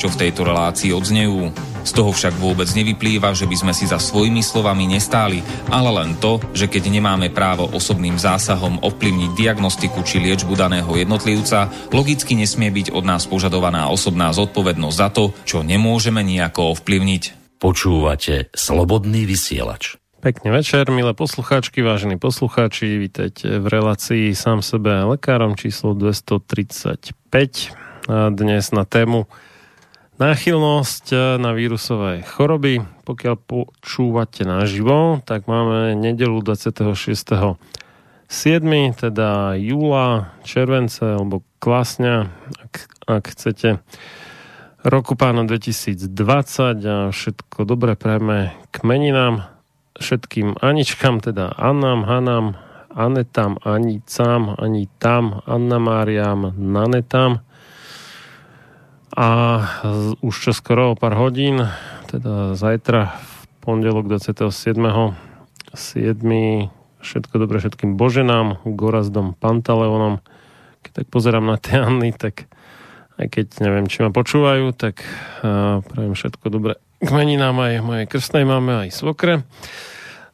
čo v tejto relácii odznejú. Z toho však vôbec nevyplýva, že by sme si za svojimi slovami nestáli, ale len to, že keď nemáme právo osobným zásahom ovplyvniť diagnostiku či liečbu daného jednotlivca, logicky nesmie byť od nás požadovaná osobná zodpovednosť za to, čo nemôžeme nejako ovplyvniť. Počúvate Slobodný vysielač. Pekný večer, milé poslucháčky, vážení poslucháči, vítajte v relácii sám sebe lekárom číslo 235. A dnes na tému náchylnosť eh, na vírusové choroby. Pokiaľ počúvate naživo, tak máme nedelu 26. 7. teda júla, července alebo klasňa, ak, ak chcete roku pána 2020 a všetko dobre prejme k meninám všetkým Aničkám, teda Annám, Hanám, Anetám, Anicám, Anitám, Anna Máriám, Nanetám a už čo skoro o pár hodín, teda zajtra v pondelok 27. 7. Všetko dobre všetkým Boženám, Gorazdom, Pantaleonom. Keď tak pozerám na tie Anny, tak aj keď neviem, či ma počúvajú, tak uh, prajem všetko dobre k meninám aj mojej krstnej máme, aj svokre.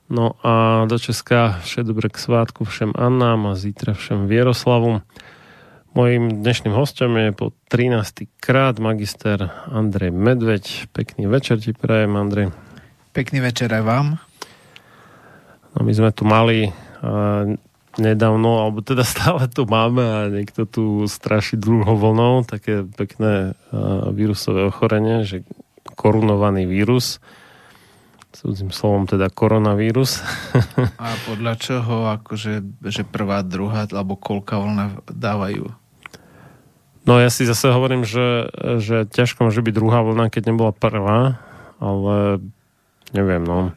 No a do Česka všetko dobre k svátku všem Annám a zítra všem Vieroslavu. Mojím dnešným hostom je po 13. krát magister Andrej Medveď. Pekný večer ti prajem, Andrej. Pekný večer aj vám. No my sme tu mali uh, nedávno, alebo teda stále tu máme a niekto tu straší druhou vlnou, také pekné uh, vírusové ochorenie, že korunovaný vírus cudzím slovom teda koronavírus. A podľa čoho, akože, že prvá, druhá, alebo koľka vlna dávajú? No ja si zase hovorím, že, že ťažko môže byť druhá vlna, keď nebola prvá, ale neviem, no.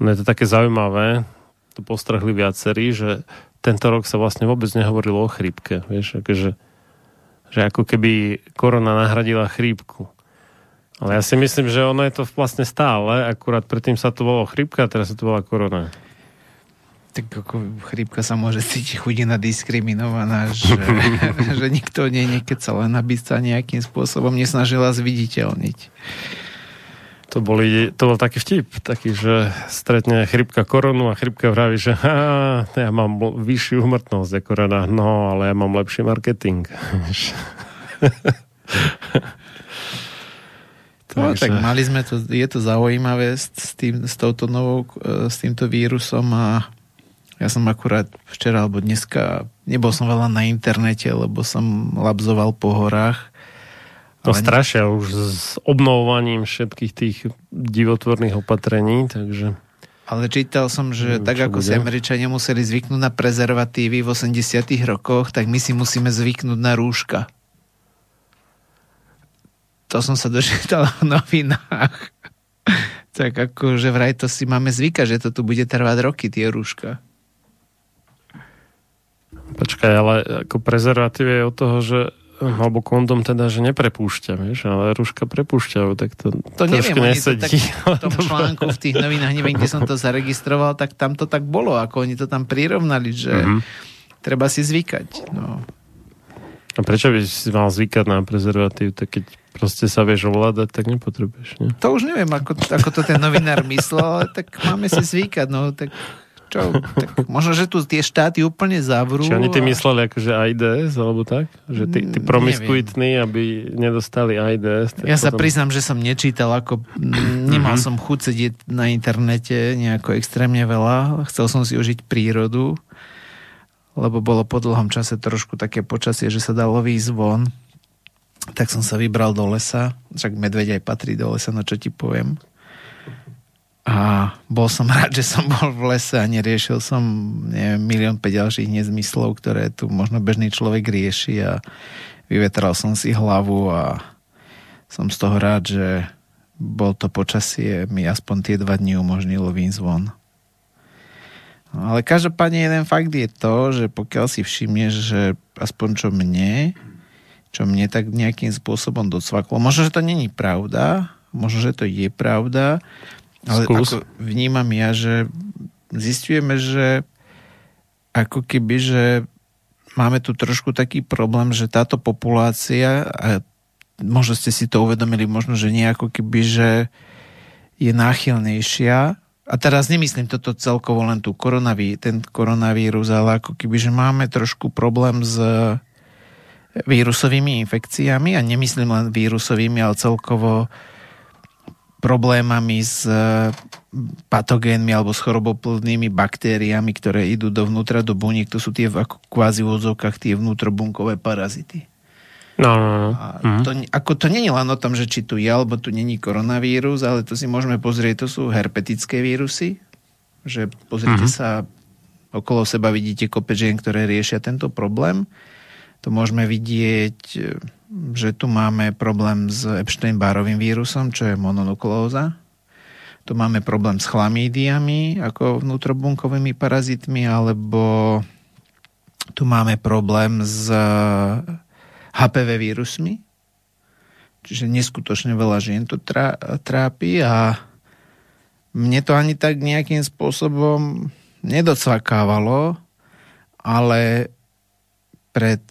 Ono je to také zaujímavé, to postrahli viacerí, že tento rok sa vlastne vôbec nehovorilo o chrípke, vieš, akože, že ako keby korona nahradila chrípku. Ale ja si myslím, že ono je to vlastne stále, akurát predtým sa to volalo chrípka, teraz sa to volá korona tak ako chrípka sa môže cítiť chudina diskriminovaná, že, že nikto nie sa len aby sa nejakým spôsobom nesnažila zviditeľniť. To, boli, to bol taký vtip, taký, že stretne chrypka koronu a chrypka vraví, že ha, ja mám vyššiu umrtnosť ako rada, no, ale ja mám lepší marketing. No, tak mali sme to, je to zaujímavé s, tým, s touto novou, s týmto vírusom a ja som akurát včera alebo dneska, nebol som veľa na internete, lebo som labzoval po horách. To strašia už s obnovovaním všetkých tých divotvorných opatrení, takže... Ale čítal som, že Neviem, tak ako bude. si Američania museli zvyknúť na prezervatívy v 80 rokoch, tak my si musíme zvyknúť na rúška. To som sa dočítal v novinách. tak ako, že vraj to si máme zvykať, že to tu bude trvať roky, tie rúška. Počkaj, ale ako prezervatív je od toho, že alebo kondom teda, že neprepúšťa, vieš, ale rúška prepúšťajú, tak to, to neviem, nesedí. To tak v tom článku v tých novinách, neviem, kde som to zaregistroval, tak tam to tak bolo, ako oni to tam prirovnali, že mm-hmm. treba si zvykať. No. A prečo by si mal zvykať na prezervatív, tak keď proste sa vieš ovládať, tak nepotrebuješ, nie? To už neviem, ako, ako to ten novinár myslel, ale tak máme si zvykať, no tak čo, tak možno, že tu tie štáty úplne zavrú. Či oni ty a... mysleli akože AIDS, alebo tak? Že tí, tí mm, promiskuitní, aby nedostali AIDS. Ja potom... sa priznám, že som nečítal, ako nemal mm-hmm. som chuť sedieť na internete nejako extrémne veľa. Chcel som si užiť prírodu, lebo bolo po dlhom čase trošku také počasie, že sa dalo výjsť von. Tak som sa vybral do lesa. Však medveď aj patrí do lesa, no čo ti poviem a bol som rád, že som bol v lese a neriešil som neviem, milión päť ďalších nezmyslov, ktoré tu možno bežný človek rieši a vyvetral som si hlavu a som z toho rád, že bol to počasie, mi aspoň tie dva dni umožnilo výjsť von. Ale každopádne jeden fakt je to, že pokiaľ si všimneš, že aspoň čo mne, čo mne tak nejakým spôsobom docvaklo, možno, že to není pravda, možno, že to je pravda, ale Skús. ako vnímam ja, že zistujeme, že ako keby, že máme tu trošku taký problém, že táto populácia, a možno ste si to uvedomili, možno, že nie ako keby, že je náchylnejšia, a teraz nemyslím toto celkovo len tú koronaví, ten koronavírus, ale ako keby, že máme trošku problém s vírusovými infekciami a nemyslím len vírusovými, ale celkovo problémami s e, patogénmi alebo s choroboplodnými baktériami, ktoré idú dovnútra do buniek, to sú tie ako kvázi v odzovkách tie vnútrobunkové parazity. No, no, no. A mhm. to, ako to není len o tom, že či tu je, alebo tu není koronavírus, ale to si môžeme pozrieť, to sú herpetické vírusy, že pozrite uh-huh. sa okolo seba vidíte kope žien, ktoré riešia tento problém. To môžeme vidieť že tu máme problém s Epstein-Barovým vírusom, čo je mononukleóza. Tu máme problém s chlamídiami, ako vnútrobunkovými parazitmi, alebo tu máme problém s HPV vírusmi, čiže neskutočne veľa žien to trápi a mne to ani tak nejakým spôsobom nedocvakávalo, ale pred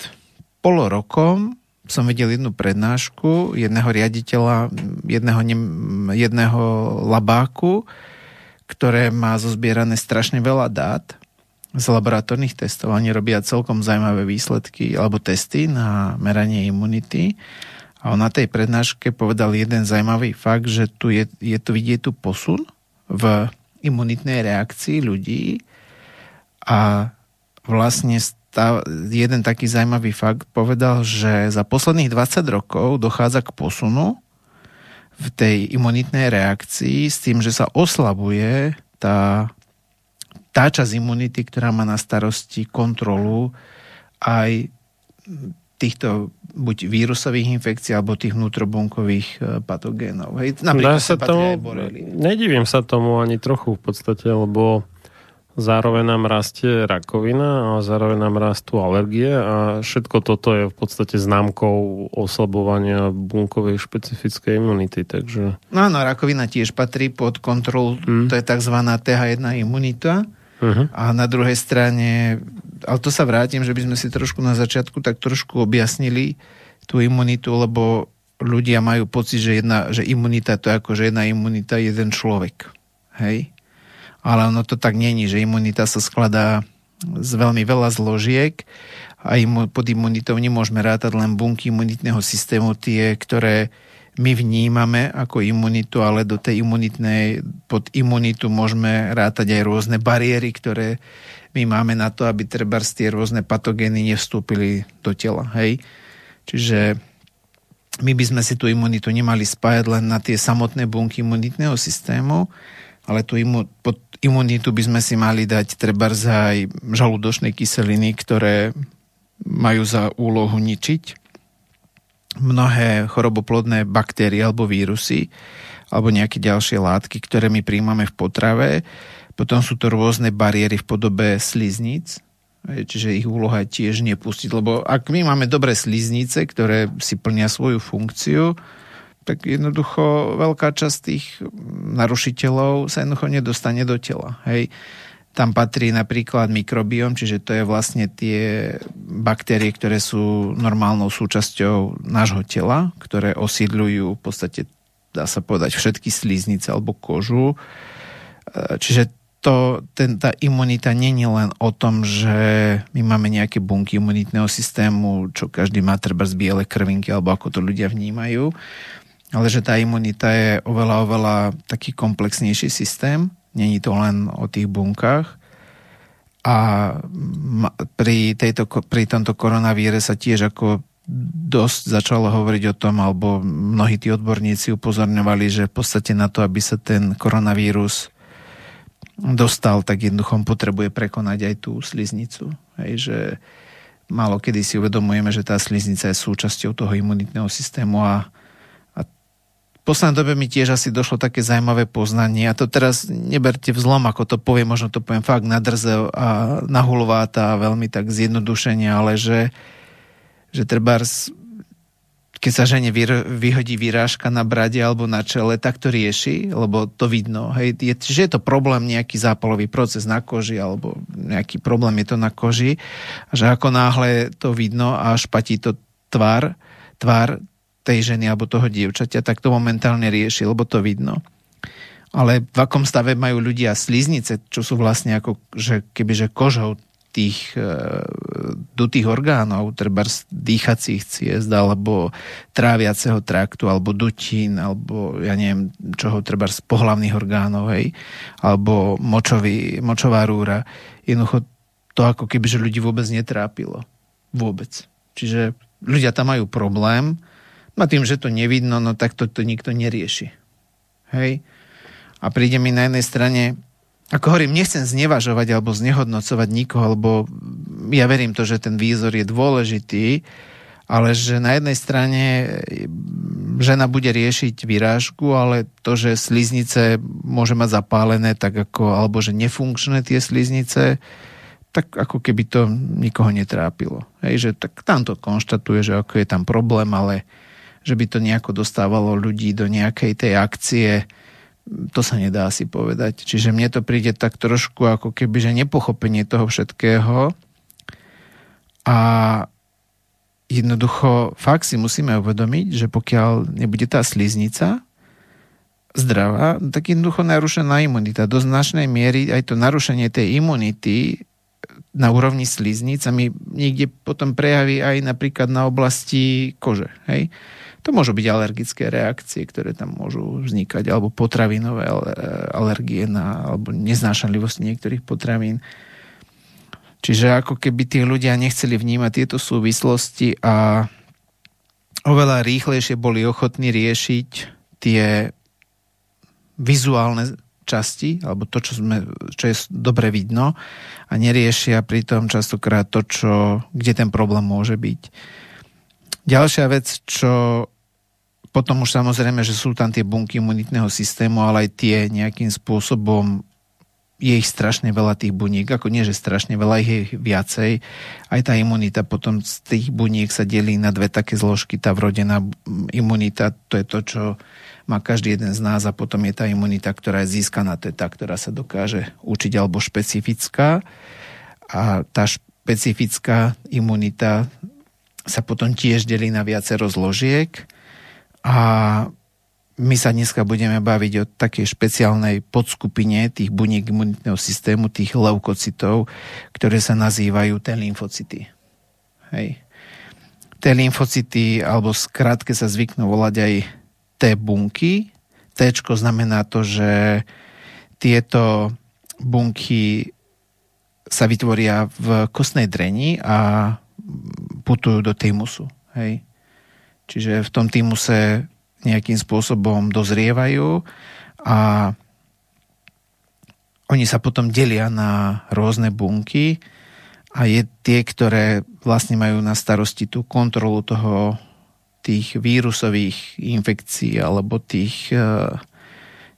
pol rokom som videl jednu prednášku jedného riaditeľa, jedného, jedného labáku, ktoré má zozbierané strašne veľa dát z laboratórnych testov. Oni robia celkom zaujímavé výsledky alebo testy na meranie imunity. A on na tej prednáške povedal jeden zaujímavý fakt, že tu je, je tu vidieť tu posun v imunitnej reakcii ľudí a vlastne tá, jeden taký zaujímavý fakt povedal, že za posledných 20 rokov dochádza k posunu v tej imunitnej reakcii s tým, že sa oslabuje tá, tá časť imunity, ktorá má na starosti kontrolu aj týchto buď vírusových infekcií alebo tých vnútrobunkových e, patogénov. Hej, napríklad sa tomu, nedivím sa tomu ani trochu v podstate, lebo zároveň nám rastie rakovina a zároveň nám rastú alergie a všetko toto je v podstate známkou oslabovania bunkovej špecifickej imunity, takže... No áno, rakovina tiež patrí pod kontrolu, hmm. to je tzv. TH1 imunita uh-huh. a na druhej strane, ale to sa vrátim, že by sme si trošku na začiatku tak trošku objasnili tú imunitu, lebo ľudia majú pocit, že, jedna, že imunita to je ako, že jedna imunita jeden človek. Hej? Ale ono to tak není, že imunita sa skladá z veľmi veľa zložiek a pod imunitou nemôžeme rátať len bunky imunitného systému, tie, ktoré my vnímame ako imunitu, ale do tej imunitnej, pod imunitu môžeme rátať aj rôzne bariéry, ktoré my máme na to, aby treba tie rôzne patogény nevstúpili do tela. Hej? Čiže my by sme si tú imunitu nemali spájať len na tie samotné bunky imunitného systému, ale tú imu, pod imunitu by sme si mali dať treba aj žalúdočné kyseliny, ktoré majú za úlohu ničiť mnohé choroboplodné baktérie alebo vírusy alebo nejaké ďalšie látky, ktoré my príjmame v potrave. Potom sú to rôzne bariéry v podobe sliznic, čiže ich úloha tiež nepustiť, lebo ak my máme dobré sliznice, ktoré si plnia svoju funkciu, tak jednoducho veľká časť tých narušiteľov sa jednoducho nedostane do tela. Hej. Tam patrí napríklad mikrobiom, čiže to je vlastne tie baktérie, ktoré sú normálnou súčasťou nášho tela, ktoré osídľujú v podstate, dá sa povedať, všetky slíznice alebo kožu. E, čiže to, ten, tá imunita není len o tom, že my máme nejaké bunky imunitného systému, čo každý má treba z biele krvinky, alebo ako to ľudia vnímajú, ale že tá imunita je oveľa, oveľa taký komplexnejší systém, Není to len o tých bunkách. A pri, tejto, pri tomto koronavíre sa tiež ako dosť začalo hovoriť o tom, alebo mnohí tí odborníci upozorňovali, že v podstate na to, aby sa ten koronavírus dostal, tak jednoducho potrebuje prekonať aj tú sliznicu. Hej, že málo kedy si uvedomujeme, že tá sliznica je súčasťou toho imunitného systému a poslednej dobe mi tiež asi došlo také zaujímavé poznanie a to teraz neberte vzlom, ako to poviem, možno to poviem fakt nadrze a nahulováta a veľmi tak zjednodušenie, ale že, že treba keď sa žene vyhodí vyrážka na brade alebo na čele, tak to rieši, lebo to vidno. Hej, je, že je to problém, nejaký zápalový proces na koži alebo nejaký problém je to na koži že ako náhle to vidno a špatí to tvár, tvár, tej ženy alebo toho dievčaťa, tak to momentálne rieši, lebo to vidno. Ale v akom stave majú ľudia sliznice, čo sú vlastne ako, že kebyže kožou tých e, dutých orgánov, treba dýchacích ciest, alebo tráviaceho traktu, alebo dutín, alebo ja neviem, čoho treba z pohlavných orgánov, hej, alebo močový, močová rúra. Jednoducho to ako keby, ľudí vôbec netrápilo. Vôbec. Čiže ľudia tam majú problém, a tým, že to nevidno, no tak to, to nikto nerieši. Hej? A príde mi na jednej strane, ako hovorím, nechcem znevažovať alebo znehodnocovať nikoho, lebo ja verím to, že ten výzor je dôležitý, ale že na jednej strane žena bude riešiť vyrážku, ale to, že sliznice môže mať zapálené, tak ako, alebo že nefunkčné tie sliznice, tak ako keby to nikoho netrápilo. Hej, že tak tam to konštatuje, že ako je tam problém, ale že by to nejako dostávalo ľudí do nejakej tej akcie, to sa nedá asi povedať. Čiže mne to príde tak trošku ako keby, že nepochopenie toho všetkého a jednoducho fakt si musíme uvedomiť, že pokiaľ nebude tá sliznica zdravá, tak jednoducho narušená imunita. Do značnej miery aj to narušenie tej imunity na úrovni sliznic sa mi niekde potom prejaví aj napríklad na oblasti kože. Hej? To môžu byť alergické reakcie, ktoré tam môžu vznikať, alebo potravinové alergie na, alebo neznášanlivosť niektorých potravín. Čiže ako keby tí ľudia nechceli vnímať tieto súvislosti a oveľa rýchlejšie boli ochotní riešiť tie vizuálne časti, alebo to, čo, sme, čo je dobre vidno a neriešia pritom častokrát to, čo, kde ten problém môže byť. Ďalšia vec, čo potom už samozrejme, že sú tam tie bunky imunitného systému, ale aj tie nejakým spôsobom je ich strašne veľa tých buniek, ako nie, že strašne veľa, ich je viacej. Aj tá imunita potom z tých buniek sa delí na dve také zložky. Tá vrodená imunita, to je to, čo má každý jeden z nás a potom je tá imunita, ktorá je získaná, to je tá, ktorá sa dokáže učiť alebo špecifická. A tá špecifická imunita sa potom tiež delí na viacero zložiek a my sa dneska budeme baviť o takej špeciálnej podskupine tých buniek imunitného systému, tých leukocitov, ktoré sa nazývajú T lymfocyty. Hej. T lymfocyty, alebo skrátke sa zvyknú volať aj T bunky. T znamená to, že tieto bunky sa vytvoria v kostnej dreni a putujú do týmusu. Hej. Čiže v tom týmuse nejakým spôsobom dozrievajú a oni sa potom delia na rôzne bunky a je tie, ktoré vlastne majú na starosti tú kontrolu toho tých vírusových infekcií alebo tých, eh,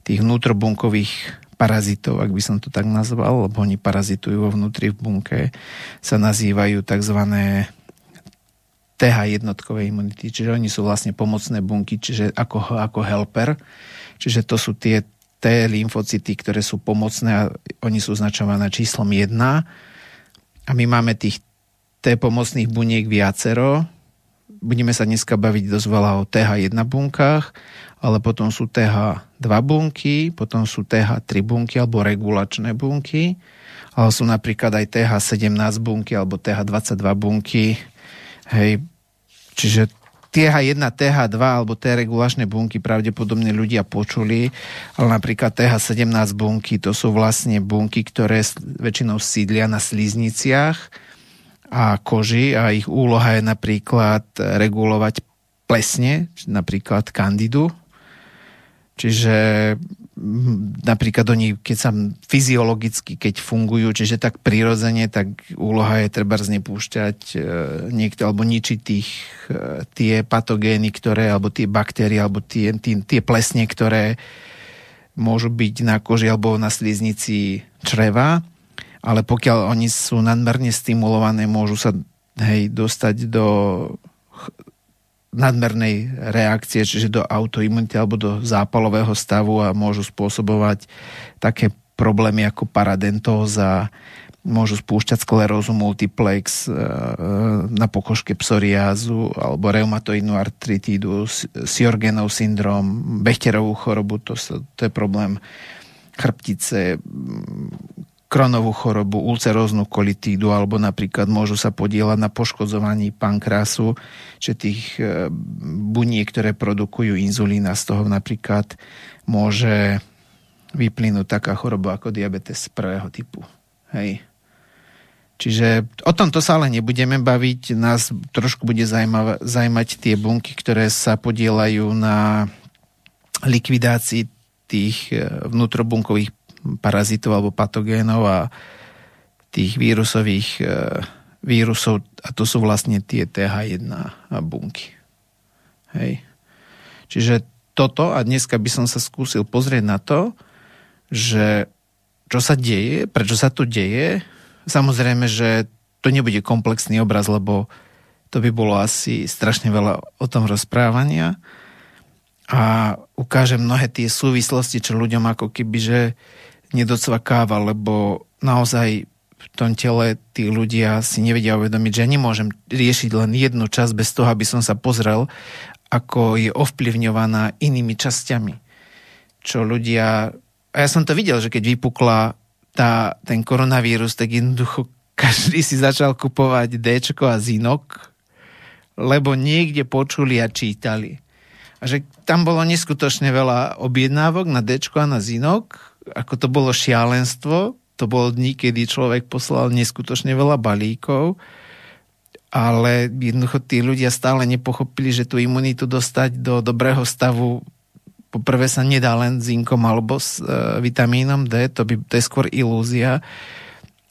tých vnútrobunkových parazitov, ak by som to tak nazval, lebo oni parazitujú vo vnútri v bunke, sa nazývajú tzv. TH jednotkové imunity, čiže oni sú vlastne pomocné bunky, čiže ako, ako helper, čiže to sú tie T lymfocyty, ktoré sú pomocné a oni sú označované číslom 1 a my máme tých T pomocných buniek viacero. Budeme sa dneska baviť dosť veľa o TH1 bunkách, ale potom sú TH2 bunky, potom sú TH3 bunky alebo regulačné bunky, ale sú napríklad aj TH17 bunky alebo TH22 bunky. Hej, čiže TH1, TH2 alebo T regulačné bunky pravdepodobne ľudia počuli, ale napríklad TH17 bunky to sú vlastne bunky, ktoré väčšinou sídlia na slízniciach a koži a ich úloha je napríklad regulovať plesne, napríklad kandidu, Čiže napríklad oni, keď sa fyziologicky, keď fungujú, čiže tak prirodzene, tak úloha je treba znepúšťať e, niekto, alebo ničiť tých, e, tie patogény, ktoré, alebo tie baktérie, alebo tie, tie, tie plesne, ktoré môžu byť na koži alebo na sliznici čreva, ale pokiaľ oni sú nadmerne stimulované, môžu sa hej, dostať do nadmernej reakcie, čiže do autoimunity alebo do zápalového stavu a môžu spôsobovať také problémy ako paradentóza, môžu spúšťať sklerózu multiplex e, e, na pokožke psoriázu alebo reumatoidnú artritídu, Sjorgenov syndrom, Bechterovú chorobu, to, to je problém chrbtice, kronovú chorobu, ulceróznu kolitídu alebo napríklad môžu sa podielať na poškodzovaní pankrásu, že tých e, buniek, ktoré produkujú inzulín a z toho napríklad môže vyplynúť taká choroba ako diabetes prvého typu. Hej. Čiže o tomto sa ale nebudeme baviť. Nás trošku bude zaujímať tie bunky, ktoré sa podielajú na likvidácii tých e, vnútrobunkových parazitov alebo patogénov a tých vírusových e, vírusov a to sú vlastne tie TH1 bunky. Hej. Čiže toto a dneska by som sa skúsil pozrieť na to, že čo sa deje, prečo sa to deje. Samozrejme, že to nebude komplexný obraz, lebo to by bolo asi strašne veľa o tom rozprávania a ukáže mnohé tie súvislosti, čo ľuďom ako keby, že nedocvakáva, lebo naozaj v tom tele tí ľudia si nevedia uvedomiť, že nemôžem riešiť len jednu časť bez toho, aby som sa pozrel, ako je ovplyvňovaná inými časťami. Čo ľudia... A ja som to videl, že keď vypukla tá, ten koronavírus, tak jednoducho každý si začal kupovať D a Zinok, lebo niekde počuli a čítali. A že tam bolo neskutočne veľa objednávok na D a na Zinok ako to bolo šialenstvo, to bolo dní, kedy človek poslal neskutočne veľa balíkov, ale jednoducho tí ľudia stále nepochopili, že tú imunitu dostať do dobrého stavu poprvé sa nedá len zinkom alebo s e, vitamínom D, to, by, to je skôr ilúzia.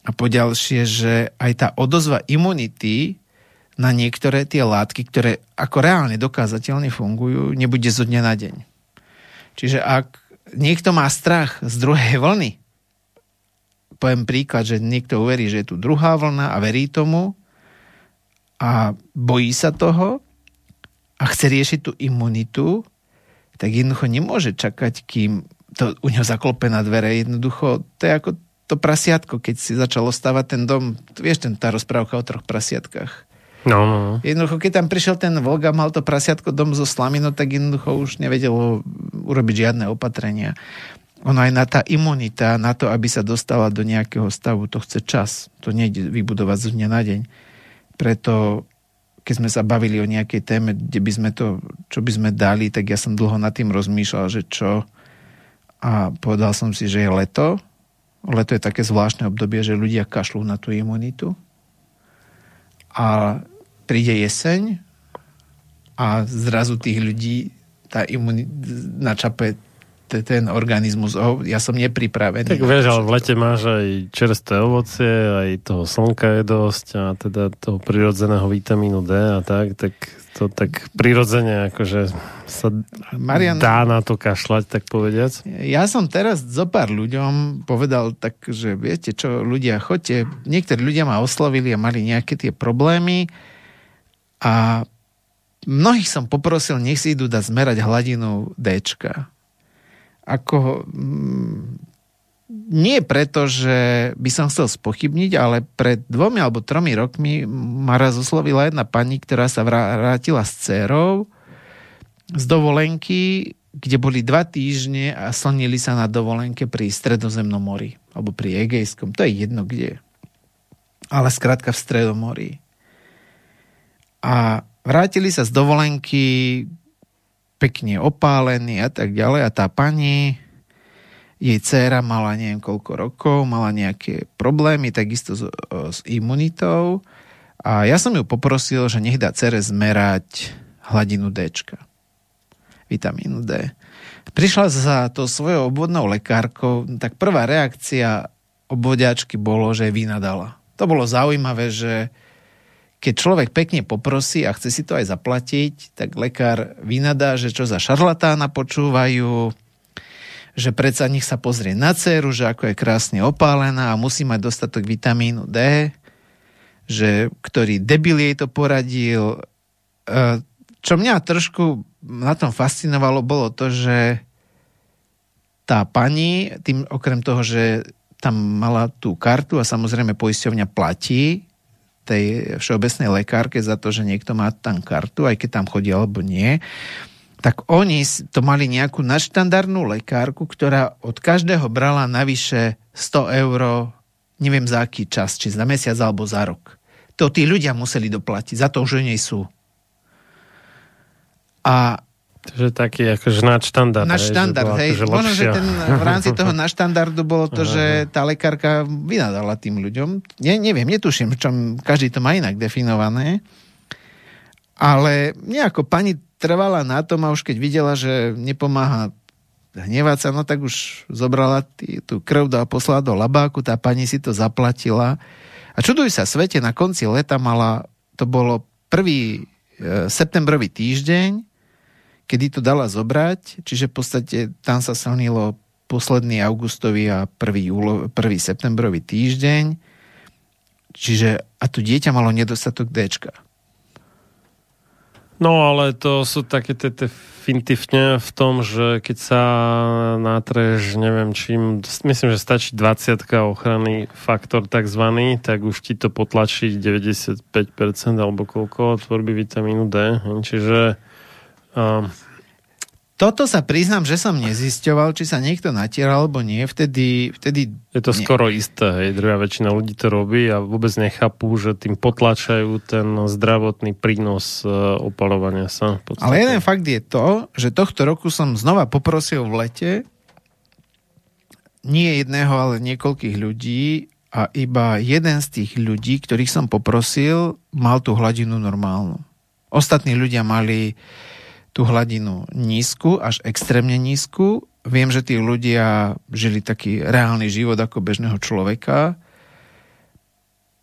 A po ďalšie, že aj tá odozva imunity na niektoré tie látky, ktoré ako reálne dokázateľne fungujú, nebude zo dňa na deň. Čiže ak niekto má strach z druhej vlny, poviem príklad, že niekto uverí, že je tu druhá vlna a verí tomu a bojí sa toho a chce riešiť tú imunitu, tak jednoducho nemôže čakať, kým to u neho zaklope na dvere. Jednoducho, to je ako to prasiatko, keď si začalo stavať ten dom. Vieš, ten, tá rozprávka o troch prasiatkách. No, no, no. Jednoducho, keď tam prišiel ten vlk a mal to prasiatko dom zo slamy, tak jednoducho už nevedelo urobiť žiadne opatrenia. Ono aj na tá imunita, na to, aby sa dostala do nejakého stavu, to chce čas. To nejde vybudovať z dňa na deň. Preto keď sme sa bavili o nejakej téme, kde by sme to, čo by sme dali, tak ja som dlho nad tým rozmýšľal, že čo. A povedal som si, že je leto. Leto je také zvláštne obdobie, že ľudia kašľú na tú imunitu. A príde jeseň a zrazu tých ľudí tá imunita načape ten organizmus, oh, ja som nepripravený. Tak vieš, ale v lete máš aj čerstvé ovocie, aj toho slnka je dosť a teda toho prirodzeného vitamínu D a tak, tak to tak prirodzene akože sa Marian, dá na to kašľať, tak povediac. Ja som teraz zo pár ľuďom povedal tak, že viete čo, ľudia, chodte, niektorí ľudia ma oslovili a mali nejaké tie problémy a mnohých som poprosil, nech si idú dať zmerať hladinu Dčka. Ako, mm, nie preto, že by som chcel spochybniť, ale pred dvomi alebo tromi rokmi ma raz oslovila jedna pani, ktorá sa vrátila s dcerou z dovolenky, kde boli dva týždne a slnili sa na dovolenke pri Stredozemnom mori, alebo pri Egejskom, to je jedno kde. Ale skrátka v Stredomorí. A vrátili sa z dovolenky pekne opálení a tak ďalej a tá pani jej dcéra mala neviem koľko rokov, mala nejaké problémy takisto s, s imunitou a ja som ju poprosil, že nech dá cere zmerať hladinu D. Vitamínu D. Prišla za to svojou obvodnou lekárkou, tak prvá reakcia obvodiačky bolo, že vynadala. To bolo zaujímavé, že keď človek pekne poprosí a chce si to aj zaplatiť, tak lekár vynadá, že čo za šarlatána počúvajú, že predsa nech sa pozrie na dceru, že ako je krásne opálená a musí mať dostatok vitamínu D, že ktorý debil jej to poradil. E, čo mňa trošku na tom fascinovalo, bolo to, že tá pani, tým okrem toho, že tam mala tú kartu a samozrejme poisťovňa platí tej všeobecnej lekárke za to, že niekto má tam kartu, aj keď tam chodí alebo nie, tak oni to mali nejakú nadštandardnú lekárku, ktorá od každého brala navyše 100 eur, neviem za aký čas, či za mesiac alebo za rok. To tí ľudia museli doplatiť za to, že nej sú. A Takže taký akože nadštandard. Nadštandard, hej. Akože Možno, že ten, v rámci toho nadštandardu bolo to, že tá lekárka vynadala tým ľuďom. Ne, neviem, netuším, čom každý to má inak definované. Ale nejako pani trvala na tom a už keď videla, že nepomáha hnevať sa, no tak už zobrala tý, tú krv a poslala do labáku, tá pani si to zaplatila. A čuduj sa, svete na konci leta mala, to bolo prvý e, septembrový týždeň, kedy to dala zobrať, čiže v podstate tam sa slnilo posledný augustový a prvý, júlo, prvý septembrový týždeň, čiže a tu dieťa malo nedostatok D. No ale to sú také tie fintifne v tom, že keď sa natreš, neviem čím, myslím, že stačí 20 ochranný faktor takzvaný, tak už ti to potlačí 95% alebo koľko tvorby vitamínu D. Čiže Um, toto sa priznám, že som nezisťoval, či sa niekto natieral alebo nie. Vtedy, vtedy je to nie. skoro isté. Hej. Druhá väčšina ľudí to robí a vôbec nechápu, že tým potlačajú ten zdravotný prínos e, opalovania sa. Ale jeden fakt je to, že tohto roku som znova poprosil v lete nie jedného, ale niekoľkých ľudí a iba jeden z tých ľudí, ktorých som poprosil, mal tú hladinu normálnu. Ostatní ľudia mali tú hladinu nízku, až extrémne nízku. Viem, že tí ľudia žili taký reálny život ako bežného človeka.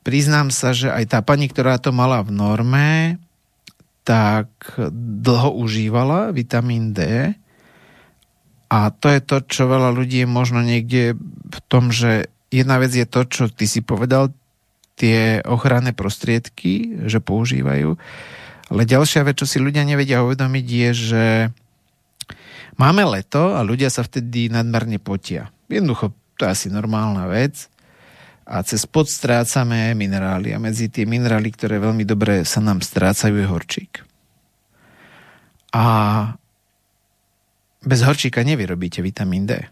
Priznám sa, že aj tá pani, ktorá to mala v norme, tak dlho užívala vitamín D. A to je to, čo veľa ľudí je možno niekde v tom, že jedna vec je to, čo ty si povedal, tie ochranné prostriedky, že používajú. Ale ďalšia vec, čo si ľudia nevedia uvedomiť, je, že máme leto a ľudia sa vtedy nadmerne potia. Jednoducho, to je asi normálna vec. A cez pod strácame minerály. A medzi tie minerály, ktoré veľmi dobre sa nám strácajú, je horčík. A bez horčíka nevyrobíte vitamín D.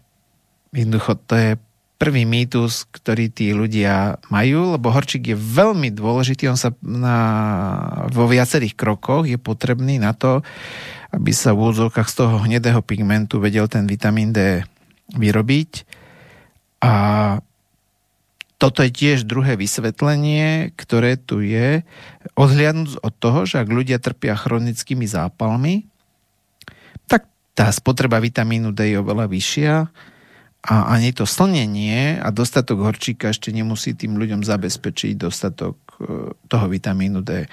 Jednoducho, to je prvý mýtus, ktorý tí ľudia majú, lebo horčík je veľmi dôležitý, on sa na, vo viacerých krokoch je potrebný na to, aby sa v úvodzovkách z toho hnedého pigmentu vedel ten vitamín D vyrobiť. A toto je tiež druhé vysvetlenie, ktoré tu je, odhliadnúť od toho, že ak ľudia trpia chronickými zápalmi, tak tá spotreba vitamínu D je oveľa vyššia a ani to slnenie a dostatok horčíka ešte nemusí tým ľuďom zabezpečiť dostatok e, toho vitamínu D.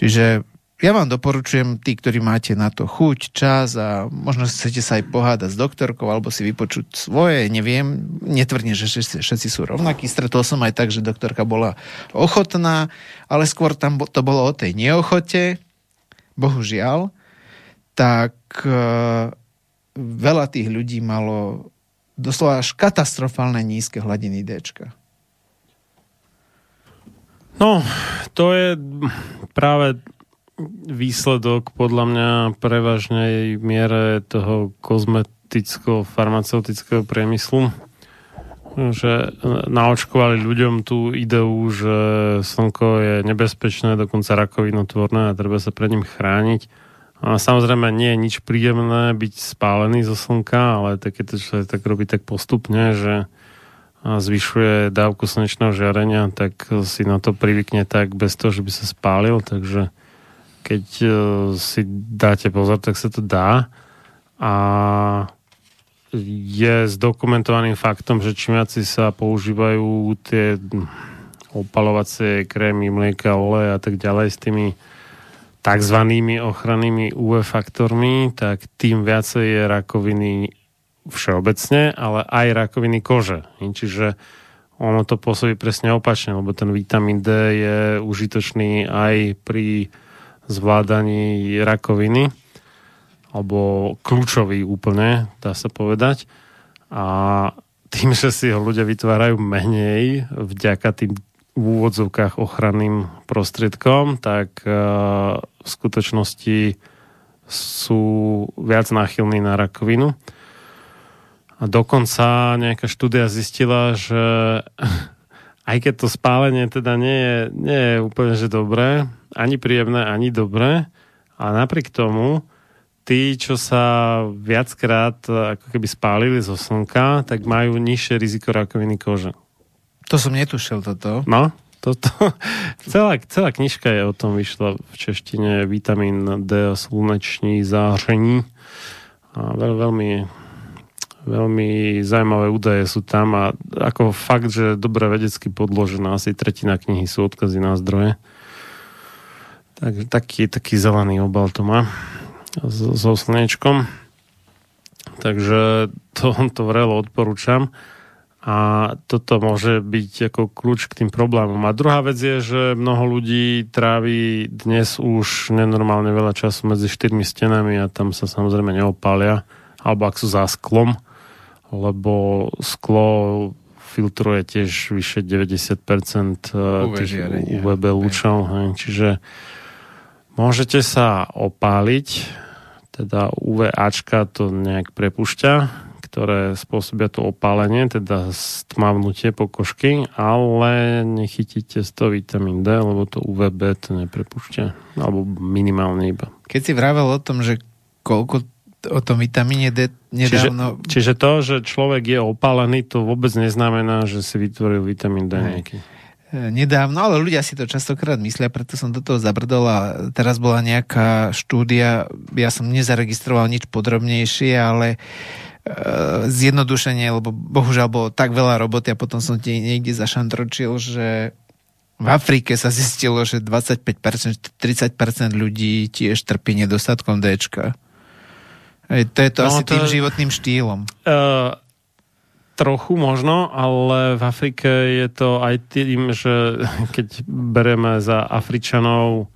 Čiže ja vám doporučujem, tí, ktorí máte na to chuť, čas a možno chcete sa aj pohádať s doktorkou alebo si vypočuť svoje, neviem, netvrdím, že všetci, všetci sú rovnakí. Stretol som aj tak, že doktorka bola ochotná, ale skôr tam to bolo o tej neochote, bohužiaľ, tak e, veľa tých ľudí malo doslova až katastrofálne nízke hladiny D. No, to je práve výsledok podľa mňa prevažnej miere toho kozmeticko-farmaceutického priemyslu, že naočkovali ľuďom tú ideu, že slnko je nebezpečné, dokonca rakovinotvorné a treba sa pred ním chrániť. A samozrejme nie je nič príjemné byť spálený zo slnka, ale tak keď to človek tak robí tak postupne, že zvyšuje dávku slnečného žiarenia, tak si na to privykne tak bez toho, že by sa spálil, takže keď uh, si dáte pozor, tak sa to dá. A je zdokumentovaným faktom, že čím sa používajú tie opalovacie krémy, mlieka, oleje a tak ďalej s tými tzv. ochrannými UV faktormi, tak tým viacej je rakoviny všeobecne, ale aj rakoviny kože. Čiže ono to pôsobí presne opačne, lebo ten vitamín D je užitočný aj pri zvládaní rakoviny, alebo kľúčový úplne, dá sa povedať. A tým, že si ho ľudia vytvárajú menej vďaka tým v úvodzovkách ochranným prostriedkom, tak uh, v skutočnosti sú viac náchylní na rakovinu. A dokonca nejaká štúdia zistila, že aj keď to spálenie teda nie je, nie je úplne že dobré, ani príjemné, ani dobré. A napriek tomu, tí, čo sa viackrát ako keby spálili zo slnka, tak majú nižšie riziko rakoviny kože. To som netušil toto. No, toto, celá, celá knižka je o tom, vyšla v češtine vitamín D a sluneční záření. A veľ, veľmi, veľmi zaujímavé údaje sú tam a ako fakt, že dobre vedecky podložená, asi tretina knihy sú odkazy na zdroje. Tak, taký, taký zelený obal to má so slnečkom. Takže to, to vrelo odporúčam. A toto môže byť ako kľúč k tým problémom. A druhá vec je, že mnoho ľudí trávi dnes už nenormálne veľa času medzi štyrmi stenami a tam sa samozrejme neopália, alebo ak sú za sklom, lebo sklo filtruje tiež vyše 90% UV tých UVB lúčov. Čiže Môžete sa opáliť, teda UVAčka to nejak prepušťa, ktoré spôsobia to opálenie, teda stmavnutie pokožky, ale nechytíte z toho vitamín D, lebo to UVB to neprepušťa, alebo minimálne iba. Keď si vravel o tom, že koľko o tom vitamíne D nedávno... Čiže, čiže to, že človek je opálený, to vôbec neznamená, že si vytvoril vitamín D nejaký. Nedávno, ale ľudia si to častokrát myslia, preto som do toho zabrdol a teraz bola nejaká štúdia, ja som nezaregistroval nič podrobnejšie, ale e, zjednodušenie, lebo bohužiaľ bolo tak veľa roboty a potom som ti niekde zašantročil, že v Afrike sa zistilo, že 25%, 30% ľudí tiež trpí nedostatkom D. To je to no, asi to... tým životným štýlom. Uh, Trochu možno, ale v Afrike je to aj tým, že keď bereme za Afričanov,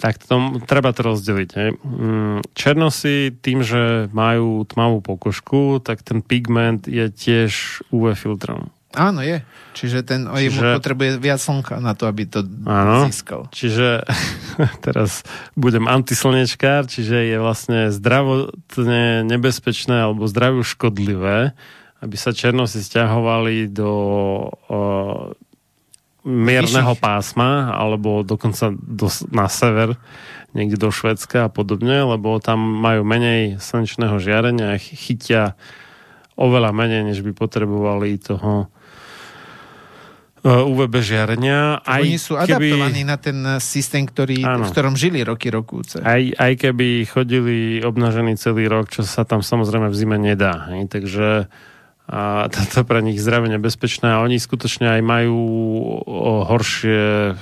tak to, treba to rozdeliť. Hej. Mm, černosy tým, že majú tmavú pokožku, tak ten pigment je tiež UV filtrom. Áno, je. Čiže ten čiže, potrebuje viac slnka na to, aby to áno, získal. Čiže teraz budem antislnečkár, čiže je vlastne zdravotne nebezpečné alebo zdraviu škodlivé, aby sa černosi stiahovali do uh, mierneho pásma, alebo dokonca do, na sever, niekde do Švedska a podobne, lebo tam majú menej slnečného žiarenia a chytia oveľa menej, než by potrebovali toho UVB žiarenia. Aj Oni sú keby... adaptovaní na ten systém, ktorý, v ktorom žili roky rokúce. Aj, aj keby chodili obnažení celý rok, čo sa tam samozrejme v zime nedá. Hej? Takže a toto pre nich zdravie nebezpečné a oni skutočne aj majú horšie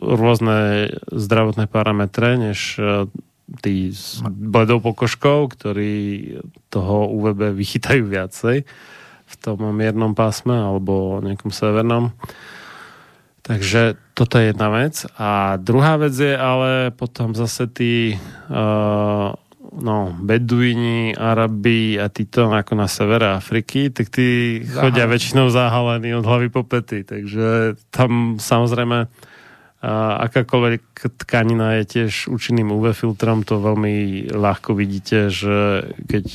rôzne zdravotné parametre, než e, tí s bledou pokožkou, ktorí toho UVB vychytajú viacej v tom miernom pásme alebo nejakom severnom. Takže toto je jedna vec. A druhá vec je ale potom zase tí uh, no, Beduini, Arabi a títo ako na severe Afriky, tak tí Zahal. chodia väčšinou zahalení od hlavy po pety. Takže tam samozrejme a akákoľvek tkanina je tiež účinným UV filtrom, to veľmi ľahko vidíte, že keď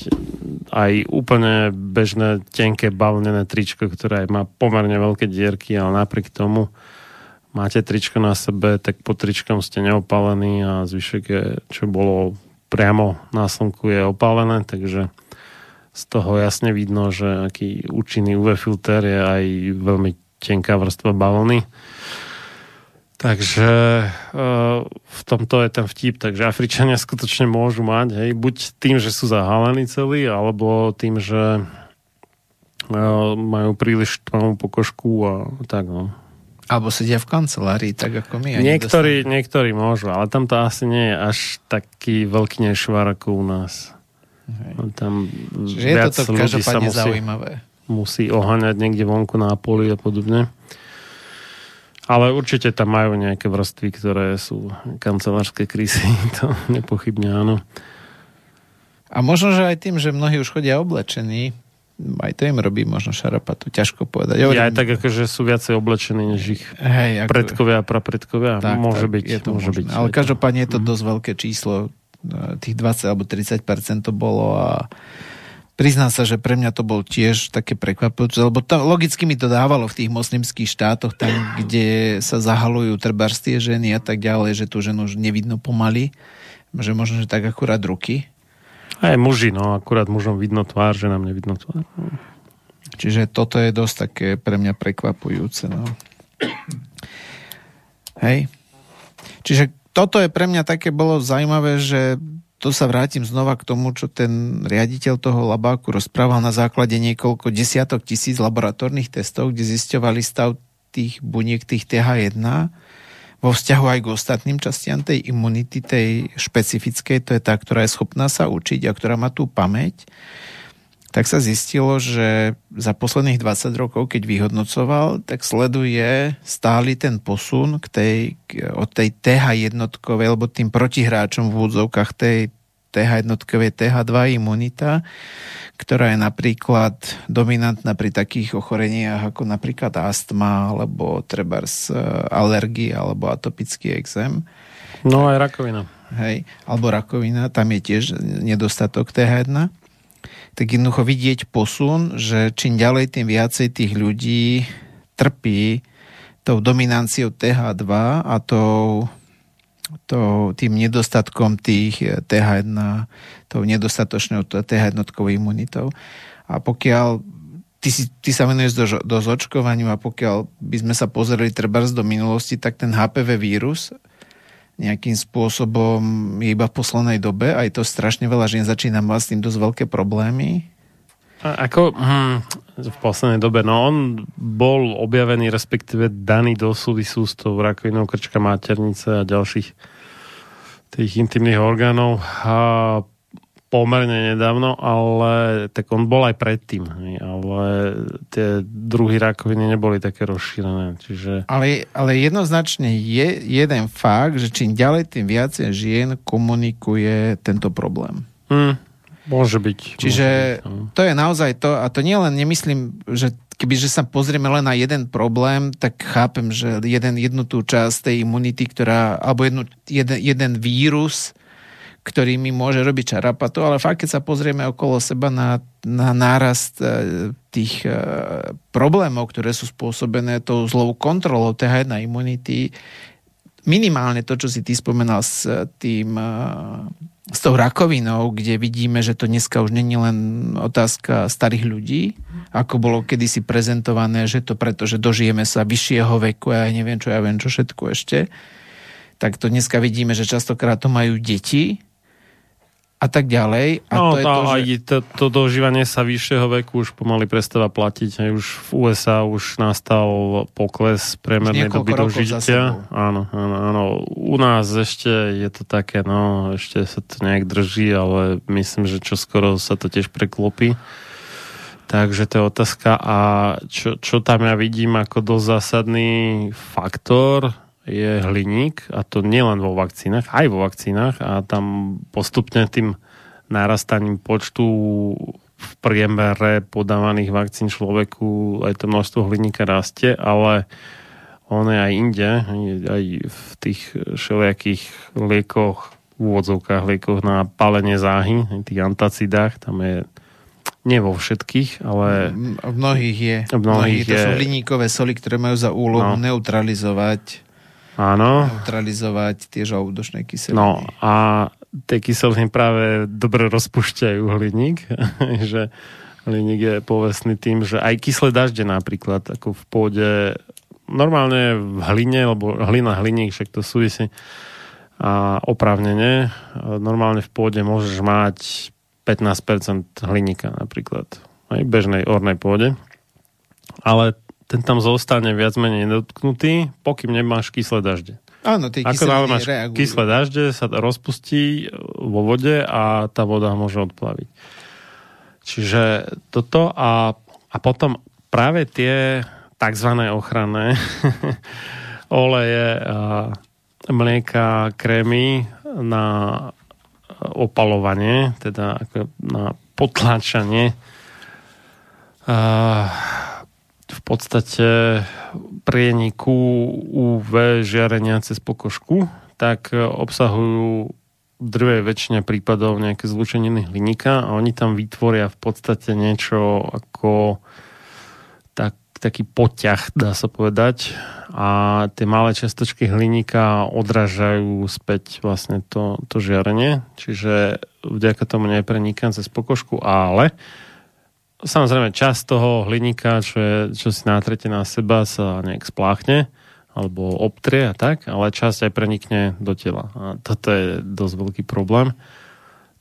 aj úplne bežné tenké bavnené tričko, ktoré má pomerne veľké dierky, ale napriek tomu máte tričko na sebe, tak pod tričkom ste neopalení a zvyšok je, čo bolo priamo na slnku je opálené, takže z toho jasne vidno, že aký účinný UV filter je aj veľmi tenká vrstva balóny. Takže e, v tomto je ten vtip, takže Afričania skutočne môžu mať, hej, buď tým, že sú zahalení celí, alebo tým, že e, majú príliš tmavú pokožku a tak, no. Alebo sedia v kancelárii, tak ako my. Niektorí, niektorí môžu, ale tam to asi nie je až taký veľký nešvar ako u nás. Hej. No, tam Čiže je toto každopádne musí, zaujímavé. Musí oháňať niekde vonku na poli a podobne. Ale určite tam majú nejaké vrstvy, ktoré sú kancelárske krysy, to nepochybne áno. A možno, že aj tým, že mnohí už chodia oblečení, aj to im robí možno šarapatu, ťažko povedať. Ja, ja aj tak, akože sú viacej oblečení, než ich Hej, ako... predkovia a prapredkovia. Tak, môže tak, byť. Je to môže byť. Ale každopádne je to mhm. dosť veľké číslo. Tých 20 alebo 30 to bolo a priznám sa, že pre mňa to bol tiež také prekvapujúce, lebo to, logicky mi to dávalo v tých moslimských štátoch, tam, kde sa zahalujú trbarstie ženy a tak ďalej, že tú ženu už nevidno pomaly, že možno, že tak akurát ruky aj muži, no akurát mužom vidno tvár, že nám nevidno tvár. Čiže toto je dosť také pre mňa prekvapujúce. No. Hej. Čiže toto je pre mňa také bolo zaujímavé, že to sa vrátim znova k tomu, čo ten riaditeľ toho labáku rozprával na základe niekoľko desiatok tisíc laboratórnych testov, kde zisťovali stav tých buniek, tých TH1 vo vzťahu aj k ostatným častiam tej imunity, tej špecifickej, to je tá, ktorá je schopná sa učiť a ktorá má tú pamäť, tak sa zistilo, že za posledných 20 rokov, keď vyhodnocoval, tak sleduje stály ten posun k tej, od tej TH jednotkovej, alebo tým protihráčom v úvodzovkách tej TH jednotkovej TH2 imunita, ktorá je napríklad dominantná pri takých ochoreniach ako napríklad astma alebo trebárs e, alergie alebo atopický exém. No aj rakovina. Hej, alebo rakovina, tam je tiež nedostatok TH1. Tak jednoducho vidieť posun, že čím ďalej, tým viacej tých ľudí trpí tou dominanciou TH2 a tou to, tým nedostatkom tých eh, TH1, tou nedostatočnou TH1 imunitou. A pokiaľ ty, si, ty sa venuješ do, do zočkovaniu a pokiaľ by sme sa pozreli trebárs do minulosti, tak ten HPV vírus nejakým spôsobom je iba v poslednej dobe, aj to strašne veľa žien začína mať s tým dosť veľké problémy a ako hm, v poslednej dobe, no on bol objavený, respektíve daný do súvisu s tou rakovinou krčka maternice a ďalších tých intimných orgánov a pomerne nedávno, ale tak on bol aj predtým, ale tie druhy rakoviny neboli také rozšírené. Čiže... Ale, ale jednoznačne je jeden fakt, že čím ďalej, tým viacej žien komunikuje tento problém. Hmm. Môže byť. Čiže môže byť, no. to je naozaj to, a to nie len nemyslím, že keby že sa pozrieme len na jeden problém, tak chápem, že jeden, jednu tú časť tej imunity, ktorá, alebo jednu, jeden, jeden vírus, ktorý mi môže robiť čarapatu, ale fakt, keď sa pozrieme okolo seba na, na nárast e, tých e, problémov, ktoré sú spôsobené tou zlou kontrolou TH1 imunity, minimálne to, čo si ty spomenal s tým e, s tou rakovinou, kde vidíme, že to dneska už není len otázka starých ľudí, ako bolo kedysi prezentované, že to preto, že dožijeme sa vyššieho veku a ja neviem čo, ja viem čo všetko ešte, tak to dneska vidíme, že častokrát to majú deti, a tak ďalej. A no, to, je to, že... aj to, to dožívanie sa vyššieho veku už pomaly prestáva platiť. Aj už v USA už nastal pokles priemernej doby dožitia. Áno, áno, áno. U nás ešte je to také, no, ešte sa to nejak drží, ale myslím, že čo skoro sa to tiež preklopí. Takže to je otázka. A čo, čo tam ja vidím ako dosť zásadný faktor, je hliník a to nielen vo vakcínach, aj vo vakcínach a tam postupne tým narastaním počtu v priemere podávaných vakcín človeku aj to množstvo hliníka rastie, ale on je aj inde, aj v tých všelijakých liekoch, úvodzovkách liekoch na palenie záhy, tých antacidách, tam je nie vo všetkých, ale... V mnohých je. V mnohých, mnohých je... To sú hliníkové soli, ktoré majú za úlohu no. neutralizovať Áno. neutralizovať tie žalúdočné kyseliny. No a tie kyseliny práve dobre rozpušťajú hliník, že hliník je povestný tým, že aj kyslé dažde napríklad, ako v pôde, normálne v hline, lebo hlina, hliník, však to súvisí a oprávnene, normálne v pôde môžeš mať 15% hliníka napríklad, aj bežnej ornej pôde. Ale ten tam zostane viac menej nedotknutý, pokým nemáš kyslé dažde. Áno, tie Ako máš reagujú. kyslé dažde, sa rozpustí vo vode a tá voda môže odplaviť. Čiže toto a, a potom práve tie tzv. ochranné oleje, a mlieka, krémy na opalovanie, teda na potláčanie v podstate prieniku UV žiarenia cez pokožku, tak obsahujú v drvej väčšine prípadov nejaké zlučeniny hliníka a oni tam vytvoria v podstate niečo ako tak, taký poťah, dá sa povedať. A tie malé čiastočky hliníka odrážajú späť vlastne to, to žiarenie, čiže vďaka tomu nepreniká cez pokožku, ale Samozrejme, časť toho hliníka, čo, je, čo si nátrete na seba, sa nejak spláchne alebo obtrie a tak, ale časť aj prenikne do tela. A toto je dosť veľký problém.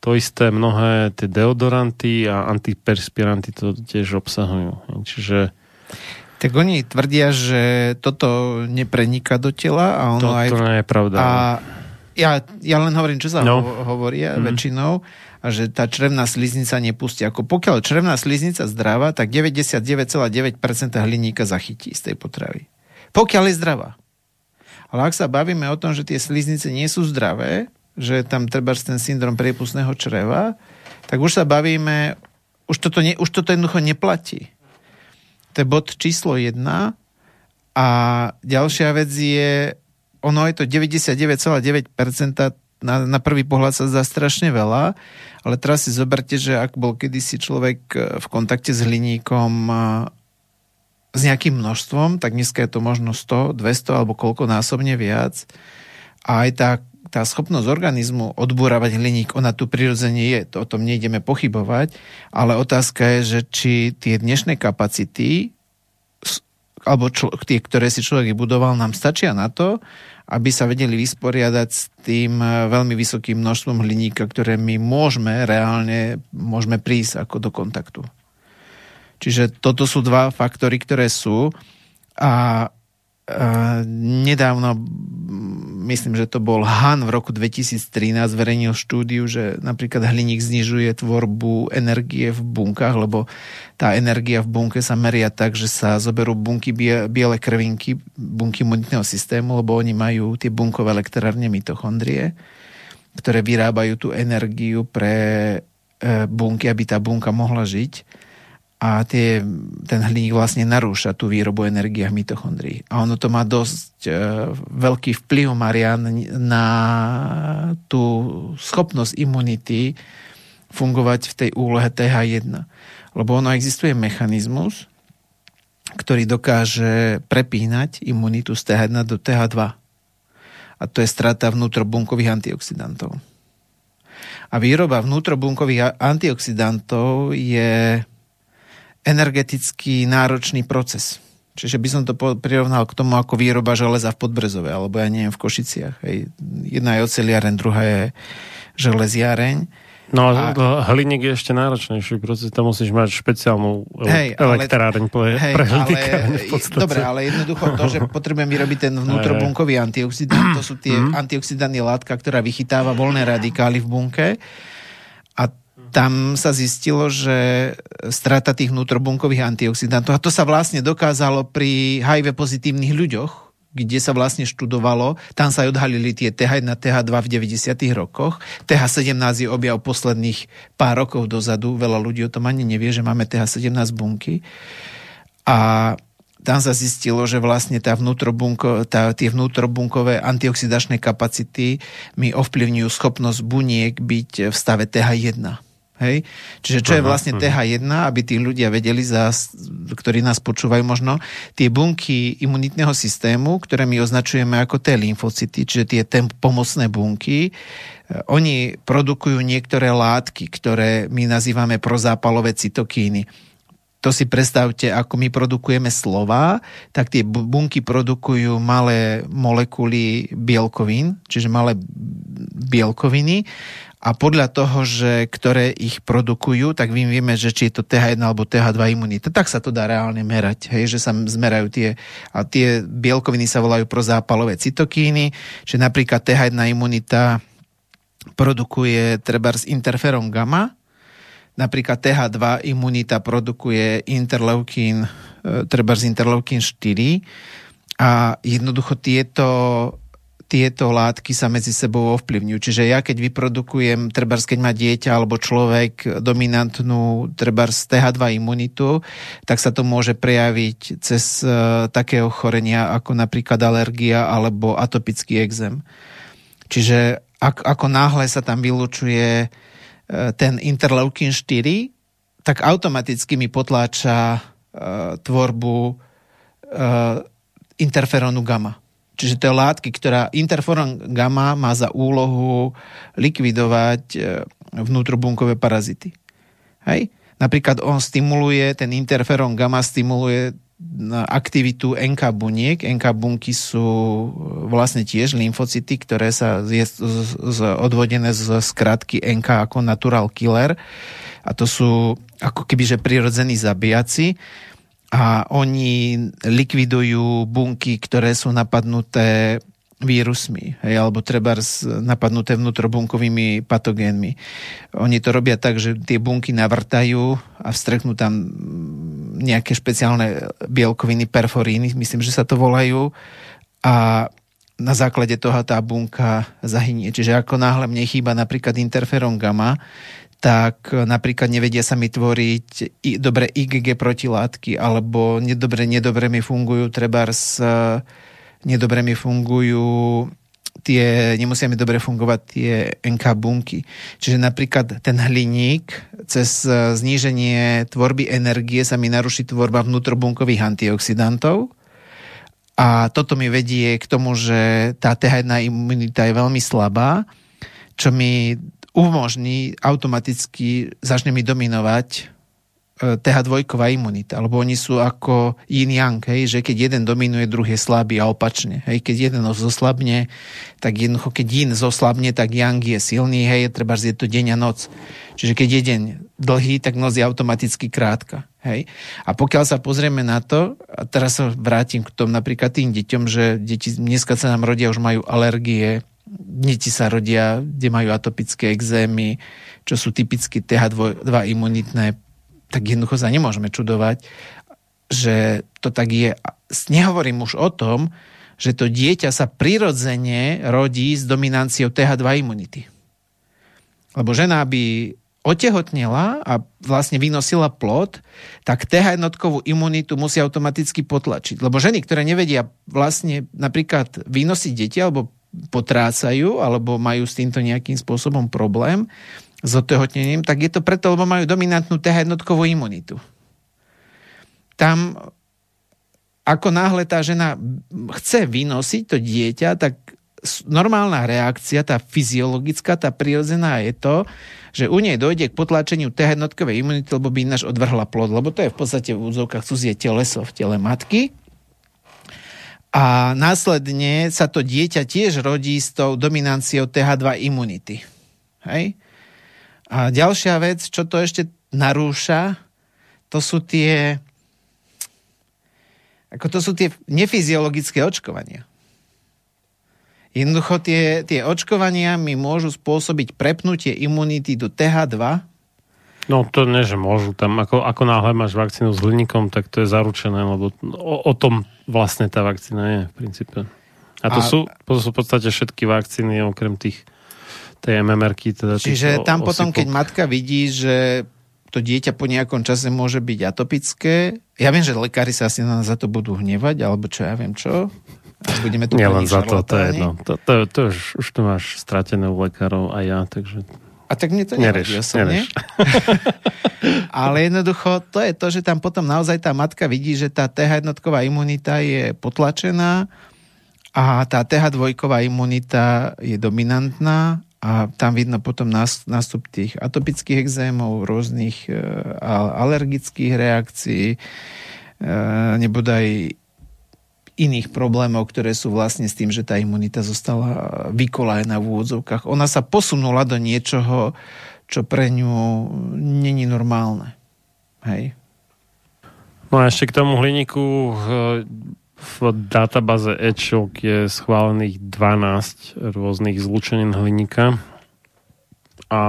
To isté mnohé tie deodoranty a antiperspiranty to tiež obsahujú. Čiže tak oni tvrdia, že toto nepreniká do tela a ono to, aj... To nie je pravda. A ja, ja len hovorím, čo sa no. hovoria mm. väčšinou a že tá črevná sliznica nepustí. Ako pokiaľ črevná sliznica zdravá, tak 99,9% hliníka zachytí z tej potravy. Pokiaľ je zdravá. Ale ak sa bavíme o tom, že tie sliznice nie sú zdravé, že tam treba ten syndrom priepustného čreva, tak už sa bavíme, už toto, ne, už toto jednoducho neplatí. To je bod číslo 1 a ďalšia vec je, ono je to 99,9% na, na prvý pohľad sa zdá strašne veľa, ale teraz si zoberte, že ak bol kedysi človek e, v kontakte s hliníkom e, s nejakým množstvom, tak dneska je to možno 100, 200 alebo koľko násobne viac. A aj tá, tá schopnosť organizmu odbúravať hliník, ona tu prirodzene je, to o tom nejdeme pochybovať, ale otázka je, že či tie dnešné kapacity alebo člo, tie, ktoré si človek budoval, nám stačia na to, aby sa vedeli vysporiadať s tým eh, veľmi vysokým množstvom hliníka, ktoré my môžeme reálne môžeme prísť ako do kontaktu. Čiže toto sú dva faktory, ktoré sú a nedávno, myslím, že to bol Han v roku 2013, zverejnil štúdiu, že napríklad hliník znižuje tvorbu energie v bunkách, lebo tá energia v bunke sa meria tak, že sa zoberú bunky biele krvinky, bunky imunitného systému, lebo oni majú tie bunkové elektrárne mitochondrie, ktoré vyrábajú tú energiu pre e, bunky, aby tá bunka mohla žiť a tie, ten hliník vlastne narúša tú výrobu energie v mitochondrii. A ono to má dosť e, veľký vplyv, Marian, na tú schopnosť imunity fungovať v tej úlohe TH1. Lebo ono existuje mechanizmus, ktorý dokáže prepínať imunitu z TH1 do TH2. A to je strata vnútrobunkových antioxidantov. A výroba vnútrobunkových antioxidantov je energeticky náročný proces. Čiže by som to prirovnal k tomu ako výroba železa v Podbrezove, alebo ja neviem, v Košiciach. Hej. Jedna je oceliareň, druhá je železiareň. No a hliník je ešte náročnejší, proces tam musíš mať špeciálnu hej, elektráreň pre, hej, pre ale, Dobre, ale jednoducho to, že potrebujem vyrobiť ten vnútrobunkový antioxidant, to sú tie mm. antioxidanty látka, ktorá vychytáva voľné radikály v bunke a tam sa zistilo, že strata tých vnútrobunkových antioxidantov, a to sa vlastne dokázalo pri HIV pozitívnych ľuďoch, kde sa vlastne študovalo, tam sa aj odhalili tie TH1 a TH2 v 90. rokoch. TH17 je objav posledných pár rokov dozadu, veľa ľudí o tom ani nevie, že máme TH17 bunky. A tam sa zistilo, že vlastne tá vnútrobunko, tá, tie vnútrobunkové antioxidačné kapacity mi ovplyvňujú schopnosť buniek byť v stave TH1. Hej? Čiže čo je vlastne TH1, aby tí ľudia vedeli, za, ktorí nás počúvajú možno, tie bunky imunitného systému, ktoré my označujeme ako T lymfocyty, čiže tie T pomocné bunky, eh, oni produkujú niektoré látky, ktoré my nazývame prozápalové cytokíny. To si predstavte, ako my produkujeme slova, tak tie bunky produkujú malé molekuly bielkovín, čiže malé bielkoviny a podľa toho, že ktoré ich produkujú, tak my vieme, že či je to TH1 alebo TH2 imunita. Tak sa to dá reálne merať, hej, že sa zmerajú tie, a tie bielkoviny sa volajú prozápalové cytokíny, že napríklad TH1 imunita produkuje treba z interferon gamma, napríklad TH2 imunita produkuje interleukín, e, treba z interleukín 4 a jednoducho tieto tieto látky sa medzi sebou ovplyvňujú. Čiže ja keď vyprodukujem, treba keď má dieťa alebo človek dominantnú treba z TH2 imunitu, tak sa to môže prejaviť cez uh, také ochorenia ako napríklad alergia alebo atopický exém. Čiže ak, ako náhle sa tam vylučuje uh, ten interleukin 4, tak automaticky mi potláča uh, tvorbu interferónu gamma. Čiže to je látky, ktorá interferon gamma má za úlohu likvidovať e, vnútrobunkové parazity. Hej? Napríklad on stimuluje, ten interferon gamma stimuluje aktivitu NK buniek. NK bunky sú e, vlastne tiež lymfocyty, ktoré sa je z, z, odvodené z skratky NK ako natural killer. A to sú ako kebyže prirodzení zabíjaci a oni likvidujú bunky, ktoré sú napadnuté vírusmi, hej, alebo treba napadnuté vnútrobunkovými patogénmi. Oni to robia tak, že tie bunky navrtajú a vstreknú tam nejaké špeciálne bielkoviny, perforíny, myslím, že sa to volajú a na základe toho tá bunka zahynie. Čiže ako náhle mne chýba napríklad interferon gamma, tak napríklad nevedia sa mi tvoriť dobre IgG protilátky, alebo nedobre, nedobre mi fungujú trebárs, nedobre mi fungujú tie, nemusia mi dobre fungovať tie NK bunky. Čiže napríklad ten hliník cez zníženie tvorby energie sa mi naruší tvorba vnútrobunkových antioxidantov a toto mi vedie k tomu, že tá TH1 imunita je veľmi slabá, čo mi umožní automaticky, začne mi dominovať e, TH2 imunita, lebo oni sú ako yin yang, hej, že keď jeden dominuje, druhý je slabý a opačne. Hej, keď jeden zoslabne, tak jednoducho, keď yin zoslabne, tak yang je silný, hej, treba je to deň a noc. Čiže keď je deň dlhý, tak noc je automaticky krátka. Hej. A pokiaľ sa pozrieme na to, a teraz sa vrátim k tomu napríklad tým deťom, že deti dneska sa nám rodia, už majú alergie, deti sa rodia, kde majú atopické exémy, čo sú typicky TH2 imunitné, tak jednoducho sa nemôžeme čudovať, že to tak je. Nehovorím už o tom, že to dieťa sa prirodzene rodí s dominanciou TH2 imunity. Lebo žena by otehotnela a vlastne vynosila plod, tak TH jednotkovú imunitu musí automaticky potlačiť. Lebo ženy, ktoré nevedia vlastne napríklad vynosiť deti alebo potrácajú, alebo majú s týmto nejakým spôsobom problém s otehotnením, tak je to preto, lebo majú dominantnú TH jednotkovú imunitu. Tam ako náhle tá žena chce vynosiť to dieťa, tak normálna reakcia, tá fyziologická, tá prirodzená je to, že u nej dojde k potlačeniu T jednotkovej imunity, lebo by ináč odvrhla plod, lebo to je v podstate v úzovkách cudzie teleso v tele matky. A následne sa to dieťa tiež rodí s tou dominanciou TH2 imunity. Hej? A ďalšia vec, čo to ešte narúša, to sú tie ako to sú tie nefyziologické očkovania. Jednoducho tie, tie očkovania mi môžu spôsobiť prepnutie imunity do TH2. No to nie, že môžu. Tam ako, ako náhle máš vakcínu s hliníkom, tak to je zaručené, lebo o, o tom vlastne tá vakcína je v princípe. A to, a... Sú, to sú v podstate všetky vakcíny, okrem tých tej MMR-ky. Teda Čiže tam o, potom, keď matka vidí, že to dieťa po nejakom čase môže byť atopické. Ja viem, že lekári sa asi na za to budú hnevať, alebo čo ja viem čo. A budeme tu Nie len za to, to je jedno. To, to, to už, už tu máš stratené u lekárov a ja, takže... A tak mne to nevadí osobne. Ale jednoducho to je to, že tam potom naozaj tá matka vidí, že tá TH jednotková imunita je potlačená a tá TH dvojková imunita je dominantná a tam vidno potom nástup tých atopických exémov, rôznych e, alergických reakcií, e, nebodaj iných problémov, ktoré sú vlastne s tým, že tá imunita zostala vykolajená v úvodzovkách. Ona sa posunula do niečoho, čo pre ňu není normálne. Hej. No a ešte k tomu hliníku v databáze ECHOK je schválených 12 rôznych zlučenín hliníka a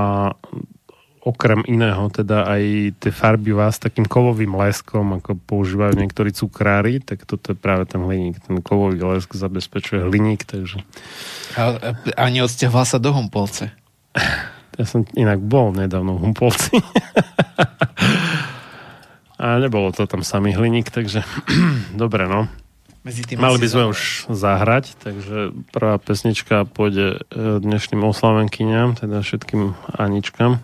okrem iného teda aj tie farby vás takým kovovým leskom, ako používajú niektorí cukrári, tak toto je práve ten hliník. Ten kovový lesk zabezpečuje hliník, takže... A, a neodsťahoval sa do Humpolce? Ja som inak bol nedávno v Humpolci. a nebolo to tam samý hliník, takže dobre, no. Medzi tým Mali by sme už zahrať, takže prvá pesnička pôjde e, dnešným oslavenkyňam, teda všetkým Aničkám.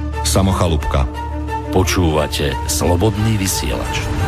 Samochalúbka. Počúvate Slobodný vysielač.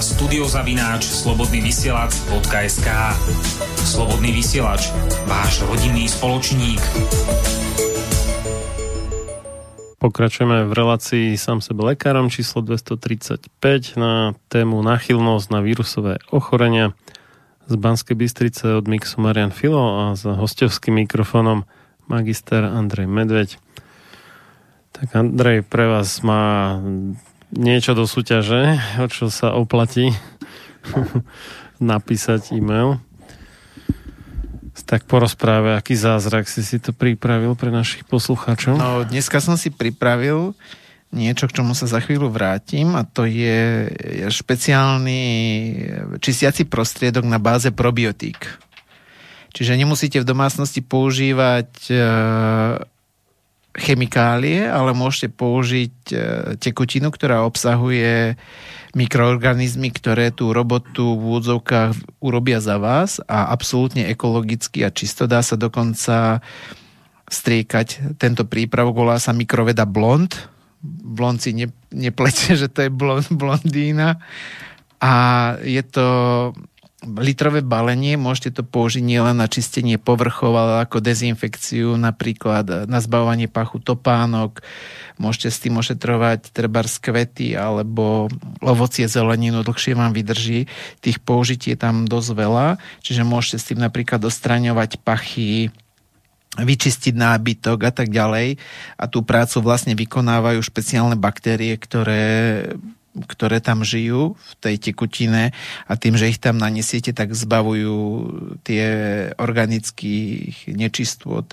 Na studiozavináč slobodnyvysielac.sk Slobodný vysielač, váš rodinný spoločník. Pokračujeme v relácii sám sebe lekárom číslo 235 na tému náchylnosť na vírusové ochorenia z Banskej Bystrice od Mixu Marian Filo a s hostovským mikrofónom magister Andrej Medveď. Tak Andrej, pre vás má niečo do súťaže, o čo sa oplatí napísať e-mail tak porozpráve, aký zázrak si si to pripravil pre našich poslucháčov. No, dneska som si pripravil niečo, k čomu sa za chvíľu vrátim a to je špeciálny čistiaci prostriedok na báze probiotík. Čiže nemusíte v domácnosti používať e, chemikálie, ale môžete použiť e, tekutinu, ktorá obsahuje mikroorganizmy, ktoré tú robotu v úvodzovkách urobia za vás a absolútne ekologicky a čisto dá sa dokonca striekať. Tento prípravok volá sa mikroveda blond. Blond si ne, neplete, že to je blond, blondína. A je to litrové balenie, môžete to použiť nielen na čistenie povrchov, ale ako dezinfekciu, napríklad na zbavovanie pachu topánok, môžete s tým ošetrovať treba kvety alebo ovocie, zeleninu, dlhšie vám vydrží. Tých použití je tam dosť veľa, čiže môžete s tým napríklad dostraňovať pachy, vyčistiť nábytok a tak ďalej. A tú prácu vlastne vykonávajú špeciálne baktérie, ktoré ktoré tam žijú v tej tekutine a tým, že ich tam nanesiete, tak zbavujú tie organických nečistôt.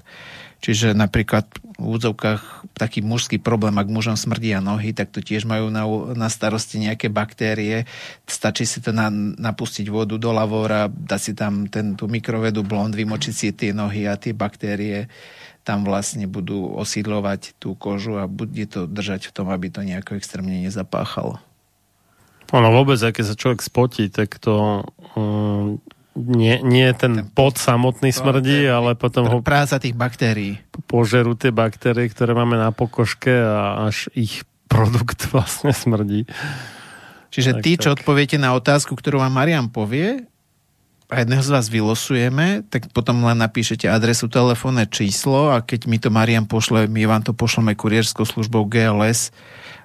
Čiže napríklad v údzovkách taký mužský problém, ak mužom smrdia nohy, tak to tiež majú na, na starosti nejaké baktérie. Stačí si to na, napustiť vodu do lavóra, dať si tam ten, tú mikrovedu blond, vymočiť si tie nohy a tie baktérie tam vlastne budú osídlovať tú kožu a bude to držať v tom, aby to nejako extrémne nezapáchalo. Ono vôbec, keď sa človek spotí, tak to um, nie, nie ten, ten pot samotný smrdí, to, ale potom ho... Práca tých baktérií. Požerú tie baktérie, ktoré máme na pokožke a až ich produkt vlastne smrdí. Čiže tak, tak. čo odpoviete na otázku, ktorú vám Marian povie, a jedného z vás vylosujeme, tak potom len napíšete adresu, telefónne číslo a keď mi to Marian pošle, my vám to pošleme kurierskou službou GLS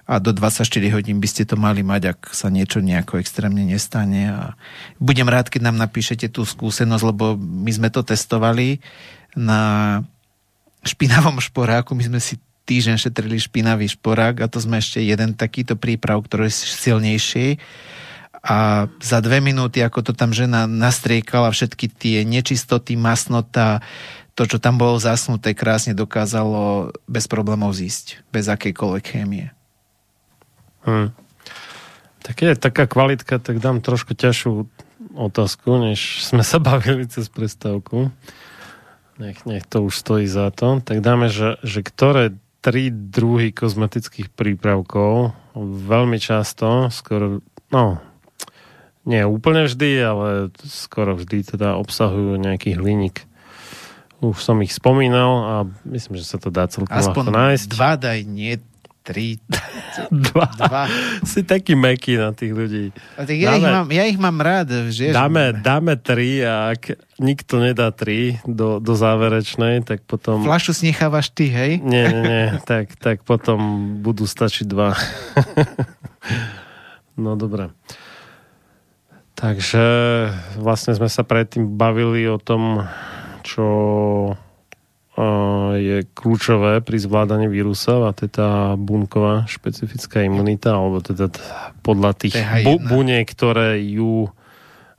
a do 24 hodín by ste to mali mať, ak sa niečo nejako extrémne nestane. A budem rád, keď nám napíšete tú skúsenosť, lebo my sme to testovali na špinavom šporáku. My sme si týždeň šetrili špinavý šporák a to sme ešte jeden takýto príprav, ktorý je silnejší a za dve minúty, ako to tam žena nastriekala, všetky tie nečistoty, masnota, to, čo tam bolo zasnuté, krásne dokázalo bez problémov zísť, bez akejkoľvek chémie. Hmm. Tak je taká kvalitka, tak dám trošku ťažšiu otázku, než sme sa bavili cez prestávku. Nech, nech to už stojí za to. Tak dáme, že, že ktoré tri druhy kozmetických prípravkov veľmi často, skoro, no, nie úplne vždy, ale skoro vždy teda obsahujú nejaký hliník. Už som ich spomínal a myslím, že sa to dá celkom Aspoň nájsť. dva daj, nie tri. Dva. Dva. Si taký meký na tých ľudí. A tak ja, dáme, ich mám, ja ich mám rád. Že dáme, dáme tri a ak nikto nedá tri do, do záverečnej, tak potom... Flašu si nechávaš ty, hej? Nie, nie, nie. tak, tak potom budú stačiť dva. no dobre. Takže vlastne sme sa predtým bavili o tom, čo je kľúčové pri zvládaní vírusov a teda bunková špecifická imunita, alebo teda podľa tých bu- buniek, ktoré ju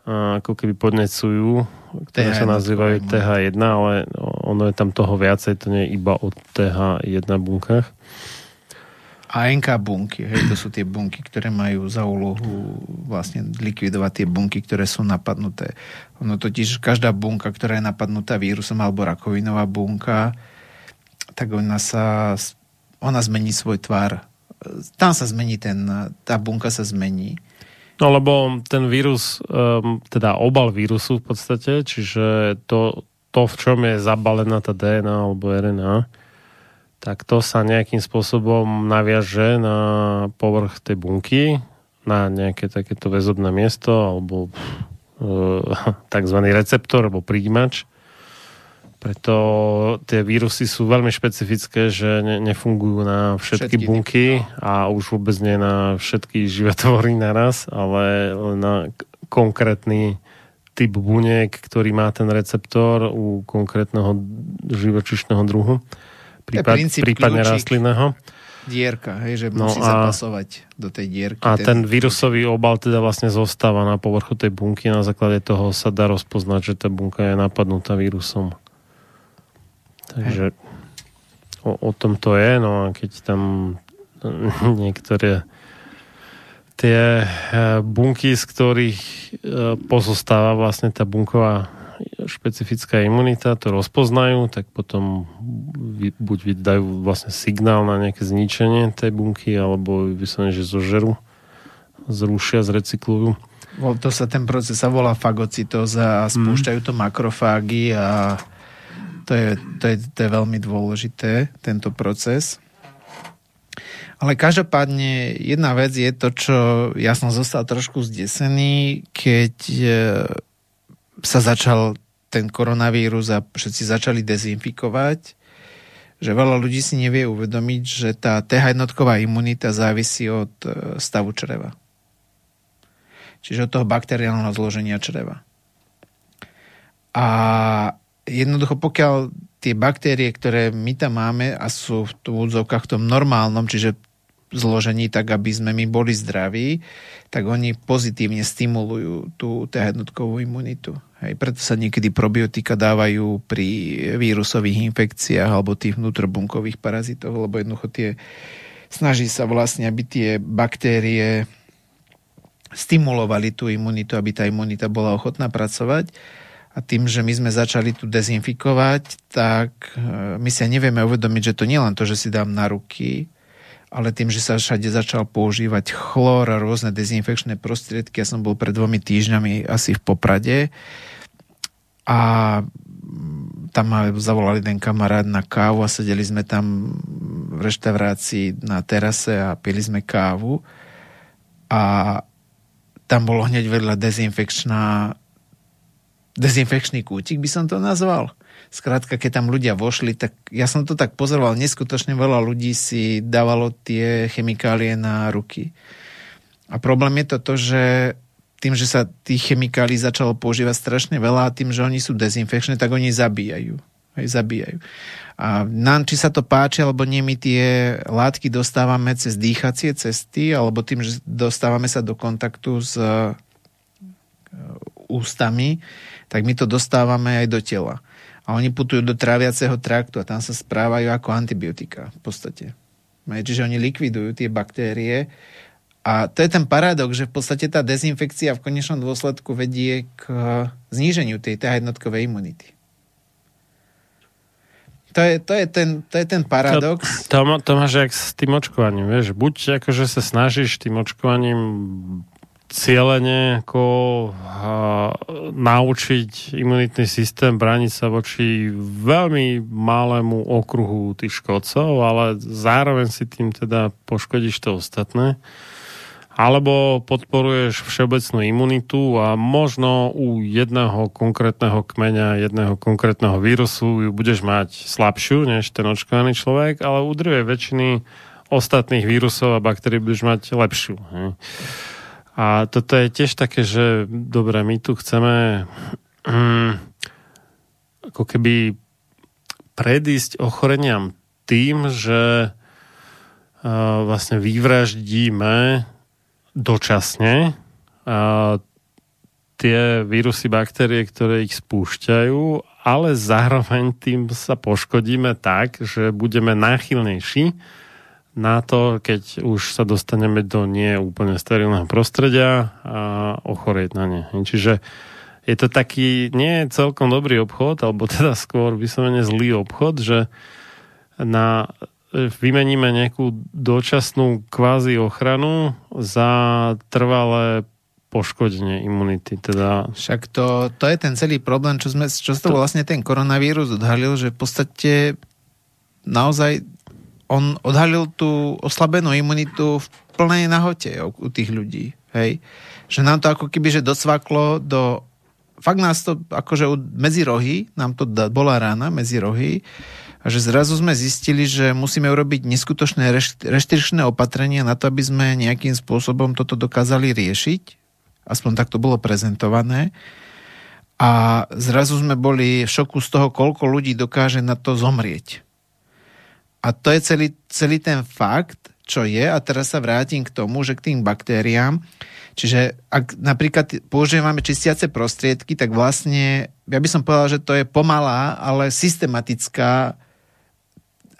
ako keby podnecujú, ktoré TH1 sa nazývajú TH1, ale ono je tam toho viacej, to nie je iba o TH1 bunkách. A NK bunky, hej, to sú tie bunky, ktoré majú za úlohu vlastne likvidovať tie bunky, ktoré sú napadnuté. Ono totiž každá bunka, ktorá je napadnutá vírusom alebo rakovinová bunka, tak ona sa, ona zmení svoj tvar. Tam sa zmení ten, tá bunka sa zmení. No lebo ten vírus, um, teda obal vírusu v podstate, čiže to, to v čom je zabalená tá DNA alebo RNA, tak to sa nejakým spôsobom naviaže na povrch tej bunky na nejaké takéto väzobné miesto alebo tzv. receptor alebo príjimač. Preto tie vírusy sú veľmi špecifické, že ne, nefungujú na všetky, všetky bunky a už vôbec nie na všetky životvory naraz, ale na konkrétny typ buniek, ktorý má ten receptor u konkrétneho živočišného druhu, prípad, prípadne rastlinného dierka, hej, že no musí a, zapasovať do tej dierky. A ten, ten vírusový obal teda vlastne zostáva na povrchu tej bunky na základe toho sa dá rozpoznať, že tá bunka je napadnutá vírusom. Takže o, o tom to je, no a keď tam niektoré tie e, bunky, z ktorých e, pozostáva vlastne tá bunková špecifická imunita to rozpoznajú, tak potom buď vydajú vlastne signál na nejaké zničenie tej bunky, alebo vyslovene, že zožerú, zrušia, zrecyklujú. To sa ten proces sa volá fagocitoza a spúšťajú to makrofágy a to je, to, je, to je veľmi dôležité, tento proces. Ale každopádne jedna vec je to, čo ja som zostal trošku zdesený, keď sa začal ten koronavírus a všetci začali dezinfikovať, že veľa ľudí si nevie uvedomiť, že tá TH jednotková imunita závisí od e, stavu čreva. Čiže od toho bakteriálneho zloženia čreva. A jednoducho pokiaľ tie baktérie, ktoré my tam máme a sú v úvodzovkách v tom normálnom, čiže zložení tak, aby sme my boli zdraví, tak oni pozitívne stimulujú tú jednotkovú imunitu. Hej, preto sa niekedy probiotika dávajú pri vírusových infekciách alebo tých vnútrobunkových parazitoch, lebo jednoducho tie snaží sa vlastne, aby tie baktérie stimulovali tú imunitu, aby tá imunita bola ochotná pracovať. A tým, že my sme začali tu dezinfikovať, tak e, my sa nevieme uvedomiť, že to nie len to, že si dám na ruky, ale tým, že sa všade začal používať chlór a rôzne dezinfekčné prostriedky, ja som bol pred dvomi týždňami asi v Poprade a tam ma zavolal jeden kamarát na kávu a sedeli sme tam v reštaurácii na terase a pili sme kávu a tam bolo hneď vedľa dezinfekčná dezinfekčný kútik by som to nazval Skrátka, keď tam ľudia vošli, tak ja som to tak pozoroval, neskutočne veľa ľudí si dávalo tie chemikálie na ruky. A problém je to to, že tým, že sa tých chemikálií začalo používať strašne veľa a tým, že oni sú dezinfekčné, tak oni zabíjajú. Hej, zabíjajú. A nám, či sa to páči, alebo nie, my tie látky dostávame cez dýchacie cesty, alebo tým, že dostávame sa do kontaktu s uh, ústami, tak my to dostávame aj do tela a oni putujú do tráviaceho traktu a tam sa správajú ako antibiotika v podstate. Čiže oni likvidujú tie baktérie a to je ten paradox, že v podstate tá dezinfekcia v konečnom dôsledku vedie k zníženiu tej TH jednotkovej imunity. To je, to je, ten, to je ten paradox. To, to, to máš jak s tým očkovaním, vieš. Buď akože sa snažíš tým očkovaním cieľene ako a, naučiť imunitný systém brániť sa voči veľmi malému okruhu tých škodcov, ale zároveň si tým teda poškodíš to ostatné. Alebo podporuješ všeobecnú imunitu a možno u jedného konkrétneho kmeňa, jedného konkrétneho vírusu ju budeš mať slabšiu než ten očkovaný človek, ale u druhej väčšiny ostatných vírusov a baktérií budeš mať lepšiu. Hej. A toto je tiež také, že dobre, my tu chceme mm, ako keby predísť ochoreniam tým, že uh, vlastne vyvraždíme dočasne uh, tie vírusy, baktérie, ktoré ich spúšťajú, ale zároveň tým sa poškodíme tak, že budeme náchylnejší na to, keď už sa dostaneme do nie úplne sterilného prostredia a ochorieť na ne. Čiže je to taký nie celkom dobrý obchod, alebo teda skôr vyslovene zlý obchod, že na, vymeníme nejakú dočasnú kvázi ochranu za trvalé poškodenie imunity. Teda... Však to, to je ten celý problém, čo, sme, čo to vlastne ten koronavírus odhalil, že v podstate naozaj on odhalil tú oslabenú imunitu v plnej nahote u tých ľudí. Hej? Že nám to ako keby, že docvaklo do... Fakt nás to, akože medzi rohy, nám to bola rána medzi rohy, a že zrazu sme zistili, že musíme urobiť neskutočné reštričné opatrenia na to, aby sme nejakým spôsobom toto dokázali riešiť. Aspoň tak to bolo prezentované. A zrazu sme boli v šoku z toho, koľko ľudí dokáže na to zomrieť. A to je celý, celý ten fakt, čo je. A teraz sa vrátim k tomu, že k tým baktériám. Čiže ak napríklad používame čistiace prostriedky, tak vlastne, ja by som povedal, že to je pomalá, ale systematická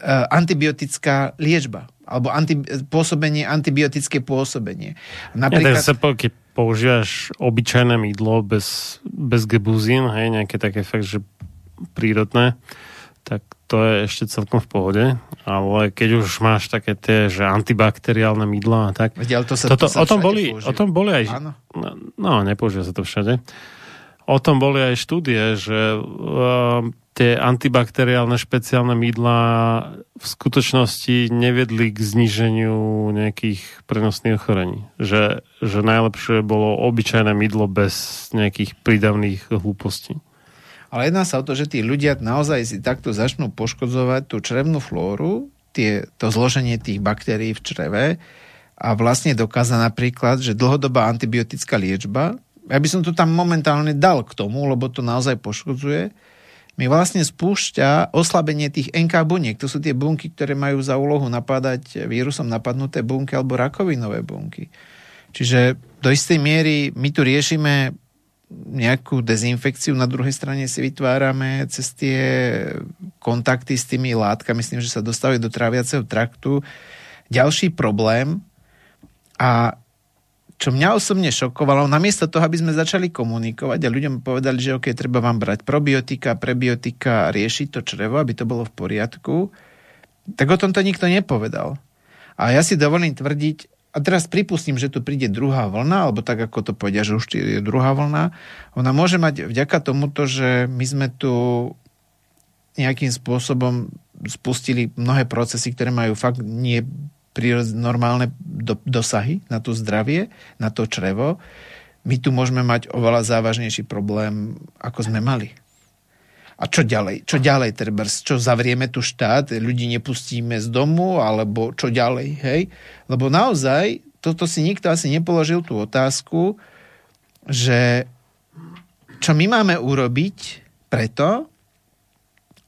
Eh, antibiotická liečba alebo anti, pôsobenie, antibiotické pôsobenie. Napríklad... Ja, sa keď používaš obyčajné mydlo bez, bez gebuzín, hej, nejaké také fakt, že prírodné, tak to je ešte celkom v pohode, ale keď už máš také tie, že antibakteriálne mydla a tak... Veď, to sa, toto, to sa o, tom boli, o tom boli aj... Áno. No, no, nepoužíva sa to všade. O tom boli aj štúdie, že uh, tie antibakteriálne špeciálne mydlá v skutočnosti nevedli k zniženiu nejakých prenosných ochorení. Že, že najlepšie bolo obyčajné mydlo bez nejakých prídavných hlúpostí. Ale jedná sa o to, že tí ľudia naozaj si takto začnú poškodzovať tú črevnú flóru, tie, to zloženie tých baktérií v čreve a vlastne dokáza napríklad, že dlhodobá antibiotická liečba, ja by som to tam momentálne dal k tomu, lebo to naozaj poškodzuje, mi vlastne spúšťa oslabenie tých NK buniek. To sú tie bunky, ktoré majú za úlohu napadať vírusom napadnuté bunky alebo rakovinové bunky. Čiže do istej miery my tu riešime nejakú dezinfekciu, na druhej strane si vytvárame cez tie kontakty s tými látkami, myslím, že sa dostávajú do tráviaceho traktu, ďalší problém a čo mňa osobne šokovalo, namiesto toho, aby sme začali komunikovať a ľuďom povedali, že OK, treba vám brať probiotika, prebiotika, riešiť to črevo, aby to bolo v poriadku, tak o tom to nikto nepovedal. A ja si dovolím tvrdiť, a teraz pripustím, že tu príde druhá vlna, alebo tak ako to povedia, že už je druhá vlna, ona môže mať vďaka tomuto, že my sme tu nejakým spôsobom spustili mnohé procesy, ktoré majú fakt nie normálne do, dosahy na to zdravie, na to črevo, my tu môžeme mať oveľa závažnejší problém, ako sme mali. A čo ďalej? Čo ďalej, Trebers? Čo zavrieme tu štát, ľudí nepustíme z domu, alebo čo ďalej, hej? Lebo naozaj, toto si nikto asi nepoložil tú otázku, že čo my máme urobiť preto,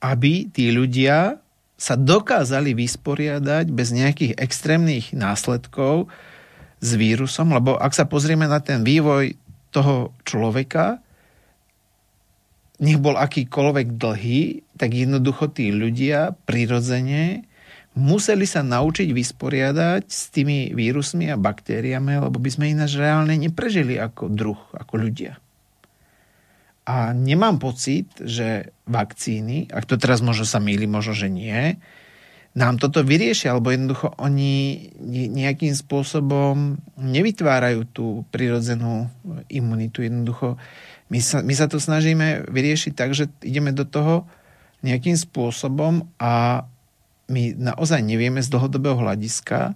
aby tí ľudia sa dokázali vysporiadať bez nejakých extrémnych následkov s vírusom, lebo ak sa pozrieme na ten vývoj toho človeka, nech bol akýkoľvek dlhý, tak jednoducho tí ľudia prirodzene museli sa naučiť vysporiadať s tými vírusmi a baktériami, lebo by sme ináč reálne neprežili ako druh, ako ľudia. A nemám pocit, že vakcíny, ak to teraz možno sa míli, možno, že nie, nám toto vyriešia, alebo jednoducho oni nejakým spôsobom nevytvárajú tú prirodzenú imunitu. Jednoducho my sa, my sa to snažíme vyriešiť tak, že ideme do toho nejakým spôsobom a my naozaj nevieme z dlhodobého hľadiska,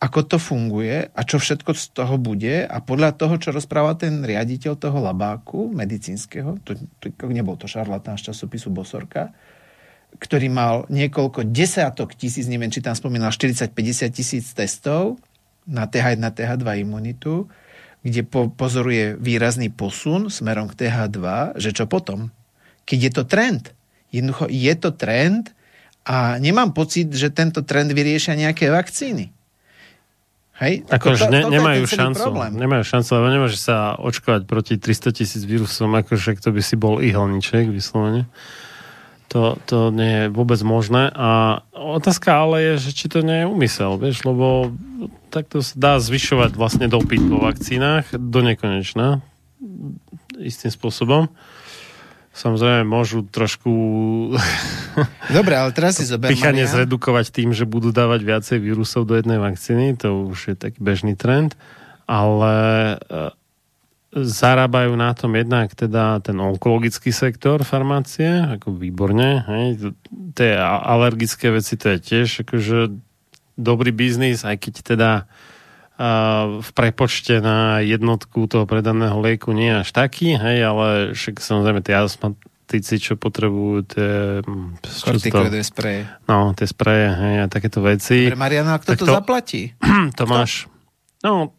ako to funguje a čo všetko z toho bude. A podľa toho, čo rozpráva ten riaditeľ toho labáku medicínskeho, to, to nebol to šarlatán z časopisu Bosorka, ktorý mal niekoľko desiatok tisíc, neviem, či tam spomínal 40-50 tisíc testov na TH1, TH2 imunitu, kde po, pozoruje výrazný posun smerom k TH2, že čo potom? Keď je to trend. Jednoducho je to trend a nemám pocit, že tento trend vyriešia nejaké vakcíny. Hej? Akože to, ne, nemajú šancu. Problém. Nemajú šancu, lebo nemôže sa očkovať proti 300 tisíc vírusom, akože kto by si bol ihelníček vyslovene. To, to nie je vôbec možné. A otázka ale je, že či to nie je úmysel, vieš, lebo takto sa dá zvyšovať vlastne dopyt po vakcínach do nekonečna istým spôsobom. Samozrejme, môžu trošku Dobre, ale teraz si zober, Pichanie Maria. zredukovať tým, že budú dávať viacej vírusov do jednej vakcíny, to už je taký bežný trend, ale eh, zarábajú na tom jednak teda ten onkologický sektor farmácie, ako výborne, hej, tie alergické veci to je tiež akože dobrý biznis, aj keď teda v prepočte na jednotku toho predaného lieku nie je až taký, hej, ale však samozrejme tie astmatici, čo potrebujú tie... Hm, Kortikoidové spreje. No, tie spreje, hej, a takéto veci. Dobre, Mariana, kto to, to zaplatí? To máš... No,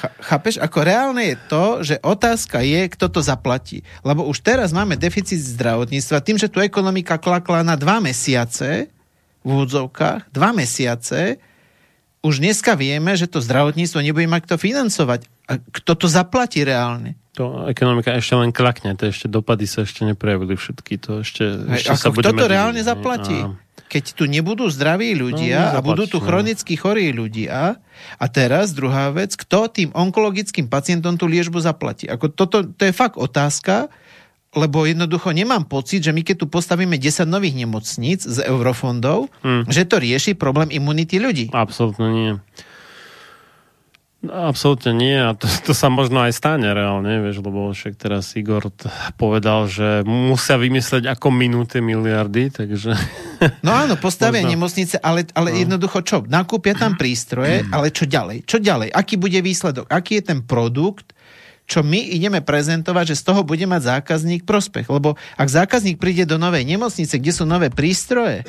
Chápeš? Ako reálne je to, že otázka je, kto to zaplatí. Lebo už teraz máme deficit zdravotníctva tým, že tu ekonomika klakla na dva mesiace v úvodzovkách, dva mesiace, už dneska vieme, že to zdravotníctvo nebude mať kto financovať. A kto to zaplatí reálne? To ekonomika ešte len klakne, to ešte dopady sa ešte neprejavili všetky. To ešte, ešte sa kto to reálne zaplatí? A keď tu nebudú zdraví ľudia no, a budú tu no. chronicky chorí ľudia. A teraz druhá vec, kto tým onkologickým pacientom tú liežbu zaplatí? Ako toto, to je fakt otázka, lebo jednoducho nemám pocit, že my keď tu postavíme 10 nových nemocníc z eurofondov, hmm. že to rieši problém imunity ľudí. Absolutne nie. Absolútne nie a to, to sa možno aj stane reálne, vieš, lebo však teraz Igor povedal, že musia vymysleť ako minúty miliardy, takže... No áno, postavia možno... nemocnice, ale, ale no. jednoducho čo? Nakúpia tam prístroje, ale čo ďalej? Čo ďalej? Aký bude výsledok? Aký je ten produkt, čo my ideme prezentovať, že z toho bude mať zákazník prospech. Lebo ak zákazník príde do novej nemocnice, kde sú nové prístroje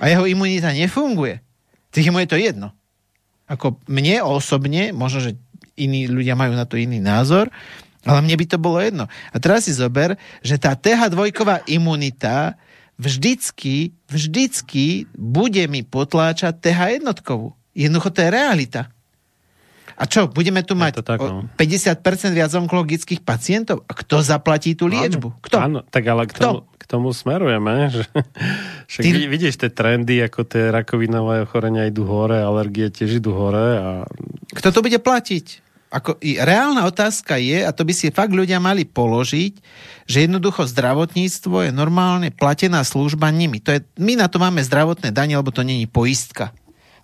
a jeho imunita nefunguje, tak mu je to jedno. Ako mne osobne, možno, že iní ľudia majú na to iný názor, ale mne by to bolo jedno. A teraz si zober, že tá TH2 imunita vždycky, vždycky bude mi potláčať TH jednotkovú. Jednoducho to je realita. A čo, budeme tu mať tak, no. 50% viac onkologických pacientov? A kto zaplatí tú liečbu? Kto? Áno, tak ale k tomu, k tomu smerujeme. Že, však Ty... vidíš tie trendy, ako tie rakovinové ochorenia idú hore, alergie tiež idú hore. A... Kto to bude platiť? Ako, reálna otázka je, a to by si fakt ľudia mali položiť, že jednoducho zdravotníctvo je normálne platená služba nimi. To je, my na to máme zdravotné dane, lebo to není poistka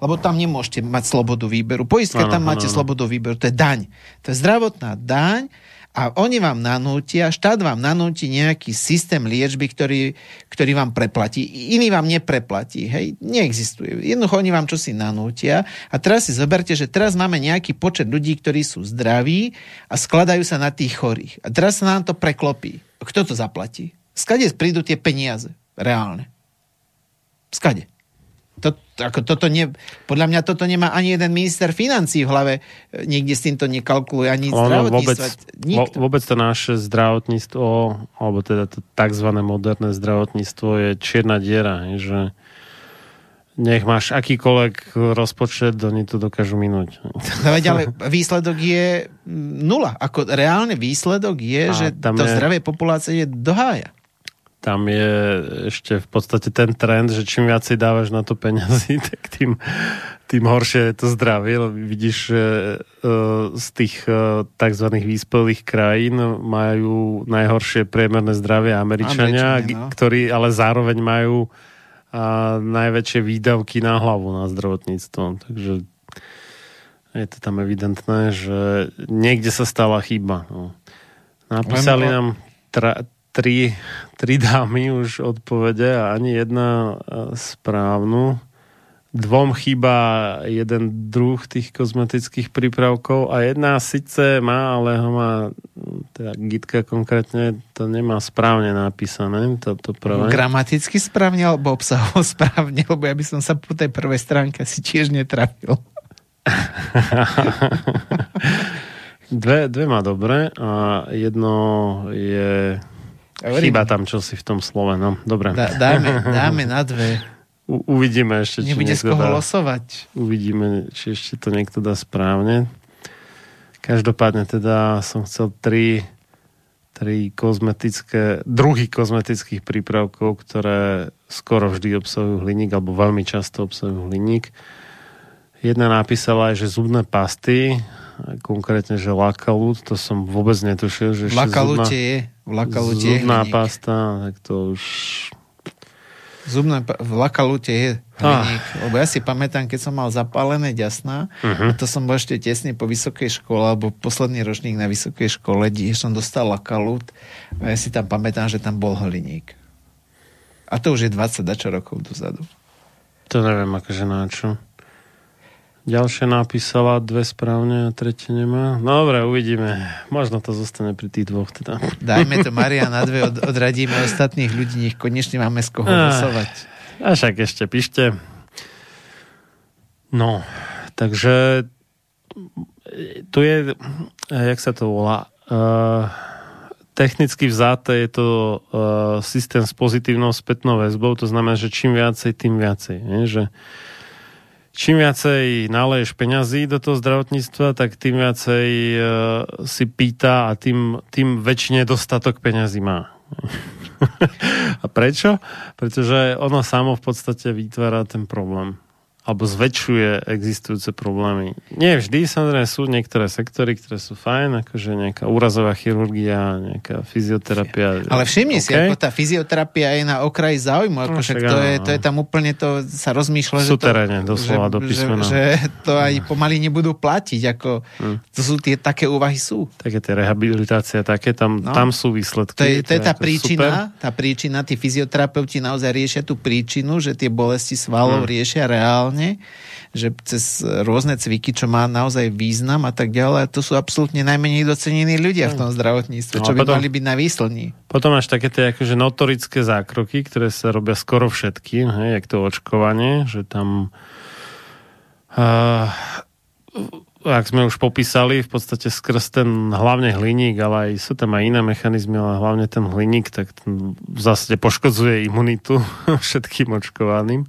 lebo tam nemôžete mať slobodu výberu. Poistka tam máte ano. slobodu výberu, to je daň. To je zdravotná daň a oni vám nanútia, štát vám nanúti nejaký systém liečby, ktorý, ktorý vám preplatí. Iný vám nepreplatí, hej, neexistuje. Jednoducho oni vám čosi nanútia a teraz si zoberte, že teraz máme nejaký počet ľudí, ktorí sú zdraví a skladajú sa na tých chorých. A teraz sa nám to preklopí. Kto to zaplatí? Skade prídu tie peniaze? Reálne. Skade? To, ako toto ne, podľa mňa toto nemá ani jeden minister financí v hlave. Nikde s týmto nekalkuluje ani zdravotníctvo. Vôbec, vôbec to naše zdravotníctvo, alebo teda to tzv. moderné zdravotníctvo je čierna diera. Že nech máš akýkoľvek rozpočet, oni to dokážu minúť. No veď, ale výsledok je nula. Ako reálny výsledok je, A že to je... zdravie populácie je dohája tam je ešte v podstate ten trend, že čím viacej dávaš na to peniazy, tak tým, tým horšie je to zdravie. Vidíš, že e, z tých e, tzv. výspelých krajín majú najhoršie priemerné zdravie Američania, Američania no. ktorí ale zároveň majú a najväčšie výdavky na hlavu na zdravotníctvo. Takže je to tam evidentné, že niekde sa stala chyba. No. Napísali nám tra, tri, tri dámy už odpovede a ani jedna e, správnu. Dvom chýba jeden druh tých kozmetických prípravkov a jedna síce má, ale ho má teda Gitka konkrétne to nemá správne napísané, toto prvé. Gramaticky správne alebo obsahovo správne, lebo ja by som sa po tej prvej stránke si tiež netrafil. dve, dve má dobre a jedno je Chýba tam čosi v tom slove, no. Dobre. Dá, dáme, dáme na dve. U, uvidíme ešte, či Nebude koho dá, losovať. Uvidíme, či ešte to niekto dá správne. Každopádne teda som chcel tri, tri kozmetické, druhy kozmetických prípravkov, ktoré skoro vždy obsahujú hliník, alebo veľmi často obsahujú hliník. Jedna napísala aj, že zubné pasty, konkrétne, že lakalut, to som vôbec netušil, že Lakalute zubná, je, Lakalute zubná je pasta, tak to už Zubné, v lakalute je hliník, ah. lebo ja si pamätám, keď som mal zapálené ďasná, uh-huh. a to som bol ešte tesne po vysokej škole, alebo posledný ročník na vysokej škole, kde som dostal lakalut a ja si tam pamätám, že tam bol hliník. A to už je 20 dačo rokov dozadu. To neviem, akože na čo. Ďalšie napísala dve správne a tretie nemá. No dobre, uvidíme. Možno to zostane pri tých dvoch teda. Dajme to Maria na dve, od, odradíme ostatných ľudí, nech konečne máme z koho hlasovať. A však ešte píšte. No, takže tu je, jak sa to volá, uh, technicky vzáte je to uh, systém s pozitívnou spätnou väzbou, to znamená, že čím viacej, tým viacej. Nie? Že uh, čím viacej naleješ peňazí do toho zdravotníctva, tak tým viacej uh, si pýta a tým, tým väčšine dostatok peňazí má. a prečo? Pretože ono samo v podstate vytvára ten problém alebo zväčšuje existujúce problémy. Nie vždy, samozrejme sú niektoré sektory, ktoré sú fajn, akože nejaká úrazová chirurgia, nejaká fyzioterapia. Ale všimni okay. si, ako tá fyzioterapia je na okraji záujmu, no, akože no, to, je, to je tam úplne, to sa rozmýšľa, že to, doslova že, do písmena. Že, že to aj pomaly nebudú platiť, ako hmm. to sú tie také úvahy sú. Také tie rehabilitácie, také, tam, no. tam sú výsledky. To je, to je tá príčina, super. tá príčina, tí fyzioterapeuti naozaj riešia tú príčinu, že tie bolesti svalov hmm. riešia reálne reálne, že cez rôzne cviky, čo má naozaj význam a tak ďalej, to sú absolútne najmenej docenení ľudia v tom zdravotníctve, no, čo by potom, mali byť na výslní. Potom máš také tie akože notorické zákroky, ktoré sa robia skoro všetkým, hej, jak to očkovanie, že tam uh, ak sme už popísali, v podstate skrz ten hlavne hliník, ale aj sú tam aj iné mechanizmy, ale hlavne ten hliník, tak ten v zásade poškodzuje imunitu všetkým očkovaným.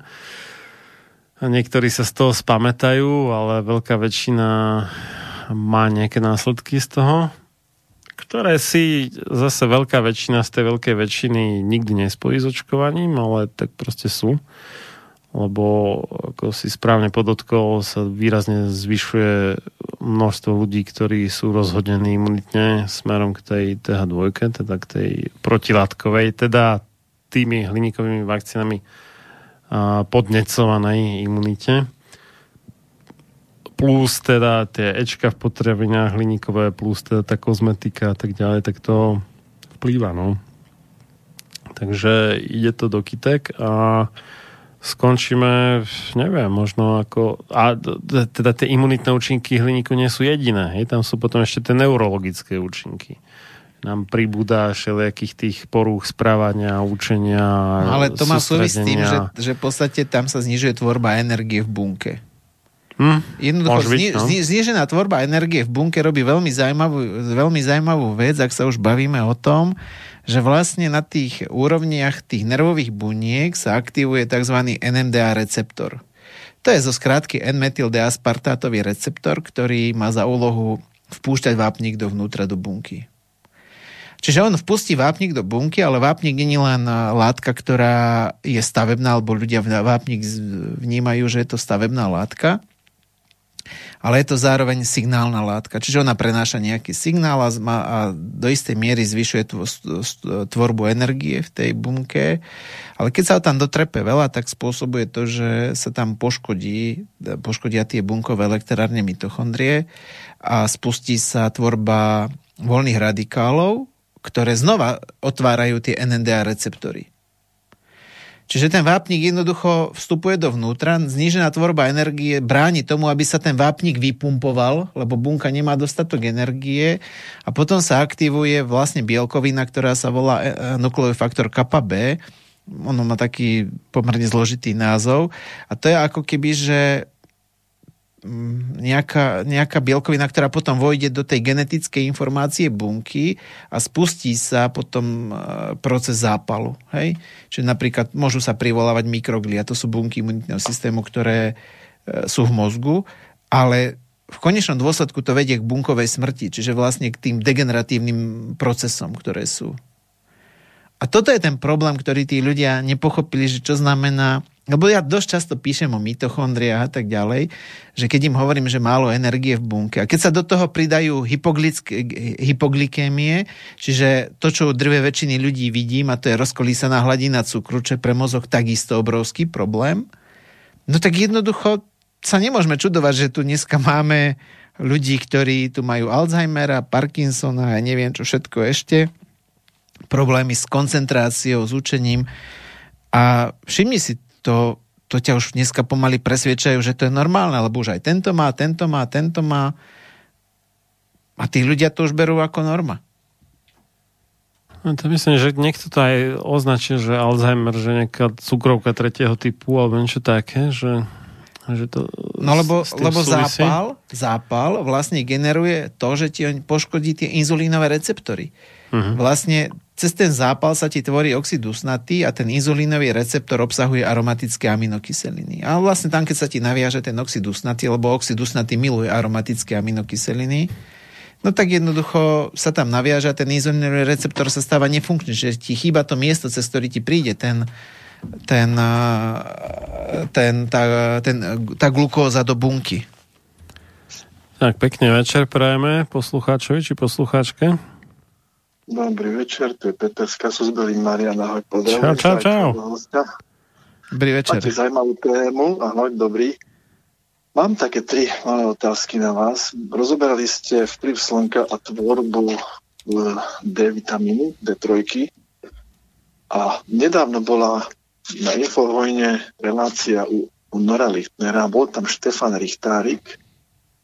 Niektorí sa z toho spamätajú, ale veľká väčšina má nejaké následky z toho, ktoré si zase veľká väčšina z tej veľkej väčšiny nikdy nespojí s očkovaním, ale tak proste sú. Lebo, ako si správne podotkol, sa výrazne zvyšuje množstvo ľudí, ktorí sú rozhodnení imunitne smerom k tej TH2, teda k tej protilátkovej, teda tými hliníkovými vakcínami podnecovanej imunite. Plus teda tie Ečka v potravinách hliníkové, plus teda tá kozmetika a tak ďalej, tak to vplýva, no. Takže ide to do kytek a skončíme, neviem, možno ako... A teda tie imunitné účinky hliníku nie sú jediné, hej? tam sú potom ešte tie neurologické účinky nám pribúda všelijakých tých porúch správania, učenia. No, ale to má súvisť s tým, že, že v podstate tam sa znižuje tvorba energie v bunke. Hm, Jednoducho zni, no? znižená tvorba energie v bunke robí veľmi zaujímavú, veľmi zaujímavú vec, ak sa už bavíme o tom, že vlastne na tých úrovniach tých nervových buniek sa aktivuje tzv. NMDA receptor. To je zo skrátky N-metyldeaspartátový receptor, ktorý má za úlohu vpúšťať vápnik dovnútra do bunky. Čiže on vpustí vápnik do bunky, ale vápnik nie je len látka, ktorá je stavebná, alebo ľudia vápnik vnímajú, že je to stavebná látka, ale je to zároveň signálna látka. Čiže ona prenáša nejaký signál a, a do istej miery zvyšuje tvorbu energie v tej bunke. Ale keď sa tam dotrepe veľa, tak spôsobuje to, že sa tam poškodí, poškodia tie bunkové elektrárne mitochondrie a spustí sa tvorba voľných radikálov, ktoré znova otvárajú tie NNDA receptory. Čiže ten vápnik jednoducho vstupuje dovnútra, znížená tvorba energie bráni tomu, aby sa ten vápnik vypumpoval, lebo bunka nemá dostatok energie a potom sa aktivuje vlastne bielkovina, ktorá sa volá e, e, nukleový faktor kappa B. Ono má taký pomerne zložitý názov a to je ako keby, že nejaká, nejaká bielkovina, ktorá potom vojde do tej genetickej informácie bunky a spustí sa potom e, proces zápalu. Hej? Čiže napríklad môžu sa privolávať mikroglia, to sú bunky imunitného systému, ktoré e, sú v mozgu, ale v konečnom dôsledku to vedie k bunkovej smrti, čiže vlastne k tým degeneratívnym procesom, ktoré sú. A toto je ten problém, ktorý tí ľudia nepochopili, že čo znamená Lebo ja dosť často píšem o mitochondriách a tak ďalej, že keď im hovorím, že málo energie v bunke a keď sa do toho pridajú hypoglykémie, čiže to, čo u drve väčšiny ľudí vidím, a to je rozkolísaná hladina cukru, čo je pre mozog takisto obrovský problém, no tak jednoducho sa nemôžeme čudovať, že tu dneska máme ľudí, ktorí tu majú Alzheimera, Parkinsona a neviem čo všetko ešte, problémy s koncentráciou, s učením. A všimni si to, to ťa už dneska pomaly presviečajú, že to je normálne, lebo už aj tento má, tento má, tento má. A tí ľudia to už berú ako norma. No to myslím, že niekto to aj označil, že Alzheimer, že nejaká cukrovka tretieho typu alebo niečo také, že, že to No lebo, lebo zápal, zápal vlastne generuje to, že ti poškodí tie inzulínové receptory. Uh-huh. Vlastne cez ten zápal sa ti tvorí oxid dusnatý a ten inzulínový receptor obsahuje aromatické aminokyseliny. A vlastne tam, keď sa ti naviaže ten oxid dusnatý, lebo oxid dusnatý miluje aromatické aminokyseliny, no tak jednoducho sa tam naviaže a ten inzulínový receptor sa stáva nefunkčný, že ti chýba to miesto, cez ktorý ti príde ten, ten, ten, tá, ten, tá glukóza do bunky. Tak, pekne večer prajeme poslucháčovi či poslucháčke. Dobrý večer, tu je Peter z Kasusbelín Marian, ahoj, pozdravujem. Čau, čau, čau. Dobrý večer. Máte zaujímavú tému, ahoj, dobrý. Mám také tri malé otázky na vás. Rozoberali ste vplyv slnka a tvorbu D vitamínu, D3. A nedávno bola na Infovojne relácia u, u Nora Lichtnera. Bol tam Štefan Richtárik.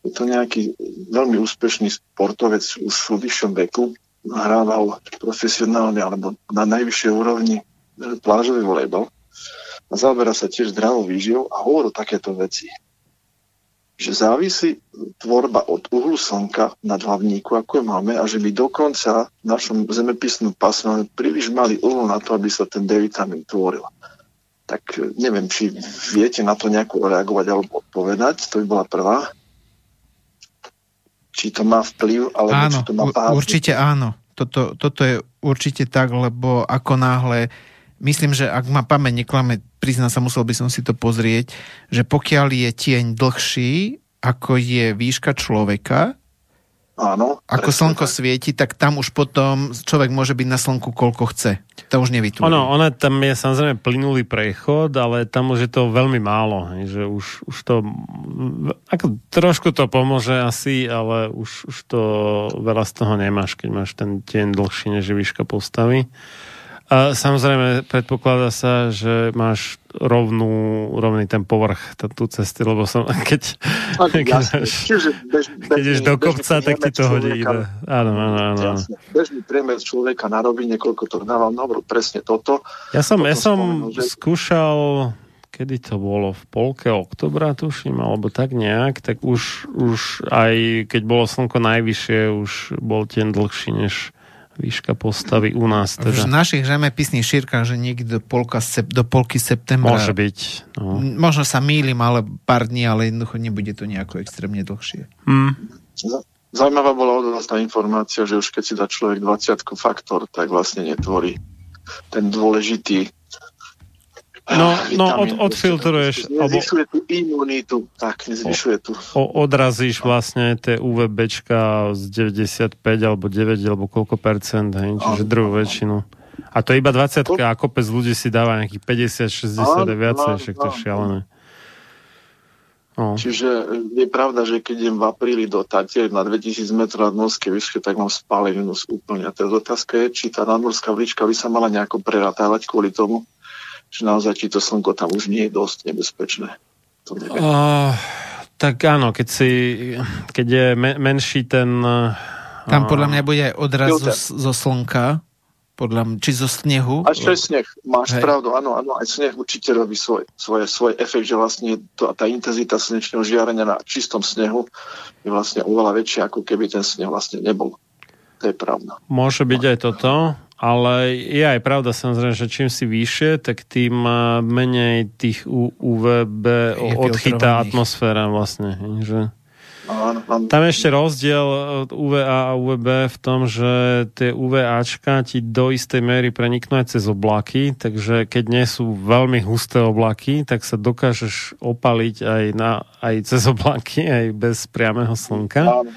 Je to nejaký veľmi úspešný sportovec už v vyššom veku hrával profesionálne alebo na najvyššej úrovni plážový volejbal a zaoberá sa tiež zdravou výživou a hovorí takéto veci. Že závisí tvorba od uhlu slnka na hlavníku, ako je máme, a že by dokonca v našom zemepisnom pásme máme príliš malý uhol na to, aby sa ten D-vitamín tvoril. Tak neviem, či viete na to nejako reagovať alebo odpovedať. To by bola prvá či to má vplyv, alebo áno, či to má pár. Určite áno. Toto, toto je určite tak, lebo ako náhle, myslím, že ak ma pamäť neklame, prizná sa, musel by som si to pozrieť, že pokiaľ je tieň dlhší, ako je výška človeka, Áno. Ako slnko tak. svieti, tak tam už potom človek môže byť na slnku koľko chce. To už nevytúri. Ono, ono tam je samozrejme plynulý prechod, ale tam už je to veľmi málo. Že už, už to ako, trošku to pomôže asi, ale už, už to veľa z toho nemáš, keď máš ten deň dlhší než výška postavy. A samozrejme, predpokladá sa, že máš rovnú, rovný ten povrch tú cesty, lebo som, keď, keď, jasne, máš, čiže bež, keď bež, do kopca, tak ti to hodí. Áno, áno, áno. Jasne. Bežný priemer človeka narobí, niekoľko to dával, no presne toto. Ja som, ja som spomenul, že... skúšal kedy to bolo, v polke oktobra tuším, alebo tak nejak, tak už, už aj keď bolo slnko najvyššie, už bol ten dlhší než výška postavy u nás. Teda. V našich zemepisných šírkach, že niekde do, polka, do polky septembra. Môže byť. No. Možno sa mýlim, ale pár dní, ale jednoducho nebude to nejako extrémne dlhšie. Hmm. Zaujímavá bola od vás tá informácia, že už keď si dá človek 20 faktor, tak vlastne netvorí ten dôležitý No, no od, odfiltruješ. Nezvyšuje tú imunitu, tak, nezvyšuje tu. O, odrazíš vlastne tie UVBčka z 95 alebo 9 alebo koľko percent, hej, čiže druhú väčšinu. A to je iba 20 a kopec ľudí si dáva nejakých 50, 60 a viacej, však to je šialené. No. Čiže je pravda, že keď idem v apríli do Tatier na 2000 metrov nad morskej výške, tak mám spáleninu úplne. A tá otázka je, či tá nadmorská vlička by sa mala nejako preratávať kvôli tomu, že naozaj či to slnko tam už nie je dosť nebezpečné. To uh, tak áno, keď, si, keď je me, menší ten... Uh, tam podľa mňa bude aj odraz zo, zo slnka, podľa mňa, či zo snehu. Až to je sneh, máš Hej. pravdu, áno, áno, aj sneh určite robí svoj, svoj, svoj efekt, že vlastne to, tá intenzita slnečného žiarenia na čistom snehu je vlastne oveľa väčšia, ako keby ten sneh vlastne nebol. To je pravda. Môže byť aj toto. Ale je aj pravda samozrejme, že čím si vyššie, tak tým menej tých UVB odchytá atmosféra vlastne. Že... Tam je ešte rozdiel od UVA a UVB v tom, že tie UVAčka ti do istej miery preniknú aj cez oblaky, takže keď nie sú veľmi husté oblaky, tak sa dokážeš opaliť aj, na, aj cez oblaky, aj bez priamého slnka. Áno.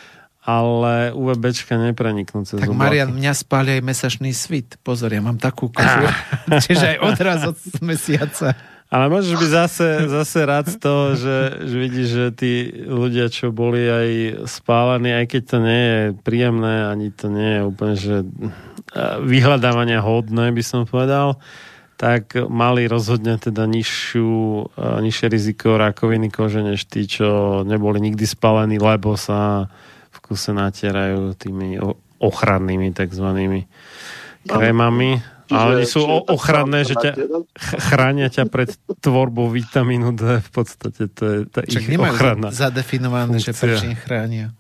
Ale UVBčka nepreniknú cez Tak oblaky. Marian, mňa spáli aj mesačný svit. Pozor, ja mám takú kožu. Čiže aj odraz od mesiaca. Ale môžeš byť zase, zase rád z toho, že, že vidíš, že tí ľudia, čo boli aj spálení, aj keď to nie je príjemné, ani to nie je úplne, že eh, vyhľadávania hodné, by som povedal, tak mali rozhodne teda nižšiu, eh, nižšie riziko rakoviny kože, než tí, čo neboli nikdy spálení, lebo sa v kuse natierajú tými ochrannými takzvanými krémami. A oni sú ochranné, že ťa ch- chránia ťa pred tvorbou vitamínu D. V podstate to je tá Však ich ochrana. zadefinované, že funkcia. prečo ich chránia.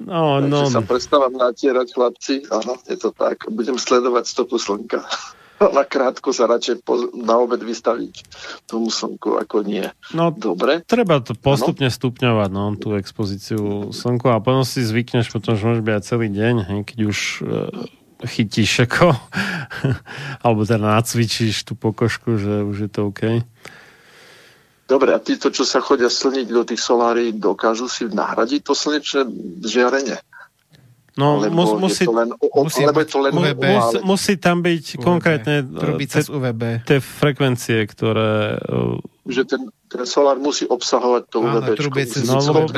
No, Takže no, sa prestávam natierať, chlapci. Áno, je to tak. Budem sledovať stopu slnka. Na krátko sa radšej po, na obed vystaviť tomu slnku, ako nie. no Dobre, treba to postupne stupňovať, no, tú expozíciu slnku a potom si zvykneš, potom že môže byť aj celý deň, hej, keď už e, chytíš ako, alebo teda nacvičíš tú pokožku, že už je to OK. dobre. A títo, čo sa chodia slniť do tých solárií, dokážu si nahradiť to slnečné žiarenie? No, Alebo mus, musí, je to len, o, musí alebo je to len UVB. mus, musí tam byť UVB. konkrétne te- z UVB. tie frekvencie, ktoré e, že ten, ten solár musí obsahovať to UVB.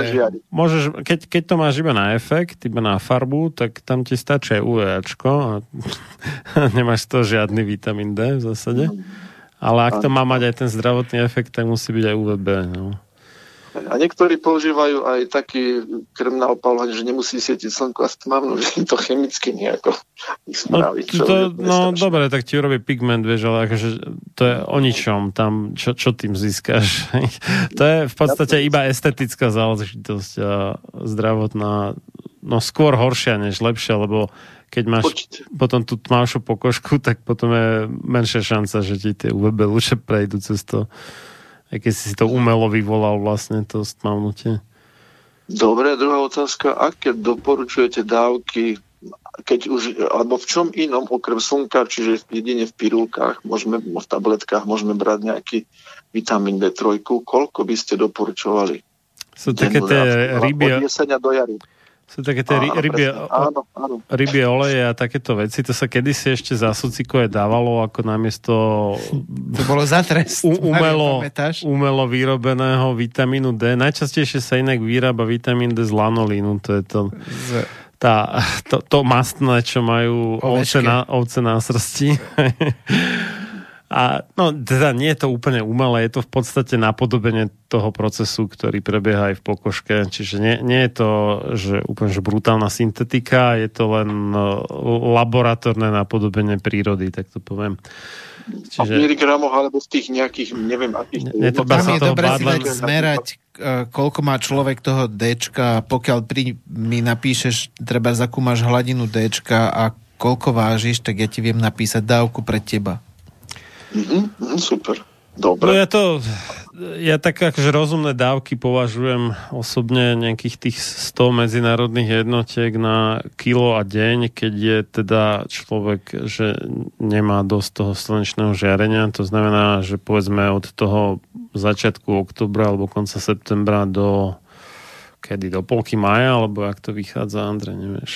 žiariť. Môžeš, keď, keď to máš iba na efekt, iba na farbu, tak tam ti stačí aj UVAčko a nemáš to žiadny vitamín D v zásade. Ale ak to má mať aj ten zdravotný efekt, tak musí byť aj UVB. No. A niektorí používajú aj taký krm na opalovanie, že nemusí svietiť slnko a stmavnú, že to chemicky nejako ich No, to, no dobre, tak ti urobí pigment, vieš, ale akože to je o ničom, tam, čo, čo tým získaš. to je v podstate iba estetická záležitosť a zdravotná, no skôr horšia než lepšia, lebo keď máš Určite. potom tú tmavšiu pokožku, tak potom je menšia šanca, že ti tie UVB lúče prejdú cez to. Keď si to umelo vyvolal vlastne to stmavnutie. Dobre, druhá otázka. Aké doporučujete dávky, keď už, alebo v čom inom okrem slnka, čiže jedine v pirulkách, môžeme, v tabletkách môžeme brať nejaký vitamín D3, koľko by ste doporučovali? Sú také tie rybie, Od jesenia do jary. Sú také tie Áno, rybie. Áno, áno. rybie oleje a takéto veci, to sa kedysi ešte za socikové dávalo ako namiesto To bolo za trest. u- umelo, umelo vyrobeného vitamínu D. Najčastejšie sa inak vyrába vitamín D z lanolínu, to je to, Z- tá, to, to mastné, čo majú ovce na, ovce na srsti. A no, teda nie je to úplne umelé, je to v podstate napodobenie toho procesu, ktorý prebieha aj v pokožke. Čiže nie, nie je to že úplne že brutálna syntetika, je to len no, laboratórne napodobenie prírody, tak to poviem. A v miligramoch alebo v tých nejakých, neviem, akých... Nie, to Tam sa je dobre si dať zmerať, eh, koľko má človek toho Dčka, pokiaľ pri, mi napíšeš, treba zakúmaš hladinu Dčka a koľko vážiš, tak ja ti viem napísať dávku pre teba. Mhm, mhm, super. No Dobre. ja to, ja tak akože rozumné dávky považujem osobne nejakých tých 100 medzinárodných jednotiek na kilo a deň, keď je teda človek, že nemá dosť toho slnečného žiarenia. To znamená, že povedzme od toho začiatku oktobra alebo konca septembra do kedy, do polky maja, alebo ak to vychádza, Andrej, nevieš.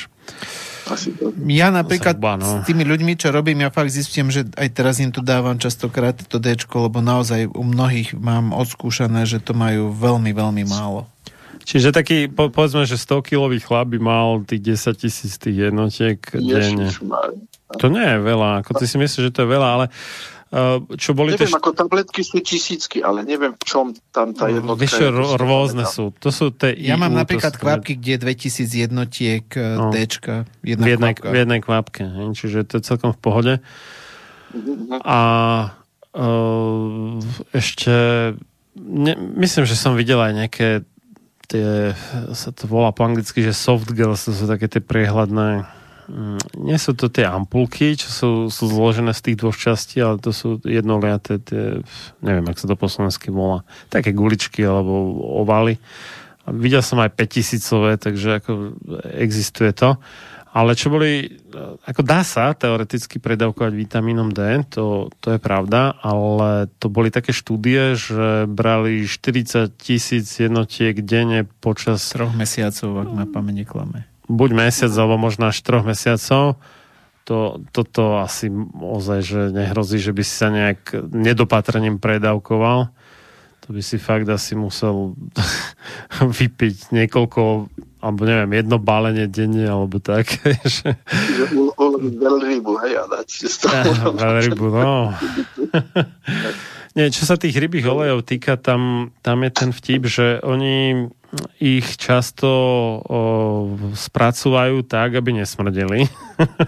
Asi to. Ja napríklad Zhruba, no. s tými ľuďmi, čo robím, ja fakt zistím, že aj teraz im tu dávam častokrát to Dčko, lebo naozaj u mnohých mám odskúšané, že to majú veľmi, veľmi málo. Čiže taký, po, povedzme, že 100-kilový chlap by mal tých 10 tisíc tých jednotiek denne. To nie je veľa, ako ty si myslíš, že to je veľa, ale uh, čo boli tie... Neviem, ako tabletky sú tisícky, ale neviem, v čom tam tá jednotka Vieš, je. rôzne sú. To sú tie Ja mám napríklad to sú- kvapky, kde je 2000 jednotiek No. no. Dčka. v Jedna jednej, kvapka. v jednej kvapke. hej, Čiže to je celkom v pohode. Mhm. A uh, ešte ne, myslím, že som videl aj nejaké tie, sa to volá po anglicky, že soft girls, to sú také tie priehľadné nie sú to tie ampulky, čo sú, sú zložené z tých dvoch častí, ale to sú jednoliaté tie, neviem, ak sa to po slovensky volá, také guličky alebo ovaly. videl som aj 5000 takže ako existuje to. Ale čo boli, ako dá sa teoreticky predávkovať vitamínom D, to, to je pravda, ale to boli také štúdie, že brali 40 tisíc jednotiek denne počas... Troch mesiacov, ak ma pamäť neklame. Buď mesiac, alebo možno až troch mesiacov. To, toto asi ozaj, že nehrozí, že by si sa nejak nedopatrením predávkoval to by si fakt asi musel vypiť niekoľko, alebo neviem, jedno bálenie denne, alebo tak. Že veľrybu, hej, a dať z toho. Veľrybu, no. Nie, čo sa tých rybých olejov týka, tam, tam je ten vtip, že oni ich často o, spracovajú tak, aby nesmrdeli.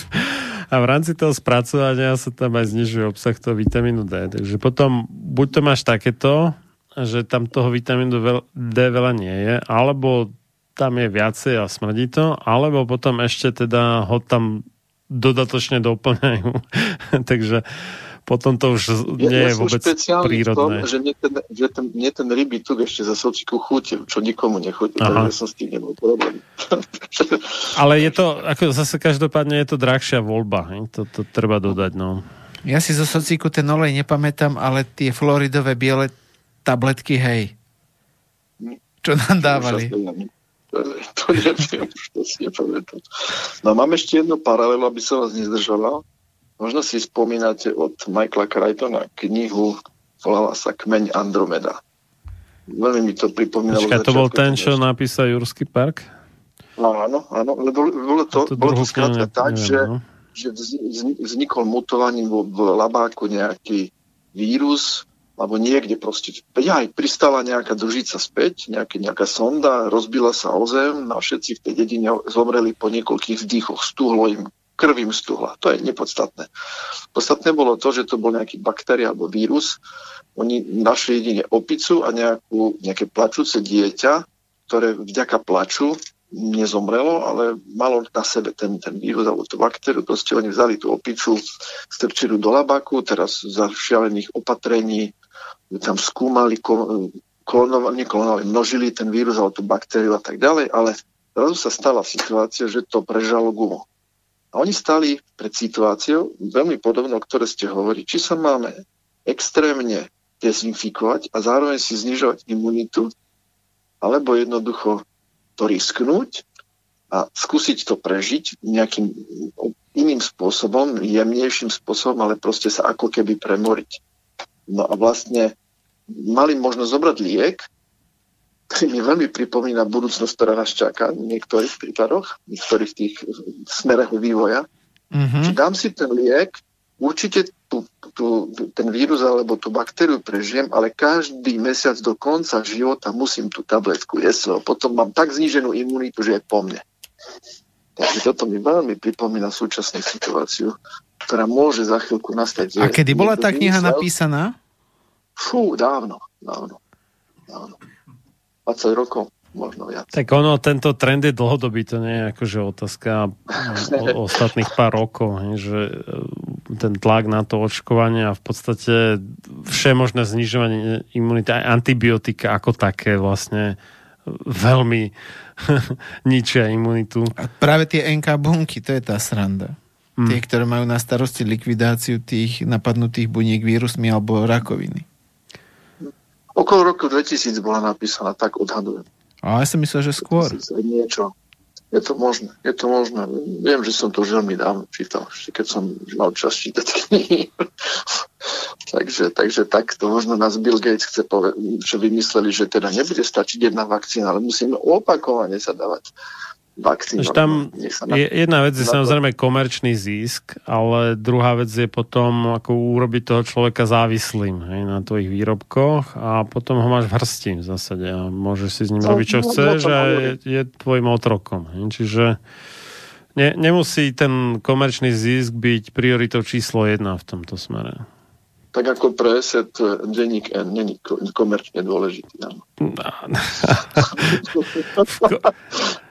a v rámci toho spracovania sa tam aj znižuje obsah toho vitamínu D. Takže potom buď to máš takéto že tam toho vitamínu D veľa nie je, alebo tam je viacej a smrdí to, alebo potom ešte teda ho tam dodatočne doplňajú. Takže potom to už nie ja, ja je vôbec prírodné. V tom, že mne ten, že ten, mne ten ryby tuk ešte za sociku chutil, čo nikomu nechutí, takže som s tým nebol problém. Ale je to, ako zase každopádne je to drahšia voľba, he? To, to treba dodať, no. Ja si zo sociku ten olej nepamätám, ale tie floridové biele tabletky, hej. Čo nám dávali? To neviem, to si nepamätám. No mám ešte jednu paralelu, aby som vás nezdržala. Možno si spomínate od Michaela Crichtona knihu, volala sa Kmeň Andromeda. Veľmi mi to pripomínalo. Počkaj, to bol ten, čo napísal Jurský park? Áno, áno, lebo bolo to, to bolo to skrátka tak, neviem, že, no. že vznikol mutovaním v labáku nejaký vírus, alebo niekde proste, aj pristala nejaká družica späť, nejaké, nejaká sonda, rozbila sa o zem, no a všetci v tej dedine zomreli po niekoľkých vzdychoch, stuhlo im, krvím stuhla. To je nepodstatné. Podstatné bolo to, že to bol nejaký baktéria alebo vírus. Oni našli jedine opicu a nejakú, nejaké plačúce dieťa, ktoré vďaka plaču nezomrelo, ale malo na sebe ten, ten vírus alebo tú baktériu. Proste oni vzali tú opicu, strčili do labaku, teraz za šialených opatrení tam skúmali, klonovali, neklonovali, množili ten vírus alebo tú baktériu a tak ďalej, ale zrazu sa stala situácia, že to prežalo gumo. A oni stali pred situáciou, veľmi podobnou, ktoré ste hovorili, či sa máme extrémne dezinfikovať a zároveň si znižovať imunitu, alebo jednoducho to risknúť a skúsiť to prežiť nejakým iným spôsobom, jemnejším spôsobom, ale proste sa ako keby premoriť. No a vlastne mali možnosť zobrať liek, ktorý mi veľmi pripomína budúcnosť, ktorá nás čaká v niektorých prípadoch, v niektorých tých smerech vývoja. Mm-hmm. Či dám si ten liek, určite tú, tú, ten vírus alebo tú baktériu prežijem, ale každý mesiac do konca života musím tú tabletku jesť, potom mám tak zníženú imunitu, že je po mne. Takže toto mi veľmi pripomína súčasnú situáciu, ktorá môže za chvíľku nastať. A kedy bola tá kniha napísaná? Fú, dávno, dávno, dávno. 20 rokov, možno viac. Tak ono, tento trend je dlhodobý, to nie je akože otázka o, ostatných pár rokov, že e, ten tlak na to očkovanie a v podstate možné znižovanie imunity, aj antibiotika ako také vlastne veľmi ničia imunitu. A práve tie NK bunky, to je tá sranda. Mm. Tie, ktoré majú na starosti likvidáciu tých napadnutých buniek vírusmi alebo rakoviny. Okolo roku 2000 bola napísaná, tak odhadujem. A ja som myslel, že skôr. Niečo. Je to možné, je to možné. Viem, že som to už veľmi dávno čítal, ešte keď som mal čas čítať knihy. takže, takže takto možno nás Bill Gates chce povedať, že vymysleli, že teda nebude stačiť jedna vakcína, ale musíme opakovane sa dávať vakcín. Tam je, jedna vec je samozrejme komerčný zisk, ale druhá vec je potom ako urobiť toho človeka závislým hej, na tvojich výrobkoch a potom ho máš v hrsti v zásade a môžeš si s ním no, robiť, čo no, chceš no, a je, je tvojim otrokom. Hej. Čiže ne, nemusí ten komerčný zisk byť prioritou číslo jedna v tomto smere tak ako pre ESET denník N není komerčne dôležitý. v, ko-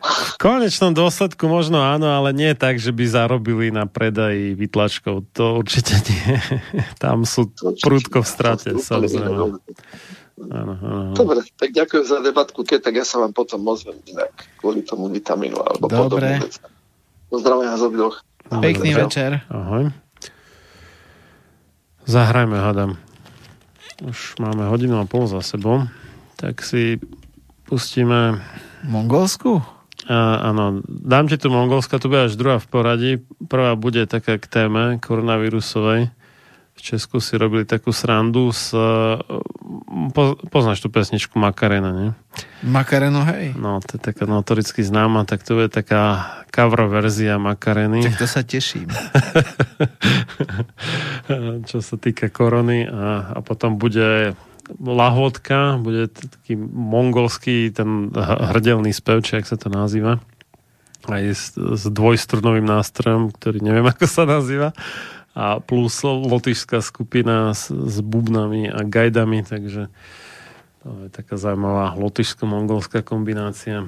v konečnom dôsledku možno áno, ale nie tak, že by zarobili na predaji vytlačkov. To určite nie. Tam sú prúdko v strate, samozrejme. Áno, áno. Dobre, tak ďakujem za debatku, keď tak ja sa vám potom ozvem inak kvôli tomu vitamínu alebo Dobre. podobne. Pozdravujem vás obidvoch. Pekný večer. Ahoj. Zahrajme, hádam. Už máme hodinu a pol za sebou, tak si pustíme... Mongolsku? A, áno, dám ti tu Mongolska, tu bude až druhá v poradí. Prvá bude taká k téme koronavírusovej. V Česku si robili takú srandu s... Po, poznáš tú pesničku Makarena, nie? Makareno, hej. No, to je taká notoricky známa, tak to je taká cover verzia Makareny. Tak to sa teším. čo sa týka korony a, a potom bude lahodka, bude taký mongolský ten hrdelný spev, či ak sa to nazýva aj s, s dvojstrunovým nástrojom, ktorý neviem, ako sa nazýva a plus lotyšská skupina s, s bubnami a gajdami, takže to je taká zaujímavá lotyšsko-mongolská kombinácia.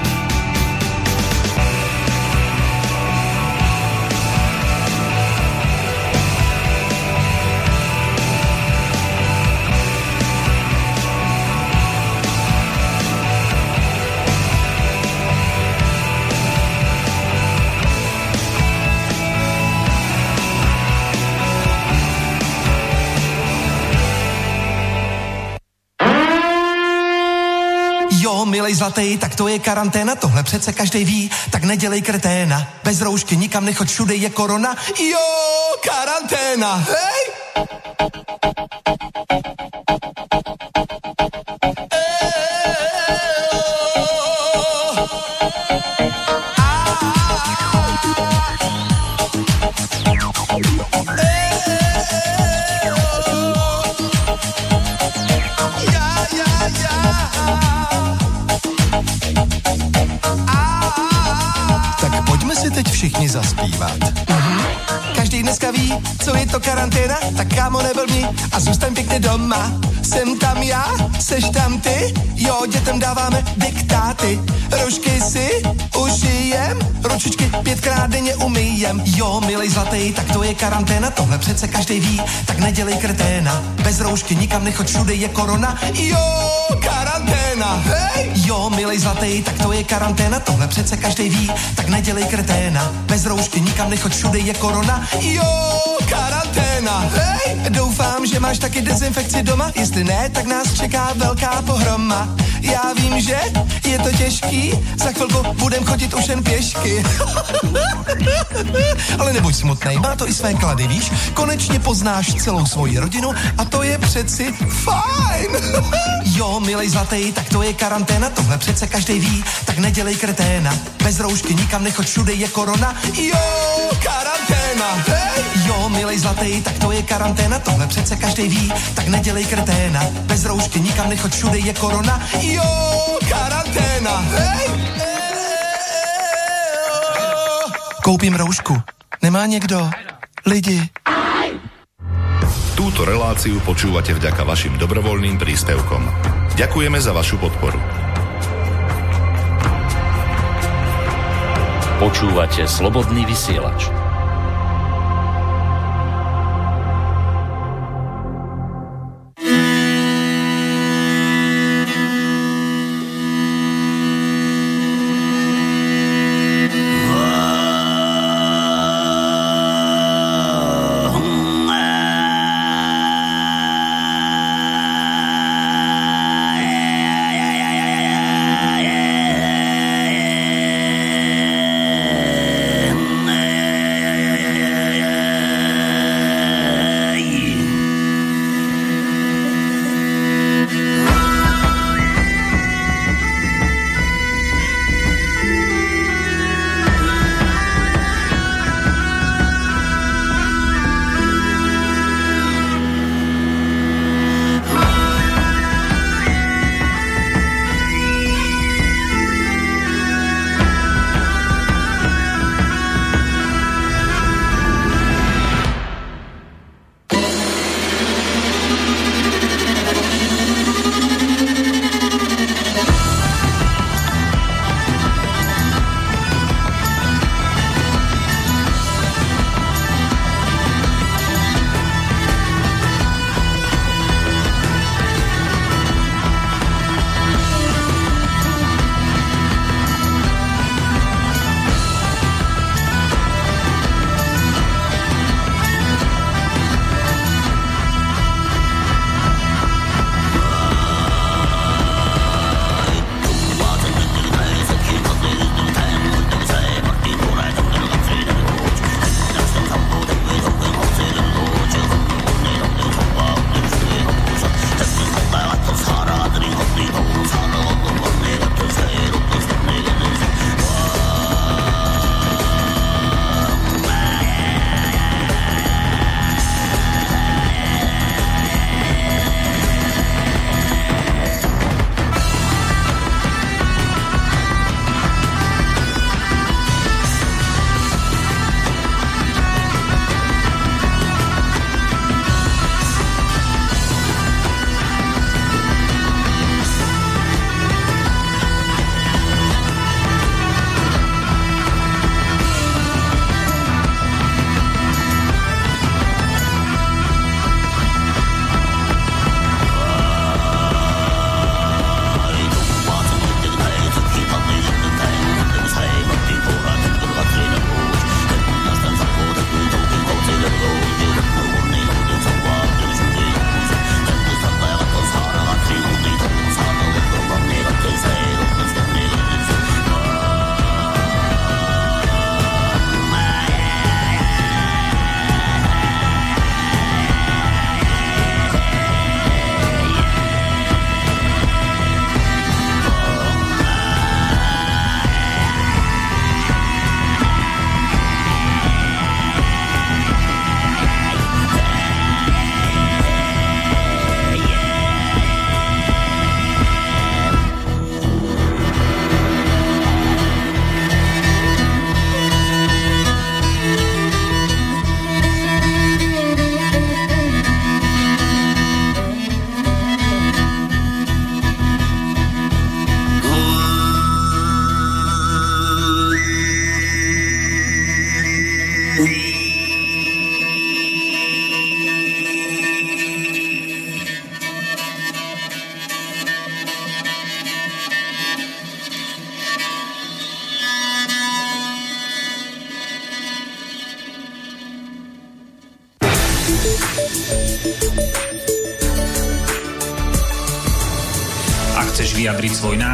Zlatý, tak to je karanténa, tohle přece každý ví, tak nedělej kreténa. Bez roušky nikam nechoď, všude je korona. Jo, karanténa, hej! Karanténa, tak kámo neblbni a zůstaň pěkně doma. Jsem tam já, seš tam ty, jo, dětem dáváme diktáty. Rožky si ušijem, ručičky pětkrát denně umyjem. Jo, milej zlatý, tak to je karanténa, tohle přece každý ví, tak nedělej kreténa. Bez roušky nikam nechoď, všude je korona. Jo, karanténa, hej! Jo, milej zlatý, tak to je karanténa, tohle přece každý ví, tak nedělej kreténa. Bez roušky nikam nechoď, všude je korona. Jo, karanténa, hej! Doufám, že máš taky dezinfekci doma, jestli ne, tak nás čeká velká pohroma. Já vím, že je to těžký, za chvilku budem chodit už jen pěšky. Ale nebuď smutnej, má to i své klady, víš? Konečně poznáš celou svoji rodinu a to je přeci fajn. jo, milej zlatý, tak to je karanténa, tohle přece každý ví, tak nedělej kreténa. Bez roušky nikam nechoď, všude je korona. Jo, karanténa, hej! Jo, milej zlatý, tak to je karanténa, tohle přece každý ví, tak nedělej kreténa. Bez roušky nikam nechoď, všude je korona. Jo, karanténa, hej! Koupím roušku. Nemá někdo? Lidi. Túto reláciu počúvate vďaka vašim dobrovoľným príspevkom. Ďakujeme za vašu podporu. Počúvate Slobodný vysielač.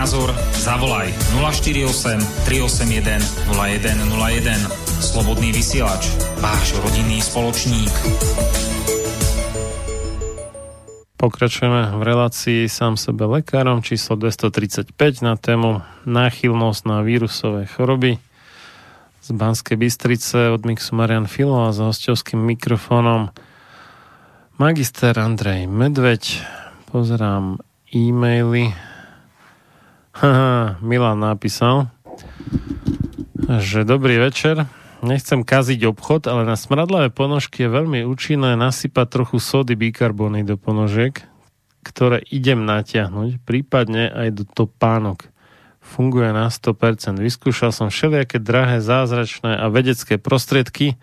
Názor, zavolaj 048 381 0101. Slobodný vysielač, váš rodinný spoločník. Pokračujeme v relácii sám sebe lekárom číslo 235 na tému náchylnosť na vírusové choroby z Banskej Bystrice od Mixu Marian Filo a za hostovským mikrofónom magister Andrej Medveď. Pozerám e-maily. Milan napísal, že dobrý večer. Nechcem kaziť obchod, ale na smradlavé ponožky je veľmi účinné nasypať trochu sody bikarbóny do ponožiek, ktoré idem natiahnuť, prípadne aj do topánok. Funguje na 100%. Vyskúšal som všelijaké drahé, zázračné a vedecké prostriedky,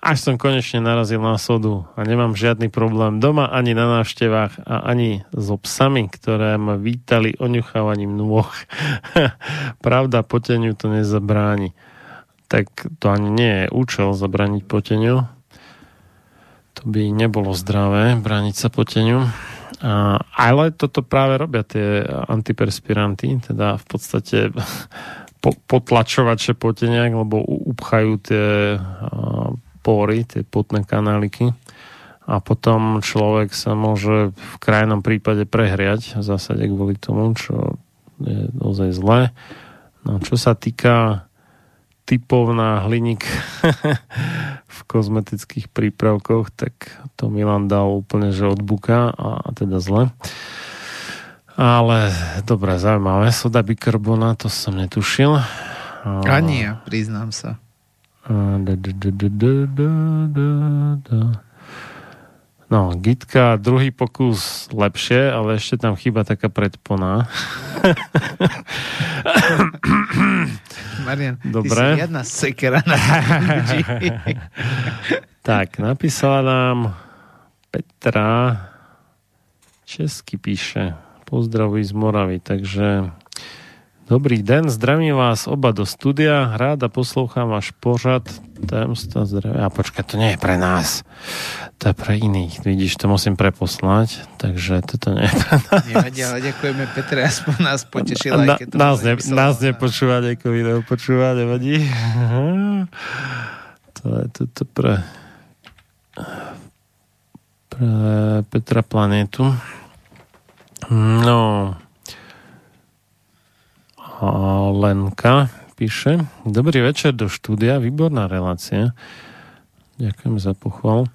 až som konečne narazil na sodu a nemám žiadny problém doma, ani na návštevách a ani so psami, ktoré ma vítali oňuchávaním nôh. Pravda, poteniu to nezabráni. Tak to ani nie je účel zabraniť poteniu. To by nebolo zdravé, brániť sa poteniu. A, ale toto práve robia tie antiperspiranty, teda v podstate po, potlačovače potenia, lebo upchajú tie pory, tie potné kanáliky a potom človek sa môže v krajnom prípade prehriať v zásade kvôli tomu, čo je ozaj zlé. No, čo sa týka typov na hliník v kozmetických prípravkoch, tak to Milan dal úplne, že od buka a, a teda zle. Ale dobre, zaujímavé. Soda bikarbona, to som netušil. Ani ja, priznám sa. No, Gitka, druhý pokus lepšie, ale ešte tam chýba taká predpona. Marian, Dobre. ty si jedna sekera na Tak, napísala nám Petra Česky píše. Pozdravuj z Moravy, takže Dobrý den, zdravím vás oba do studia, ráda poslouchám váš pořad Tajemstva zdravia. A počkaj, to nie je pre nás, to je pre iných, vidíš, to musím preposlať, takže toto nie je pre nás. Nevadí, ale ďakujeme Petre, aspoň nás potešila. Na, keď to nás, ne, nás nepočúva, ako video počúva, nevadí. To je toto pre pre Petra Planetu. No, Lenka píše. Dobrý večer do štúdia, výborná relácia. Ďakujem za pochval.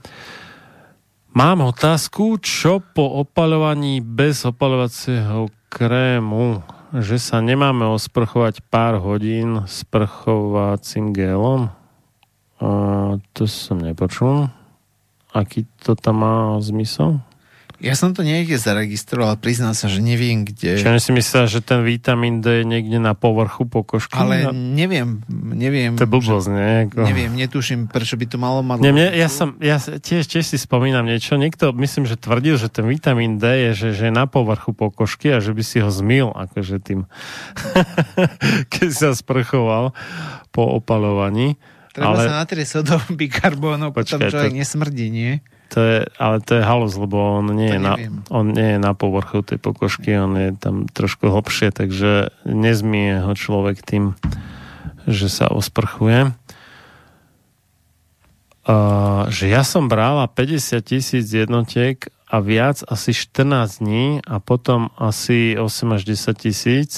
Mám otázku, čo po opaľovaní bez opaľovacieho krému, že sa nemáme osprchovať pár hodín sprchovacím gelom? A to som nepočul. Aký to tam má zmysel? Ja som to niekde zaregistroval, priznám sa, že neviem kde. Čiže si myslel, že ten vitamín D je niekde na povrchu pokožky? Ale No, neviem, neviem. to je blbosť, nie? Ako... Neviem, netuším, prečo by to malo mať... Nie, mne, ja som, ja tiež, tiež si spomínam niečo, niekto myslím, že tvrdil, že ten vitamín D je, že, že je na povrchu pokožky a že by si ho zmil, akože tým, keď sa sprchoval po opalovaní. Treba ale- sa natrieť sodou bikarbónov, potom človek to- nesmrdí, nie? To je, ale to je halus, lebo on nie, To je na, on nie je na povrchu tej pokožky, on je tam trošku hlbšie, takže nezmije ho človek tým, že sa osprchuje. Uh, že ja som brala 50 tisíc jednotiek a viac asi 14 dní a potom asi 8 až 10 tisíc.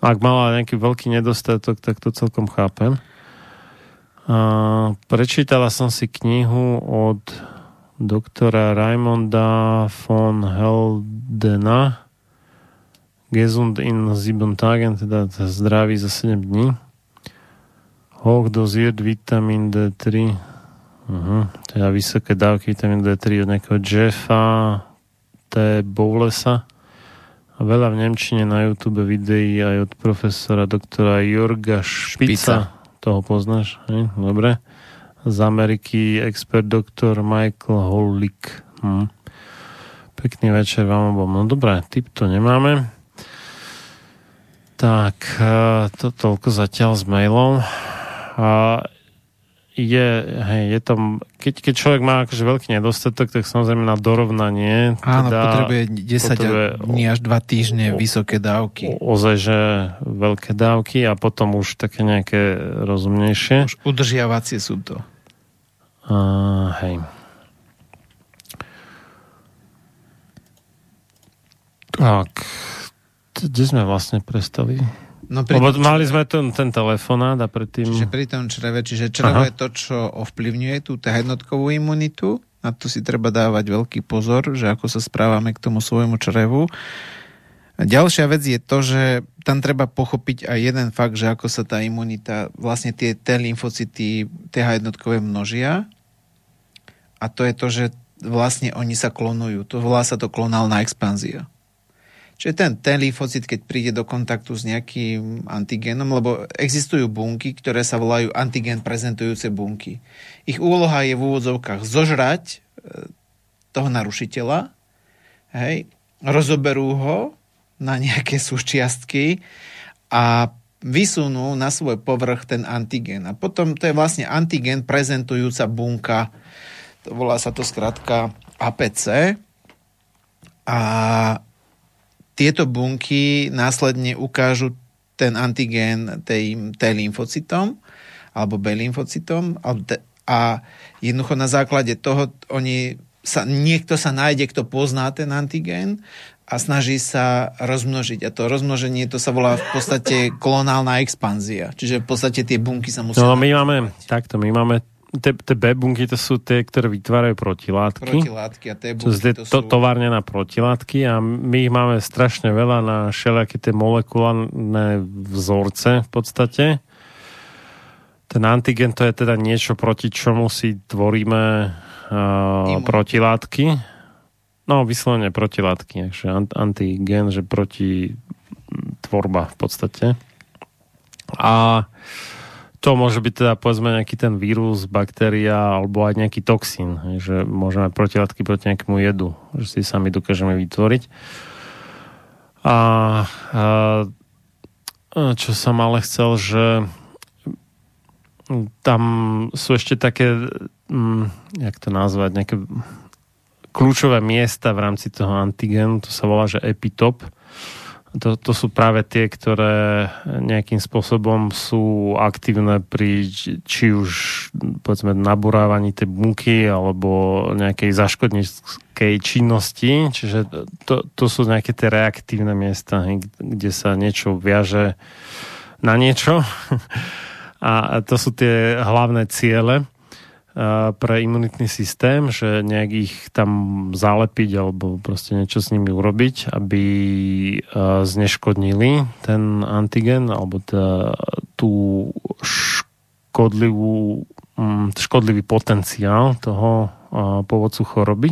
Ak mala nejaký veľký nedostatok, tak to celkom chápem. Uh, prečítala som si knihu od doktora Raimonda von Heldena Gesund in sieben Tagen, teda zdraví za 7 dní. Hoch dosiert vitamin D3. Uh-huh. Teda vysoké dávky vitamín D3 od nejakého Jeffa T. Bowlesa. A veľa v Nemčine na YouTube videí aj od profesora doktora Jorga Špica. Špica. Toho poznáš? Hej? Dobre z Ameriky expert doktor Michael Hollick. Hm. Pekný večer vám obom. No dobré, typ to nemáme. Tak, eh, to toľko zatiaľ s mailom. A je, hej, je tam, keď, keď človek má akože veľký nedostatok, tak samozrejme na dorovnanie. Áno, teda potrebuje 10 potrebuje dní až 2 týždne o- vysoké dávky. ozaj, že veľké dávky a potom už také nejaké rozumnejšie. Už udržiavacie sú to. Uh, hej. Tak, kde sme vlastne prestali? No pri Lebo tom mali sme ten, ten telefonát a predtým... Čiže pri tom čreve, čiže črevo Aha. je to, čo ovplyvňuje tú jednotkovú imunitu. Na to si treba dávať veľký pozor, že ako sa správame k tomu svojmu črevu. A ďalšia vec je to, že tam treba pochopiť aj jeden fakt, že ako sa tá imunita, vlastne tie T lymfocyty TH jednotkové množia. A to je to, že vlastne oni sa klonujú. To volá sa to klonálna expanzia. Čiže ten T lymfocyt, keď príde do kontaktu s nejakým antigénom, lebo existujú bunky, ktoré sa volajú antigén prezentujúce bunky. Ich úloha je v úvodzovkách zožrať e, toho narušiteľa, hej, rozoberú ho na nejaké súčiastky a vysunú na svoj povrch ten antigén. A potom to je vlastne antigén prezentujúca bunka, volá sa to skrátka APC. A tieto bunky následne ukážu ten antigén tej, tej lymfocytom alebo B lymfocytom a jednoducho na základe toho oni sa, niekto sa nájde, kto pozná ten antigén a snaží sa rozmnožiť. A to rozmnoženie, to sa volá v podstate klonálna expanzia. Čiže v podstate tie bunky sa musia... No my máme, takto, my máme tie, tie B bunky, to sú tie, ktoré vytvárajú protilátky. protilátky a To, bunky, to to, sú... továrne na protilátky a my ich máme strašne veľa na všelijaké tie molekulárne vzorce v podstate. Ten antigen to je teda niečo, proti čomu si tvoríme uh, protilátky. No, vyslovene protilátky, takže ant- antigen, že proti tvorba v podstate. A to môže byť teda povedzme nejaký ten vírus, baktéria alebo aj nejaký toxín, že môžeme protilátky proti nejakému jedu, že si sami dokážeme vytvoriť. A, a čo som ale chcel, že tam sú ešte také, mm, jak to nazvať, nejaké kľúčové miesta v rámci toho antigénu, to sa volá, že epitop. To, to sú práve tie, ktoré nejakým spôsobom sú aktívne pri či- už povedzme naburávaní tej bunky alebo nejakej zaškodníckej činnosti. Čiže to, to sú nejaké tie reaktívne miesta, kde sa niečo viaže na niečo. A to sú tie hlavné ciele pre imunitný systém, že nejak ich tam zalepiť alebo proste niečo s nimi urobiť, aby zneškodnili ten antigen alebo tá, tú škodlivú, mm, škodlivý potenciál toho a, povodcu choroby.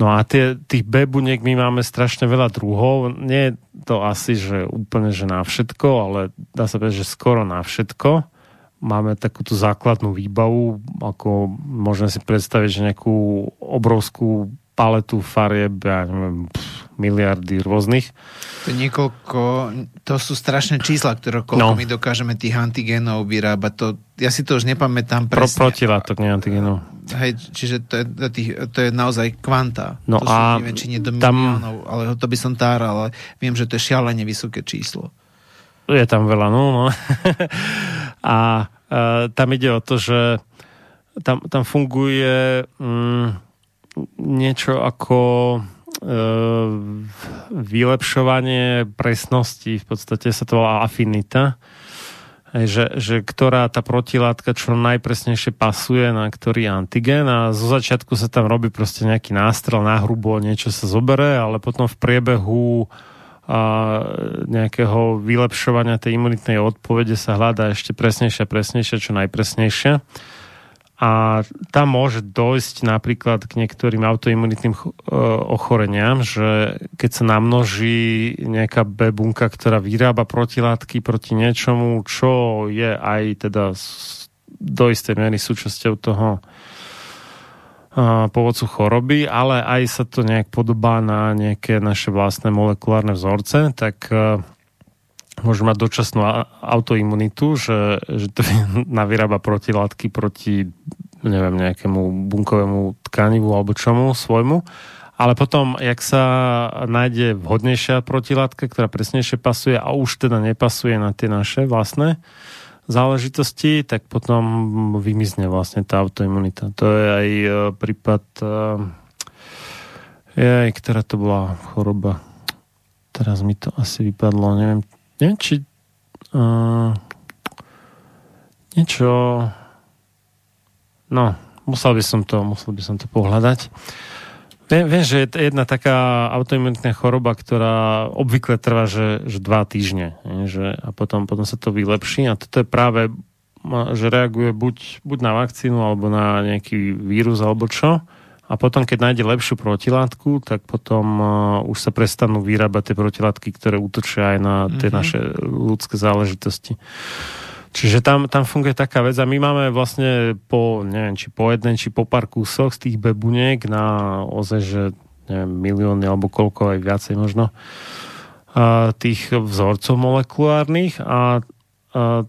No a tie, tých B buniek my máme strašne veľa druhov. Nie je to asi, že úplne, že na všetko, ale dá sa povedať, že skoro na všetko. Máme takúto základnú výbavu, ako môžeme si predstaviť, že nejakú obrovskú paletu farieb, ja neviem, pff, miliardy rôznych. To niekoľko, to sú strašné čísla, ktoré koľko No. my dokážeme tých antigénov vyrábať. To, ja si to už nepamätám Pro, presne. protilátok, nie antigenov. Hej, čiže to je, to, tých, to je naozaj kvanta. No to sú, a neviem, či nie do tam- miliónov, ale to by som táral, ale viem, že to je šialene vysoké číslo. Je tam veľa, no. no. a e, tam ide o to, že tam, tam funguje mm, niečo ako e, vylepšovanie presnosti, v podstate sa to volá afinita, že, že ktorá tá protilátka čo najpresnejšie pasuje na ktorý antigen a zo začiatku sa tam robí proste nejaký nástrel, náhrubo niečo sa zobere, ale potom v priebehu a nejakého vylepšovania tej imunitnej odpovede sa hľadá ešte presnejšia, presnejšia, čo najpresnejšia. A tam môže dojsť napríklad k niektorým autoimunitným e, ochoreniam, že keď sa namnoží nejaká B bunka, ktorá vyrába protilátky proti niečomu, čo je aj teda do istej miery súčasťou toho a, povodcu choroby, ale aj sa to nejak podobá na nejaké naše vlastné molekulárne vzorce, tak e, môže mať dočasnú autoimunitu, že, že to navyrába protilátky proti neviem, nejakému bunkovému tkanivu alebo čomu svojmu. Ale potom, jak sa nájde vhodnejšia protilátka, ktorá presnejšie pasuje a už teda nepasuje na tie naše vlastné záležitosti, tak potom vymizne vlastne tá autoimunita. To je aj e, prípad je, aj, ktorá to bola choroba. Teraz mi to asi vypadlo, neviem, neviem či uh, niečo no, musel by som to, musel by som to pohľadať. Viem, viem, že je jedna taká autoimunitná choroba, ktorá obvykle trvá, že, že dva týždne. Že, a potom, potom sa to vylepší. A toto je práve, že reaguje buď, buď na vakcínu, alebo na nejaký vírus, alebo čo. A potom, keď nájde lepšiu protilátku, tak potom uh, už sa prestanú vyrábať tie protilátky, ktoré útočia aj na tie mm-hmm. naše ľudské záležitosti. Čiže tam, tam funguje taká vec a my máme vlastne po, neviem, či po jeden, či po pár kúsoch z tých bebuniek na ozaj, že neviem, milióny alebo koľko aj viacej možno a tých vzorcov molekulárnych a,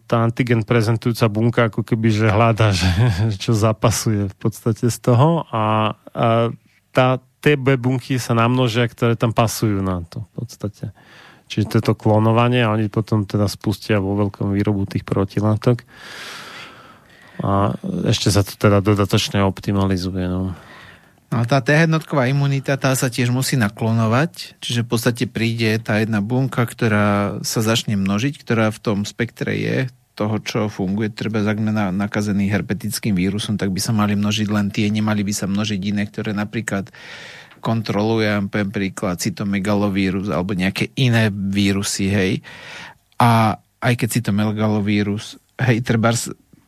tá antigen prezentujúca bunka ako keby, že hľada, že, čo zapasuje v podstate z toho a, a tá, tie bebunky sa namnožia, ktoré tam pasujú na to v podstate. Čiže to je to klonovanie a oni potom teda spustia vo veľkom výrobu tých protilátok. A ešte sa to teda dodatočne optimalizuje. No. No tá T jednotková imunita, tá sa tiež musí naklonovať, čiže v podstate príde tá jedna bunka, ktorá sa začne množiť, ktorá v tom spektre je toho, čo funguje, treba ak nakazený herpetickým vírusom, tak by sa mali množiť len tie, nemali by sa množiť iné, ktoré napríklad kontrolujem, poviem príklad, cytomegalovírus alebo nejaké iné vírusy, hej. A aj keď cytomegalovírus, hej, treba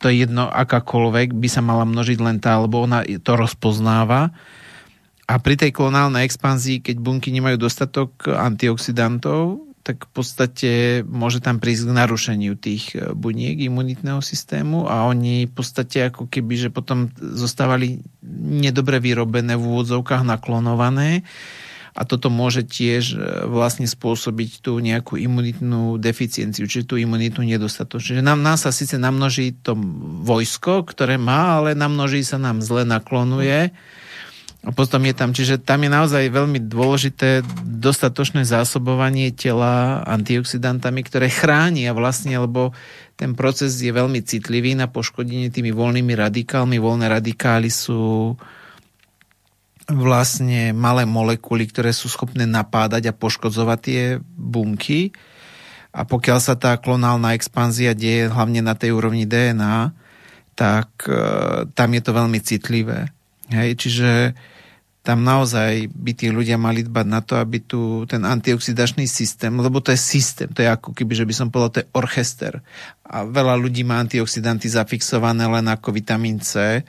to je jedno, akákoľvek by sa mala množiť len tá, lebo ona to rozpoznáva. A pri tej klonálnej expanzii, keď bunky nemajú dostatok antioxidantov, tak v podstate môže tam prísť k narušeniu tých e, buniek imunitného systému a oni v podstate ako keby, že potom zostávali nedobre vyrobené v úvodzovkách naklonované a toto môže tiež e, vlastne spôsobiť tú nejakú imunitnú deficienciu, čiže tú imunitnú nedostatočnosť. Čiže nám, nám sa síce namnoží to vojsko, ktoré má, ale namnoží sa nám zle, naklonuje. Mm potom je tam, čiže tam je naozaj veľmi dôležité dostatočné zásobovanie tela antioxidantami, ktoré chránia vlastne, lebo ten proces je veľmi citlivý na poškodenie tými voľnými radikálmi. Voľné radikály sú vlastne malé molekuly, ktoré sú schopné napádať a poškodzovať tie bunky. A pokiaľ sa tá klonálna expanzia deje hlavne na tej úrovni DNA, tak e, tam je to veľmi citlivé. Hej, čiže tam naozaj by tí ľudia mali dbať na to, aby tu ten antioxidačný systém, lebo to je systém, to je ako keby, že by som povedal, to je orchester. A veľa ľudí má antioxidanty zafixované len ako vitamín C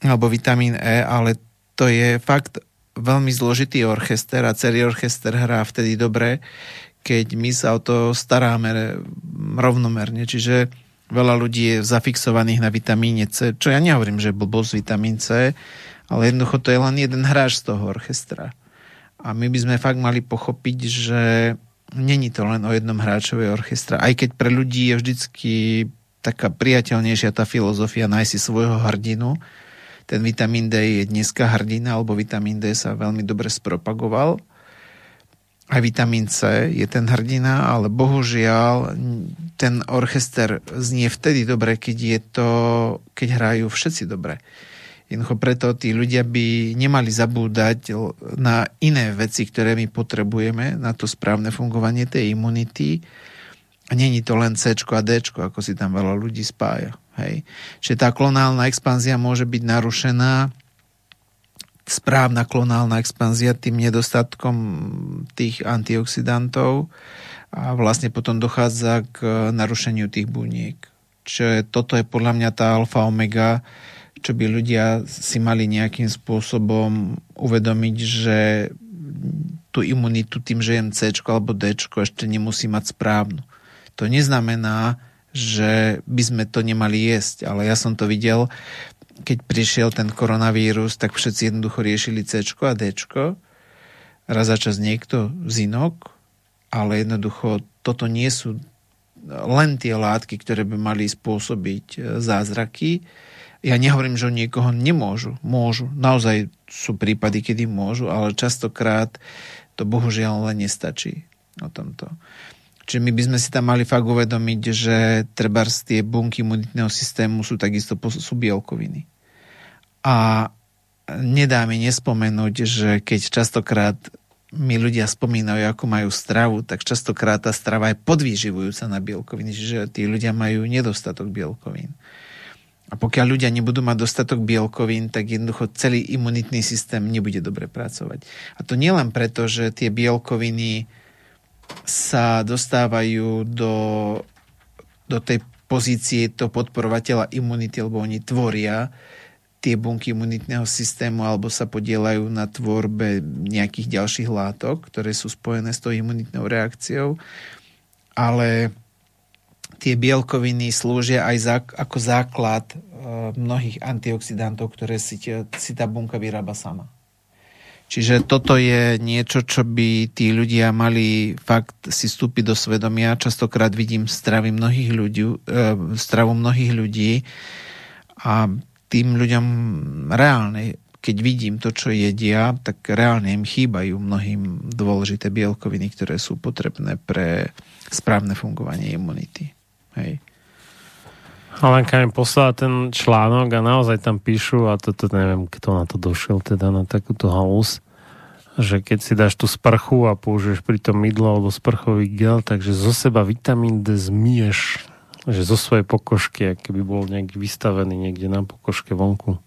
alebo vitamín E, ale to je fakt veľmi zložitý orchester a celý orchester hrá vtedy dobre, keď my sa o to staráme rovnomerne. Čiže veľa ľudí je zafixovaných na vitamíne C, čo ja nehovorím, že blbosť vitamín C, ale jednoducho to je len jeden hráč z toho orchestra. A my by sme fakt mali pochopiť, že není to len o jednom hráčovi orchestra. Aj keď pre ľudí je vždycky taká priateľnejšia tá filozofia nájsť si svojho hrdinu. Ten vitamín D je dneska hrdina, alebo vitamín D sa veľmi dobre spropagoval. Aj vitamín C je ten hrdina, ale bohužiaľ ten orchester znie vtedy dobre, keď, je to, keď hrajú všetci dobre. Jednoducho preto tí ľudia by nemali zabúdať na iné veci, ktoré my potrebujeme na to správne fungovanie tej imunity. A není to len C a D, ako si tam veľa ľudí spája. Hej. Čiže tá klonálna expanzia môže byť narušená správna klonálna expanzia tým nedostatkom tých antioxidantov a vlastne potom dochádza k narušeniu tých buniek. Čiže toto je podľa mňa tá alfa omega čo by ľudia si mali nejakým spôsobom uvedomiť, že tú imunitu tým, že jem C alebo D ešte nemusí mať správnu. To neznamená, že by sme to nemali jesť, ale ja som to videl, keď prišiel ten koronavírus, tak všetci jednoducho riešili C a D. Raz za čas niekto zinok ale jednoducho toto nie sú len tie látky, ktoré by mali spôsobiť e, zázraky. Ja nehovorím, že niekoho nemôžu. Môžu. Naozaj sú prípady, kedy môžu, ale častokrát to bohužiaľ len nestačí o tomto. Čiže my by sme si tam mali fakt uvedomiť, že treba tie bunky imunitného systému sú takisto sú bielkoviny. A nedá mi nespomenúť, že keď častokrát mi ľudia spomínajú, ako majú stravu, tak častokrát tá strava je podvýživujúca na bielkoviny, čiže tí ľudia majú nedostatok bielkovín. A pokiaľ ľudia nebudú mať dostatok bielkovín, tak jednoducho celý imunitný systém nebude dobre pracovať. A to nielen preto, že tie bielkoviny sa dostávajú do, do tej pozície to podporovateľa imunity, lebo oni tvoria tie bunky imunitného systému alebo sa podielajú na tvorbe nejakých ďalších látok, ktoré sú spojené s tou imunitnou reakciou. Ale tie bielkoviny slúžia aj za, ako základ e, mnohých antioxidantov, ktoré si, si tá bunka vyrába sama. Čiže toto je niečo, čo by tí ľudia mali fakt si vstúpiť do svedomia. Častokrát vidím stravy mnohých ľudí, e, stravu mnohých ľudí a tým ľuďom reálne, keď vidím to, čo jedia, tak reálne im chýbajú mnohým dôležité bielkoviny, ktoré sú potrebné pre správne fungovanie imunity. Hej. Alenka mi poslala ten článok a naozaj tam píšu, a toto neviem, kto na to došiel, teda na takúto halus, že keď si dáš tú sprchu a použiješ pri tom mydlo alebo sprchový gel, takže zo seba vitamín D zmieš že zo svojej pokožky, keby bol nejak vystavený niekde na pokožke vonku.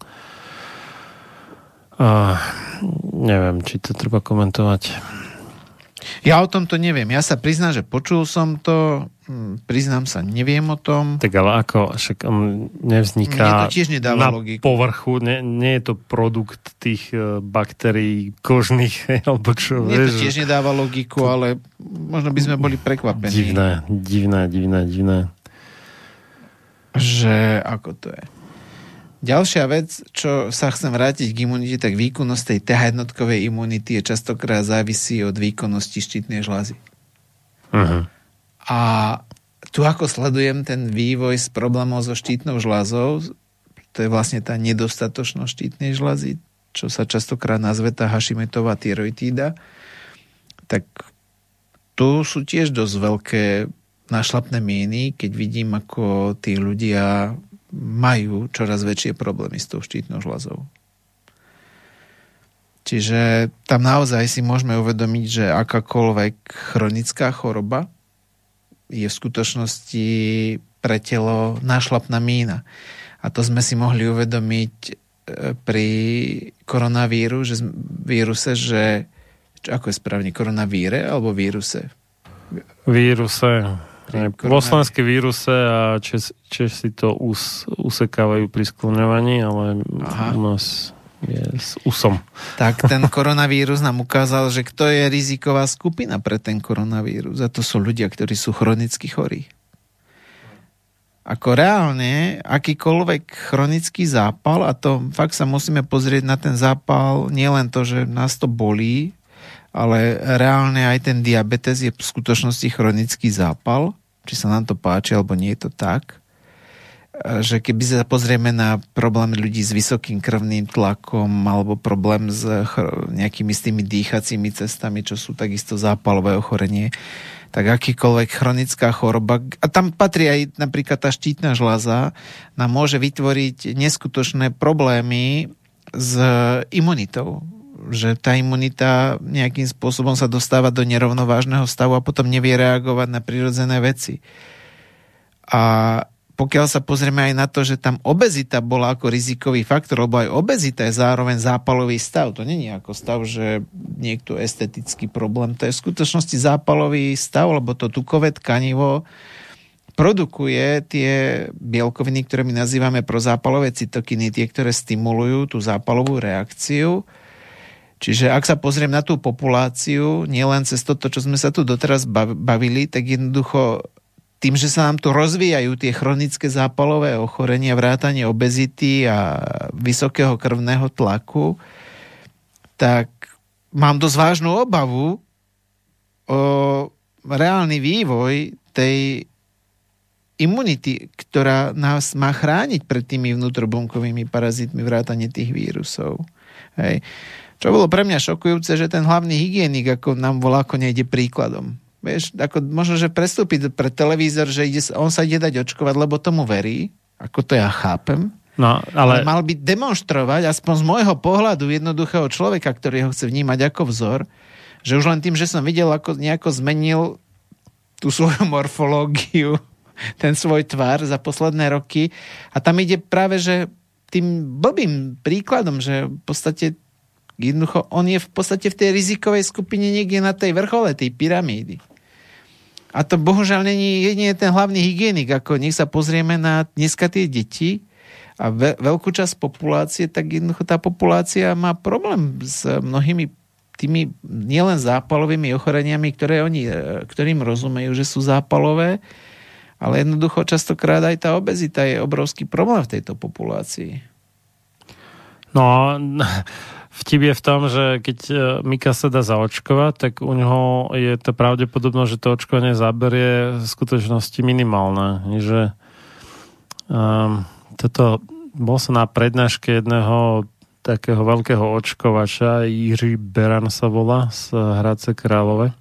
A neviem, či to treba komentovať. Ja o tomto neviem. Ja sa priznám, že počul som to, hm, priznám sa, neviem o tom. Tak ale ako, však on nevzniká to tiež nedáva na logiku. povrchu, nie, nie je to produkt tých e, baktérií kožných, alebo čo, Mne to tiež nedáva logiku, ale možno by sme boli prekvapení. Divné, divné, divné, divné že ako to je. Ďalšia vec, čo sa chcem vrátiť k imunite, tak výkonnosť tej TH jednotkovej imunity je častokrát závisí od výkonnosti štítnej žlázy. Uh-huh. A tu ako sledujem ten vývoj s problémov so štítnou žlázou, to je vlastne tá nedostatočnosť štítnej žlázy, čo sa častokrát nazve tá Hashimetová tyroitída, tak tu sú tiež dosť veľké našlapné míny, keď vidím, ako tí ľudia majú čoraz väčšie problémy s tou štítnou žľazou. Čiže tam naozaj si môžeme uvedomiť, že akákoľvek chronická choroba je v skutočnosti pre telo nášlapná mína. A to sme si mohli uvedomiť e, pri koronavíru, že, víruse, že ako je správne, koronavíre alebo víruse? Víruse vo slovenskej víruse a Čes, Česi to us, usekávajú pri skloňovaní, ale Aha. u nás je s usom. Tak ten koronavírus nám ukázal, že kto je riziková skupina pre ten koronavírus. A to sú ľudia, ktorí sú chronicky chorí. Ako reálne, akýkoľvek chronický zápal, a to fakt sa musíme pozrieť na ten zápal, nielen to, že nás to bolí, ale reálne aj ten diabetes je v skutočnosti chronický zápal, či sa nám to páči, alebo nie je to tak, že keby sa pozrieme na problém ľudí s vysokým krvným tlakom alebo problém s nejakými s tými dýchacími cestami, čo sú takisto zápalové ochorenie, tak akýkoľvek chronická choroba, a tam patrí aj napríklad tá štítna žľaza, nám môže vytvoriť neskutočné problémy s imunitou že tá imunita nejakým spôsobom sa dostáva do nerovnovážneho stavu a potom nevie reagovať na prirodzené veci. A pokiaľ sa pozrieme aj na to, že tam obezita bola ako rizikový faktor, lebo aj obezita je zároveň zápalový stav. To není ako stav, že niekto estetický problém. To je v skutočnosti zápalový stav, lebo to tukové tkanivo produkuje tie bielkoviny, ktoré my nazývame prozápalové cytokiny, tie, ktoré stimulujú tú zápalovú reakciu Čiže ak sa pozriem na tú populáciu, nielen cez toto, čo sme sa tu doteraz bavili, tak jednoducho tým, že sa nám tu rozvíjajú tie chronické zápalové ochorenia, vrátanie obezity a vysokého krvného tlaku, tak mám dosť vážnu obavu o reálny vývoj tej imunity, ktorá nás má chrániť pred tými vnútrobunkovými parazitmi vrátane tých vírusov. Hej. Čo bolo pre mňa šokujúce, že ten hlavný hygienik ako nám volá, ako nejde príkladom. Vieš, ako možno, že prestúpi pre televízor, že ide, on sa ide dať očkovať, lebo tomu verí, ako to ja chápem. No, ale... ale mal by demonstrovať, aspoň z môjho pohľadu jednoduchého človeka, ktorý ho chce vnímať ako vzor, že už len tým, že som videl, ako nejako zmenil tú svoju morfológiu, ten svoj tvar za posledné roky. A tam ide práve, že tým blbým príkladom, že v podstate jednoducho on je v podstate v tej rizikovej skupine niekde na tej vrchole tej pyramídy. A to bohužiaľ není jedine ten hlavný hygienik, ako nech sa pozrieme na dneska tie deti a ve, veľkú časť populácie, tak jednoducho tá populácia má problém s mnohými tými nielen zápalovými ochoreniami, ktoré oni, e, ktorým rozumejú, že sú zápalové, ale jednoducho častokrát aj tá obezita je obrovský problém v tejto populácii. No, vtip je v tom, že keď e, Mika sa dá zaočkovať, tak u neho je to pravdepodobné, že to očkovanie zaberie v skutočnosti minimálne. Že um, toto bol som na prednáške jedného takého veľkého očkovača, Jiří Beran sa volá, z Hradce Králové.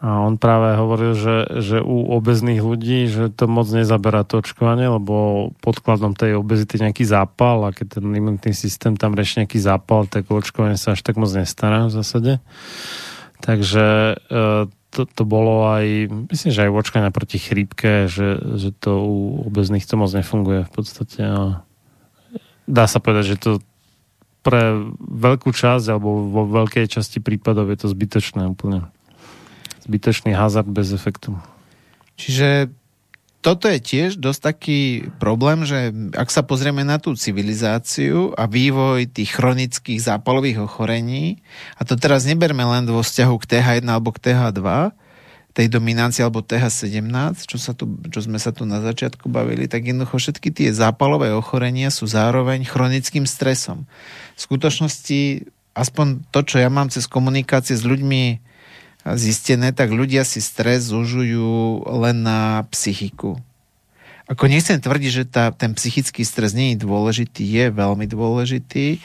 A on práve hovoril, že, že u obezných ľudí, že to moc nezaberá to očkovanie, lebo podkladom tej obezity nejaký zápal a keď ten imunitný systém tam rieši nejaký zápal, tak očkovanie sa až tak moc nestará v zásade. Takže e, to, to bolo aj, myslím, že aj očkovanie proti chrípke, že, že to u obezných to moc nefunguje v podstate. A dá sa povedať, že to pre veľkú časť alebo vo veľkej časti prípadov je to zbytočné úplne zbytočný hazard bez efektu. Čiže toto je tiež dosť taký problém, že ak sa pozrieme na tú civilizáciu a vývoj tých chronických zápalových ochorení, a to teraz neberme len vo vzťahu k TH1 alebo k TH2, tej dominancie alebo TH17, čo, sa tu, čo sme sa tu na začiatku bavili, tak jednoducho všetky tie zápalové ochorenia sú zároveň chronickým stresom. V skutočnosti, aspoň to, čo ja mám cez komunikácie s ľuďmi zistené, tak ľudia si stres zužujú len na psychiku. Ako nechcem tvrdiť, že tá, ten psychický stres nie je dôležitý, je veľmi dôležitý,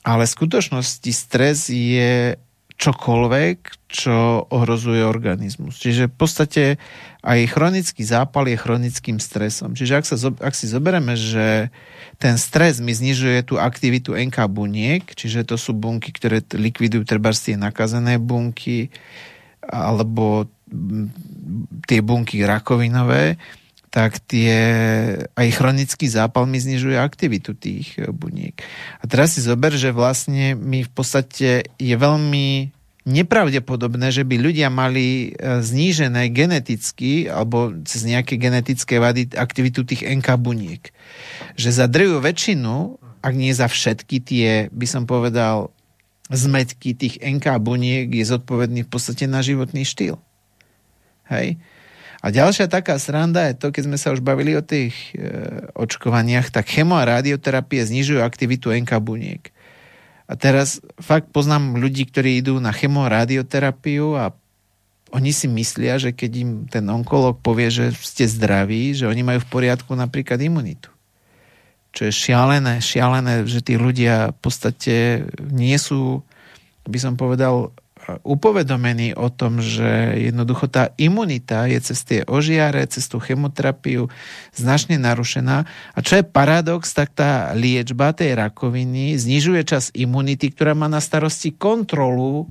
ale v skutočnosti stres je čokoľvek, čo ohrozuje organizmus. Čiže v podstate aj chronický zápal je chronickým stresom. Čiže ak, sa, ak si zoberieme, že ten stres mi znižuje tú aktivitu NK buniek, čiže to sú bunky, ktoré likvidujú treba tie nakazené bunky, alebo tie bunky rakovinové, tak tie, aj chronický zápal mi znižuje aktivitu tých e, buniek. A teraz si zober, že vlastne mi v podstate je veľmi nepravdepodobné, že by ľudia mali e, znížené geneticky alebo cez nejaké genetické vady aktivitu tých NK buniek. Že za drvú väčšinu, ak nie za všetky tie, by som povedal, zmetky tých NK buniek je zodpovedný v podstate na životný štýl. Hej? A ďalšia taká sranda je to, keď sme sa už bavili o tých e, očkovaniach, tak chemo a radioterapie znižujú aktivitu NK buniek. A teraz fakt poznám ľudí, ktorí idú na chemo a radioterapiu a oni si myslia, že keď im ten onkolog povie, že ste zdraví, že oni majú v poriadku napríklad imunitu. Čo je šialené, šialené, že tí ľudia v podstate nie sú, by som povedal, upovedomení o tom, že jednoducho tá imunita je cez tie ožiare, cez tú chemoterapiu značne narušená. A čo je paradox, tak tá liečba tej rakoviny znižuje čas imunity, ktorá má na starosti kontrolu,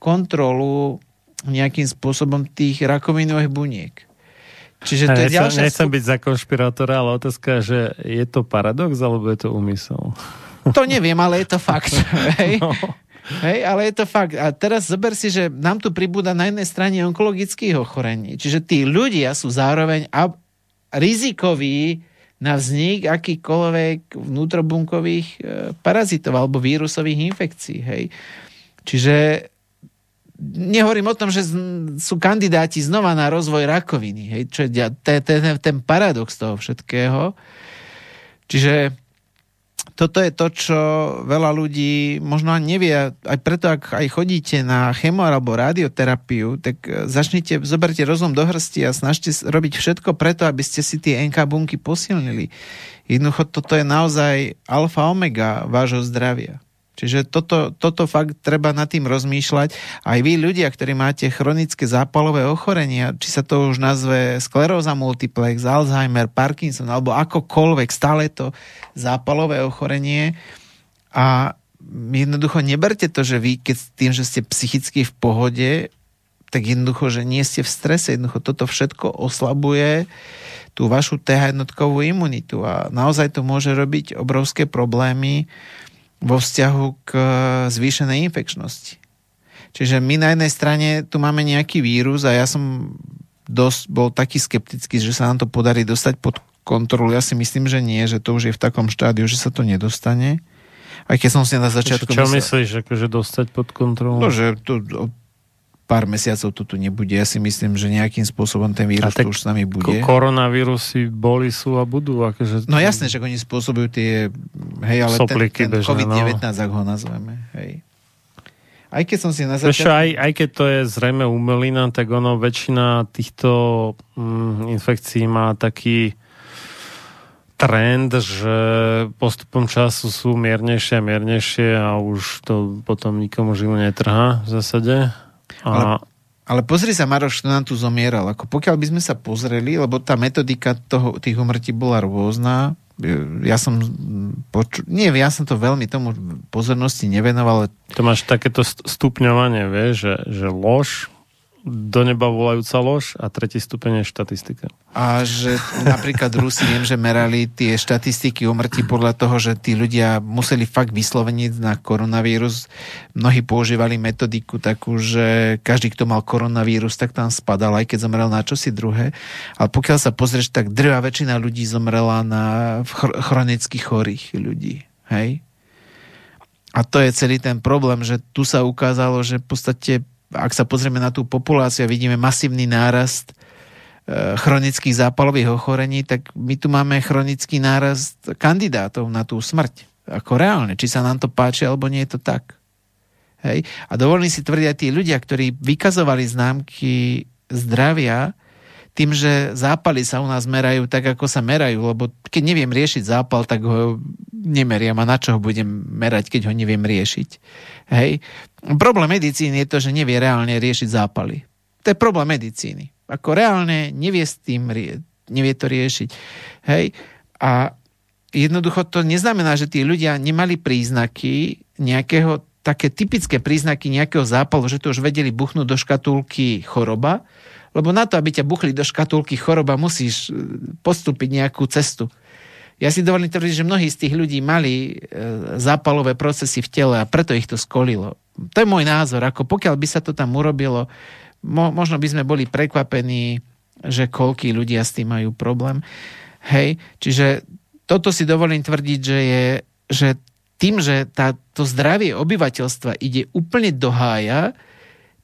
kontrolu nejakým spôsobom tých rakovinových buniek. Čiže to je ďalšia... Nechcem byť za konšpirátora, ale otázka, že je to paradox, alebo je to úmysel? To neviem, ale je to fakt. No. Hej, ale je to fakt. A teraz zober si, že nám tu pribúda na jednej strane onkologických ochorení. Čiže tí ľudia sú zároveň ab- rizikoví na vznik akýkoľvek vnútrobunkových e, parazitov alebo vírusových infekcií. Hej. Čiže nehovorím o tom, že sú kandidáti znova na rozvoj rakoviny, hej, čo je ten, ten, ten paradox toho všetkého. Čiže toto je to, čo veľa ľudí možno ani nevie. Aj preto, ak aj chodíte na chemo alebo radioterapiu, tak e, začnite, zoberte rozum do hrsti a snažte robiť všetko preto, aby ste si tie NK bunky posilnili. Jednoducho toto je naozaj alfa omega vášho zdravia. Čiže toto, toto fakt treba nad tým rozmýšľať. Aj vy ľudia, ktorí máte chronické zápalové ochorenia, či sa to už nazve skleróza multiplex, Alzheimer, Parkinson alebo akokoľvek, stále to zápalové ochorenie. A jednoducho neberte to, že vy, keď tým, že ste psychicky v pohode, tak jednoducho, že nie ste v strese, jednoducho toto všetko oslabuje tú vašu TH jednotkovú imunitu a naozaj to môže robiť obrovské problémy vo vzťahu k e, zvýšenej infekčnosti. Čiže my na jednej strane tu máme nejaký vírus a ja som dosť bol taký skeptický, že sa nám to podarí dostať pod kontrolu. Ja si myslím, že nie, že to už je v takom štádiu, že sa to nedostane. Aj keď som si na začiatku... Čo, čo myslíš, akože dostať pod kontrolu? No, že to, pár mesiacov to tu nebude. Ja si myslím, že nejakým spôsobom ten vírus tu už s nami bude. Koronavírusy boli, sú a budú. Akože... No jasné, že oni spôsobujú tie, hej, ale Sopliky ten, ten COVID-19, no. ak ho nazveme, hej. Aj keď som si na začiatku... aj, aj keď to je zrejme umelina, tak ono väčšina týchto mm, infekcií má taký trend, že postupom času sú miernejšie a miernejšie a už to potom nikomu živo netrhá v zásade. Ale, ale pozri sa, Maroš, kto nám tu zomieral. Ako pokiaľ by sme sa pozreli, lebo tá metodika toho, tých umrtí bola rôzna, ja som poču... nie, ja som to veľmi tomu pozornosti nevenoval. To máš takéto stupňovanie, vieš, že, že lož, do neba volajúca lož a tretí stupeň je štatistika. A že napríklad Rusi viem, že merali tie štatistiky umrtí podľa toho, že tí ľudia museli fakt vysloveniť na koronavírus. Mnohí používali metodiku takú, že každý, kto mal koronavírus, tak tam spadal, aj keď zomrel na čosi druhé. Ale pokiaľ sa pozrieš, tak drvá väčšina ľudí zomrela na chronicky chorých ľudí. Hej? A to je celý ten problém, že tu sa ukázalo, že v podstate ak sa pozrieme na tú populáciu a vidíme masívny nárast e, chronických zápalových ochorení, tak my tu máme chronický nárast kandidátov na tú smrť. Ako reálne. Či sa nám to páči, alebo nie je to tak. Hej? A dovolím si tvrdiť aj tí ľudia, ktorí vykazovali známky zdravia, tým, že zápaly sa u nás merajú tak, ako sa merajú, lebo keď neviem riešiť zápal, tak ho nemeriam a na čo ho budem merať, keď ho neviem riešiť. Hej. Problém medicíny je to, že nevie reálne riešiť zápaly. To je problém medicíny. Ako reálne nevie s tým, nevie to riešiť. Hej. A jednoducho to neznamená, že tí ľudia nemali príznaky nejakého také typické príznaky nejakého zápalu, že to už vedeli buchnúť do škatulky choroba, lebo na to, aby ťa buchli do škatulky choroba, musíš e, postúpiť nejakú cestu. Ja si dovolím tvrdiť, že mnohí z tých ľudí mali e, zápalové procesy v tele a preto ich to skolilo. To je môj názor. Ako pokiaľ by sa to tam urobilo, mo, možno by sme boli prekvapení, že koľký ľudia s tým majú problém. Hej, čiže toto si dovolím tvrdiť, že je, že tým, že tá, to zdravie obyvateľstva ide úplne do hája,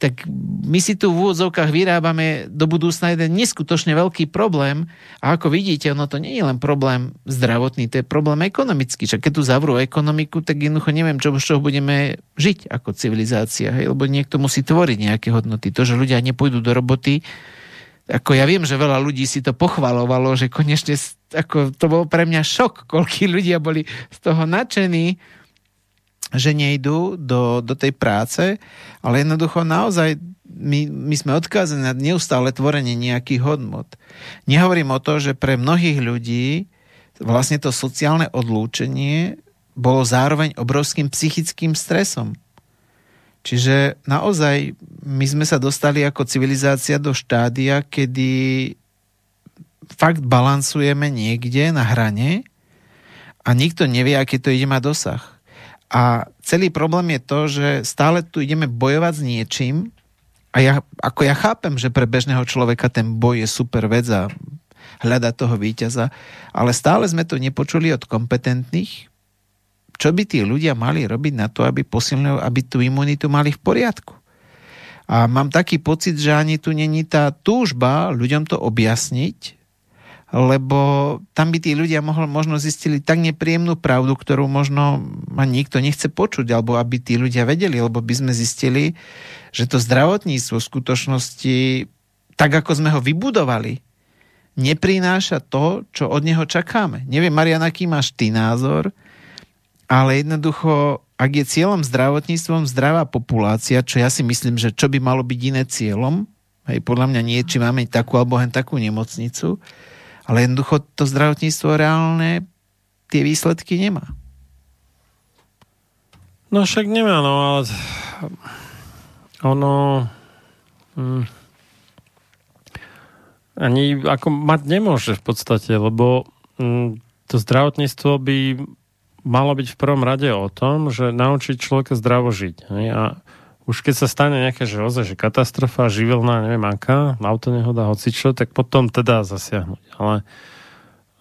tak my si tu v úvodzovkách vyrábame do budúcna jeden neskutočne veľký problém a ako vidíte, ono to nie je len problém zdravotný, to je problém ekonomický. Čak keď tu zavrú ekonomiku, tak jednoducho neviem, čo, čo budeme žiť ako civilizácia, hej? lebo niekto musí tvoriť nejaké hodnoty. To, že ľudia nepôjdu do roboty, ako ja viem, že veľa ľudí si to pochvalovalo, že konečne ako to bol pre mňa šok, koľkí ľudia boli z toho nadšení, že nejdú do, do tej práce, ale jednoducho naozaj my, my sme odkázaní na neustále tvorenie nejakých hodnot. Nehovorím o to, že pre mnohých ľudí vlastne to sociálne odlúčenie bolo zároveň obrovským psychickým stresom. Čiže naozaj my sme sa dostali ako civilizácia do štádia, kedy fakt balansujeme niekde na hrane a nikto nevie, aký to ide mať dosah. A celý problém je to, že stále tu ideme bojovať s niečím a ja, ako ja chápem, že pre bežného človeka ten boj je super vec a hľada toho víťaza, ale stále sme to nepočuli od kompetentných, čo by tí ľudia mali robiť na to, aby posilnili, aby tú imunitu mali v poriadku. A mám taký pocit, že ani tu není tá túžba ľuďom to objasniť, lebo tam by tí ľudia mohol, možno zistili tak nepríjemnú pravdu, ktorú možno ma nikto nechce počuť, alebo aby tí ľudia vedeli, lebo by sme zistili, že to zdravotníctvo v skutočnosti, tak ako sme ho vybudovali, neprináša to, čo od neho čakáme. Neviem, Marian, aký máš ty názor, ale jednoducho, ak je cieľom zdravotníctvom zdravá populácia, čo ja si myslím, že čo by malo byť iné cieľom, hej, podľa mňa nie, či máme takú alebo hen takú nemocnicu, ale jednoducho to zdravotníctvo reálne tie výsledky nemá. No však nemá, no ale ono hm, ani ako mať nemôže v podstate, lebo hm, to zdravotníctvo by malo byť v prvom rade o tom, že naučiť človeka zdravo žiť. Hej? A už keď sa stane nejaká že že katastrofa, živelná, neviem aká, autonehoda, hocičo, tak potom teda zasiahnuť. Ale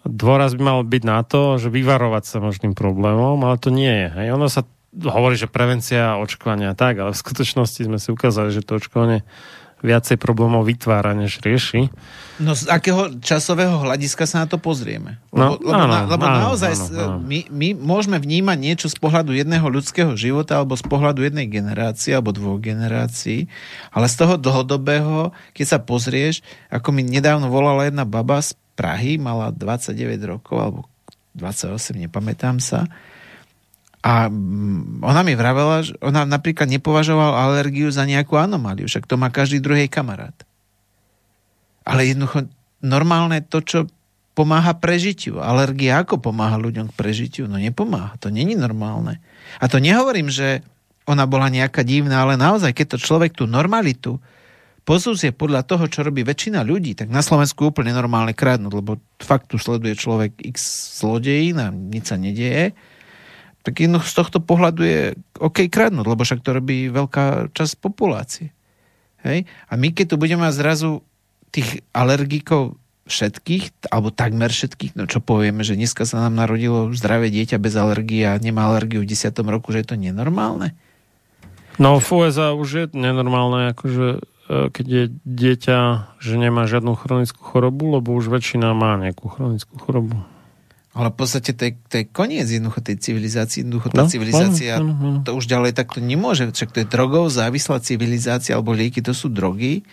dôraz by mal byť na to, že vyvarovať sa možným problémom, ale to nie je. Hej. Ono sa hovorí, že prevencia očkovania tak, ale v skutočnosti sme si ukázali, že to očkovanie viacej problémov vytvára, než rieši. No z akého časového hľadiska sa na to pozrieme? Lebo, no, lebo, áno, na, lebo áno, naozaj áno, áno. My, my môžeme vnímať niečo z pohľadu jedného ľudského života alebo z pohľadu jednej generácie alebo dvoch generácií, ale z toho dlhodobého, keď sa pozrieš, ako mi nedávno volala jedna baba z Prahy, mala 29 rokov alebo 28, nepamätám sa, a mm, ona mi vravela, že ona napríklad nepovažovala alergiu za nejakú anomáliu, však to má každý druhý kamarát. Ale jednoducho normálne to, čo pomáha prežitiu. Alergia ako pomáha ľuďom k prežitiu? No nepomáha, to není normálne. A to nehovorím, že ona bola nejaká divná, ale naozaj, keď to človek tú normalitu pozúzie podľa toho, čo robí väčšina ľudí, tak na Slovensku úplne normálne kradnúť, lebo fakt tu sleduje človek x zlodejín a nič sa nedieje tak jedno z tohto pohľadu je OK kradnúť, lebo však to robí veľká časť populácie. Hej? A my keď tu budeme mať zrazu tých alergikov všetkých, alebo takmer všetkých, no čo povieme, že dneska sa nám narodilo zdravé dieťa bez alergie a nemá alergiu v 10. roku, že je to nenormálne? No v USA už je nenormálne, akože e, keď je dieťa, že nemá žiadnu chronickú chorobu, lebo už väčšina má nejakú chronickú chorobu. Ale v podstate to je, to je koniec jednoducho tej civilizácie. Jednoducho tá no, civilizácia no, no, no. to už ďalej takto nemôže. Však to je drogov závislá civilizácia, alebo lieky to sú drogy.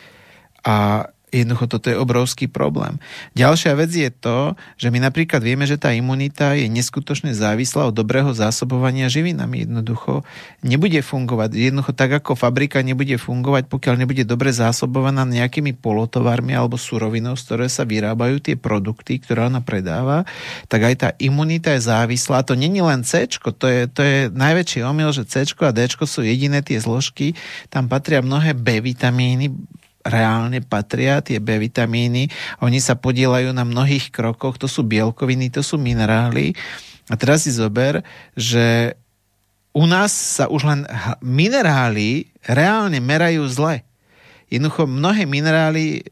A Jednoducho toto je obrovský problém. Ďalšia vec je to, že my napríklad vieme, že tá imunita je neskutočne závislá od dobrého zásobovania živinami. Jednoducho nebude fungovať. Jednoducho tak, ako fabrika nebude fungovať, pokiaľ nebude dobre zásobovaná nejakými polotovarmi alebo surovinou, z ktoré sa vyrábajú tie produkty, ktoré ona predáva, tak aj tá imunita je závislá. A to není len C, to je, to je najväčší omyl, že C a D sú jediné tie zložky. Tam patria mnohé B vitamíny, reálne patria, tie B vitamíny. Oni sa podielajú na mnohých krokoch, to sú bielkoviny, to sú minerály. A teraz si zober, že u nás sa už len minerály reálne merajú zle. Jednoducho mnohé minerály e,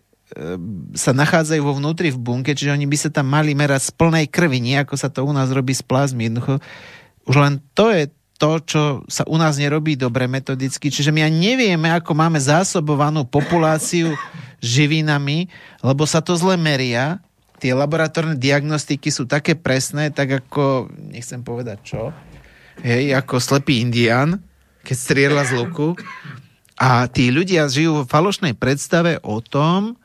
sa nachádzajú vo vnútri v bunke, čiže oni by sa tam mali merať z plnej krvi, nie ako sa to u nás robí z plazmy. Jednoducho už len to je to, čo sa u nás nerobí dobre metodicky. Čiže my ani nevieme, ako máme zásobovanú populáciu živinami, lebo sa to zle meria. Tie laboratórne diagnostiky sú také presné, tak ako, nechcem povedať čo, hej, ako slepý indián, keď strieľa z luku. A tí ľudia žijú v falošnej predstave o tom,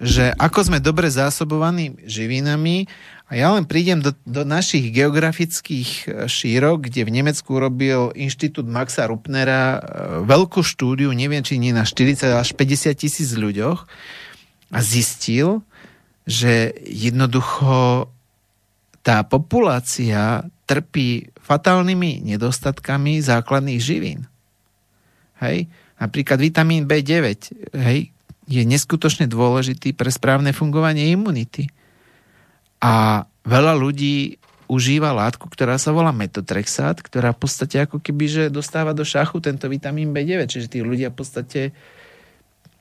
že ako sme dobre zásobovaní živinami a ja len prídem do, do našich geografických e, šírok, kde v Nemecku robil inštitút Maxa Rupnera e, veľkú štúdiu, neviem, či nie na 40 až 50 tisíc ľuďoch a zistil, že jednoducho tá populácia trpí fatálnymi nedostatkami základných živín. Hej? Napríklad vitamín B9 hej, je neskutočne dôležitý pre správne fungovanie imunity. A veľa ľudí užíva látku, ktorá sa volá metotrexát, ktorá v podstate ako keby, že dostáva do šachu tento vitamín B9. Čiže tí ľudia v podstate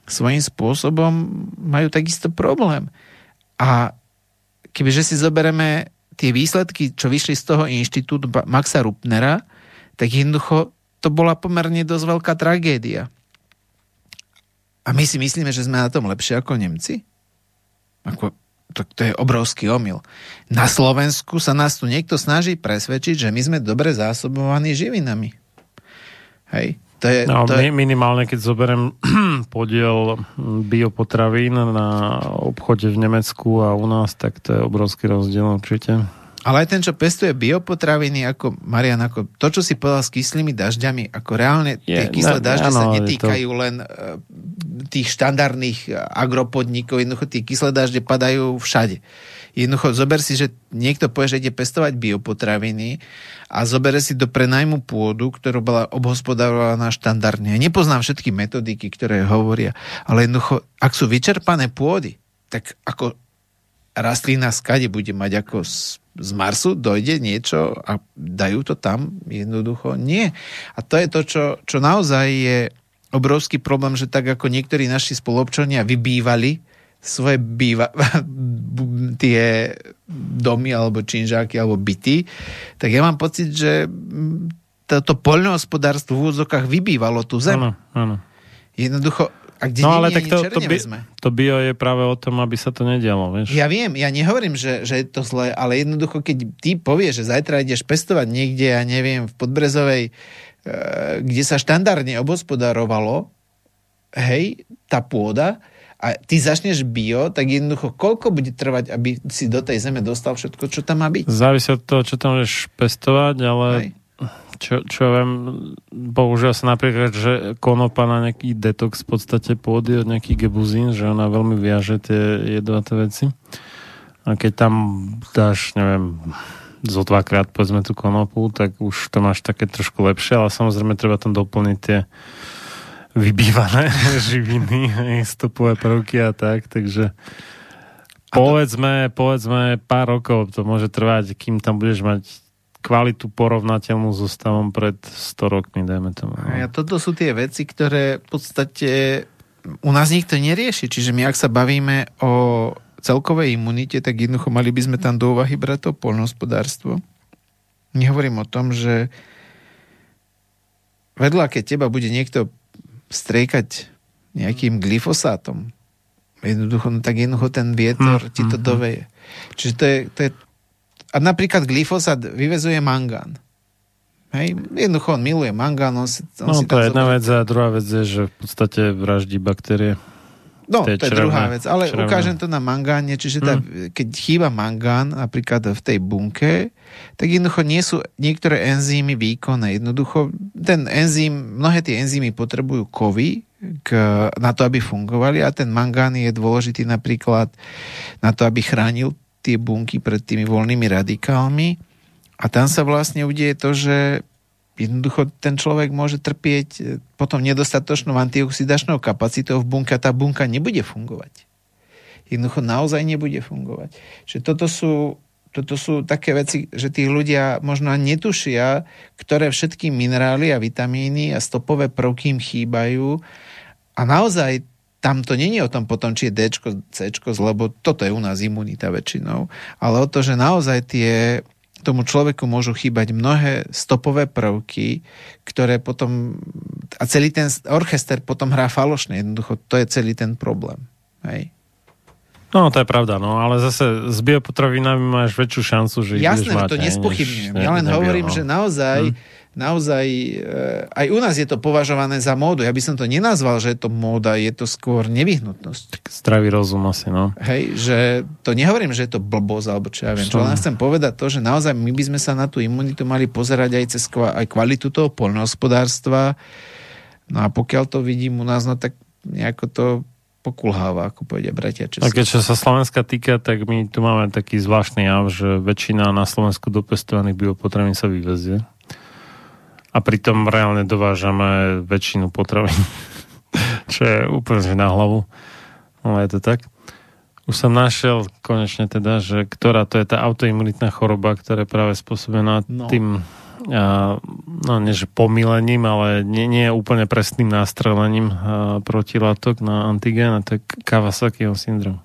svojím spôsobom majú takisto problém. A kebyže si zoberieme tie výsledky, čo vyšli z toho inštitútu Maxa Rupnera, tak jednoducho to bola pomerne dosť veľká tragédia. A my si myslíme, že sme na tom lepšie ako Nemci? Ako to, to je obrovský omyl. Na Slovensku sa nás tu niekto snaží presvedčiť, že my sme dobre zásobovaní živinami. Hej. To je, no, to je... Minimálne, keď zoberiem podiel biopotravín na obchode v Nemecku a u nás, tak to je obrovský rozdiel určite. Ale aj ten, čo pestuje biopotraviny, ako Marian, ako to, čo si povedal s kyslými dažďami, ako reálne tie je, kyslé dažde sa netýkajú to... len uh, tých štandardných e, agropodnikov, jednoducho tie kyslé dažde padajú všade. Jednoducho zober si, že niekto povie, že ide pestovať biopotraviny a zobere si do prenajmu pôdu, ktorá bola obhospodárovaná štandardne. Ja nepoznám všetky metodiky, ktoré hovoria, ale jednoducho, ak sú vyčerpané pôdy, tak ako rastlina skade bude mať ako z, z Marsu, dojde niečo a dajú to tam? Jednoducho nie. A to je to, čo, čo naozaj je obrovský problém, že tak ako niektorí naši spolobčania vybývali svoje býva, tie domy alebo činžáky alebo byty, tak ja mám pocit, že toto poľnohospodárstvo v úvodzokách vybývalo tú zem. Áno, áno. Jednoducho, a kde no ale tak to, to, bi, to bio je práve o tom, aby sa to nedialo, vieš? Ja viem, ja nehovorím, že, že je to zlé, ale jednoducho, keď ty povieš, že zajtra ideš pestovať niekde, ja neviem, v Podbrezovej, e, kde sa štandardne obospodarovalo, hej, tá pôda, a ty začneš bio, tak jednoducho koľko bude trvať, aby si do tej zeme dostal všetko, čo tam má byť? Závisí od toho, čo tam budeš pestovať, ale hej čo, čo viem, bohužiaľ sa napríklad, že konopa na nejaký detox v podstate pôdy od nejakých gebuzín, že ona veľmi viaže tie jedovaté veci. A keď tam dáš, neviem, zo dvakrát povedzme tú konopu, tak už to máš také trošku lepšie, ale samozrejme treba tam doplniť tie vybývané živiny, stopové prvky a tak, takže povedzme, povedzme pár rokov to môže trvať, kým tam budeš mať kvalitu porovnateľnú so stavom pred 100 rokmi, dajme tomu. A toto sú tie veci, ktoré v podstate u nás nikto nerieši. Čiže my, ak sa bavíme o celkovej imunite, tak jednoducho mali by sme tam do úvahy brať to polnohospodárstvo. Nehovorím o tom, že vedľa, keď teba bude niekto striekať nejakým glyfosátom, jednoducho, no tak jednoducho ten vietor mm, ti to mm, doveje. Čiže to je, to je a napríklad glyfosát vyvezuje mangán. Hej, jednoducho on miluje mangán. On si, on no si to je jedna vec a druhá vec je, že v podstate vraždí baktérie. No, to je črevné, druhá vec, ale črevné. ukážem to na mangáne, čiže tá, hmm. keď chýba mangán napríklad v tej bunke, tak jednoducho nie sú niektoré enzymy výkonné. Jednoducho ten enzym, mnohé tie enzymy potrebujú kovy k, na to, aby fungovali a ten mangán je dôležitý napríklad na to, aby chránil tie bunky pred tými voľnými radikálmi a tam sa vlastne udieje to, že jednoducho ten človek môže trpieť e, potom nedostatočnou antioxidačnou kapacitou v bunke a tá bunka nebude fungovať. Jednoducho naozaj nebude fungovať. Čiže toto sú, toto sú také veci, že tí ľudia možno netušia, ktoré všetky minerály a vitamíny a stopové prvky im chýbajú a naozaj tam to není o tom potom, či je D, C, lebo toto je u nás imunita väčšinou, ale o to, že naozaj tie tomu človeku môžu chýbať mnohé stopové prvky, ktoré potom a celý ten orchester potom hrá falošne. Jednoducho to je celý ten problém. Hej. No, to je pravda, no, ale zase s biopotravinami máš väčšiu šancu, že Jasné, mať, to nespochybňujem. Ja len hovorím, no. že naozaj hm naozaj, eh, aj u nás je to považované za módu. Ja by som to nenazval, že je to móda, je to skôr nevyhnutnosť. Tak zdravý rozum asi, no. Hej, že to nehovorím, že je to blbosť, alebo čo ja viem. Čo len chcem povedať to, že naozaj my by sme sa na tú imunitu mali pozerať aj cez aj kvalitu toho poľnohospodárstva. No a pokiaľ to vidím u nás, no tak nejako to pokulháva, ako povedia bratia Česko. A keď sa Slovenska týka, tak my tu máme taký zvláštny jav, že väčšina na Slovensku dopestovaných biopotravín sa vyvezie a pritom reálne dovážame väčšinu potravín, čo je úplne na hlavu. Ale je to tak. Už som našiel konečne teda, že ktorá to je tá autoimunitná choroba, ktorá je práve spôsobená no. tým a, no nie že pomilením, ale nie, nie úplne presným nástrelením protilátok na antigén, a to je Kawasakiho syndrom.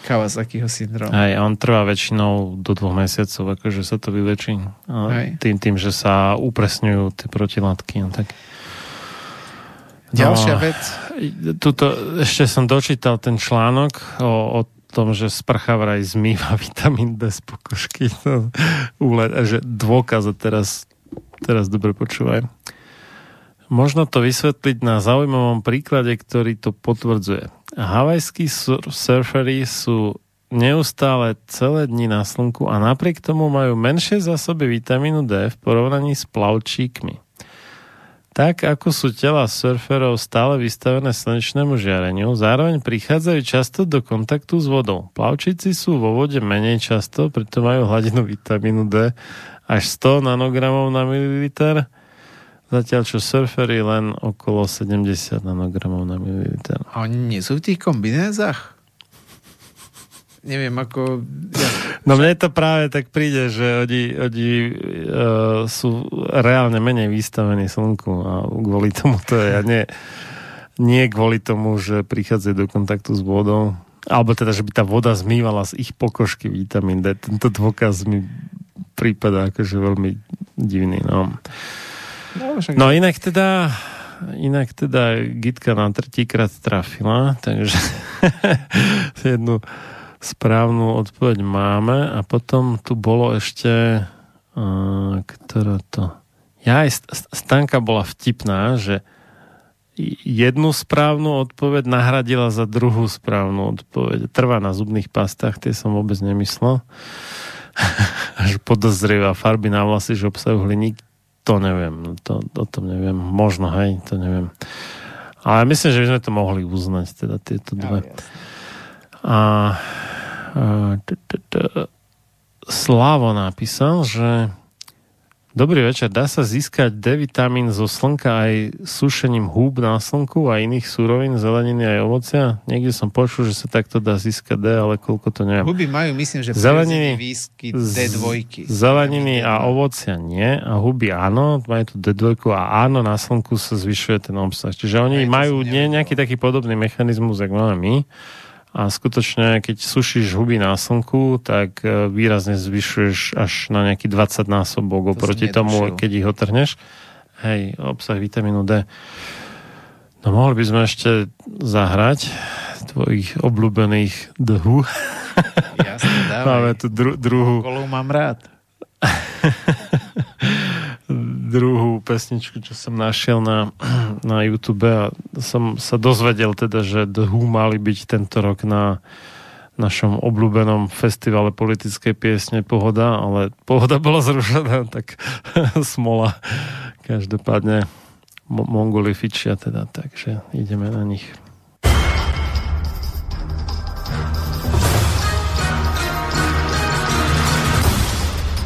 Kawasakiho syndrom. Aj, on trvá väčšinou do dvoch mesiacov, akože sa to vylečí. Tým, tým, že sa upresňujú tie protilátky. No, tak. Ďalšia no, vec. Tuto, ešte som dočítal ten článok o, o tom, že sprcha vraj zmýva vitamín D z pokožky. To, že dôkaz a teraz, teraz dobre počúvaj. Možno to vysvetliť na zaujímavom príklade, ktorý to potvrdzuje. Havajskí surfery sú neustále celé dni na slnku a napriek tomu majú menšie zásoby vitamínu D v porovnaní s plavčíkmi. Tak ako sú tela surferov stále vystavené slnečnému žiareniu, zároveň prichádzajú často do kontaktu s vodou. Plavčíci sú vo vode menej často, preto majú hladinu vitamínu D až 100 nanogramov na mililiter, Zatiaľ čo surfery len okolo 70 nanogramov na mililiter. A oni nie sú v tých kombinézach? Neviem, ako... Ja... No mne to práve tak príde, že oni, oni uh, sú reálne menej vystavení slnku a kvôli tomu to je. A nie, nie kvôli tomu, že prichádzajú do kontaktu s vodou, alebo teda, že by tá voda zmývala z ich pokožky vitamín D. Tento dôkaz mi prípada akože veľmi divný. No. No, no inak teda inak teda Gitka na tretíkrát trafila, takže jednu správnu odpoveď máme a potom tu bolo ešte uh, ktorá to ja aj Stanka bola vtipná, že jednu správnu odpoveď nahradila za druhú správnu odpoveď. Trvá na zubných pastách, tie som vôbec nemyslel. Až podozrievá farby na vlasy, že obsahujú hliník to neviem, no to, o tom neviem. Možno, hej, to neviem. Ale myslím, že by sme to mohli uznať, teda tieto dve. A, Slavo napísal, že Dobrý večer. Dá sa získať D vitamín zo slnka aj sušením húb na slnku a iných súrovín, zeleniny aj ovocia? Niekde som počul, že sa takto dá získať D, ale koľko to neviem. Huby majú, myslím, že zeleniny, výskyt D2. Zeleniny a ovocia nie, a huby áno, majú tu D2 a áno, na slnku sa zvyšuje ten obsah. Čiže oni aj majú nie, nejaký taký podobný mechanizmus, ako máme my a skutočne, keď sušíš huby na slnku, tak e, výrazne zvyšuješ až na nejaký 20 násobok oproti to tomu, keď ich otrhneš. Hej, obsah vitamínu D. No mohli by sme ešte zahrať tvojich obľúbených dhu. Jasne, dávaj. Máme tu dru- druhú. Kolu mám rád. druhú pesničku, čo som našiel na, na YouTube a som sa dozvedel teda, že The Who mali byť tento rok na našom obľúbenom festivale politickej piesne Pohoda, ale Pohoda bola zrušená, tak smola. Každopádne Mongoli fičia teda, takže ideme na nich.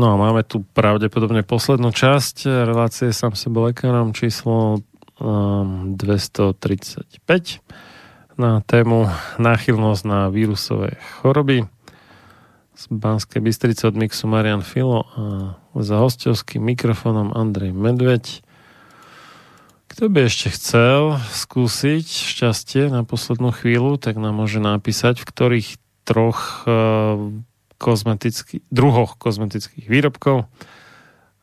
No a máme tu pravdepodobne poslednú časť relácie sám sebe lekárom číslo um, 235 na tému náchylnosť na vírusové choroby z Banskej Bystrice od Mixu Marian Filo a za hostovským mikrofónom Andrej Medveď. Kto by ešte chcel skúsiť šťastie na poslednú chvíľu, tak nám môže napísať, v ktorých troch uh, kozmetický, druhoch kozmetických výrobkov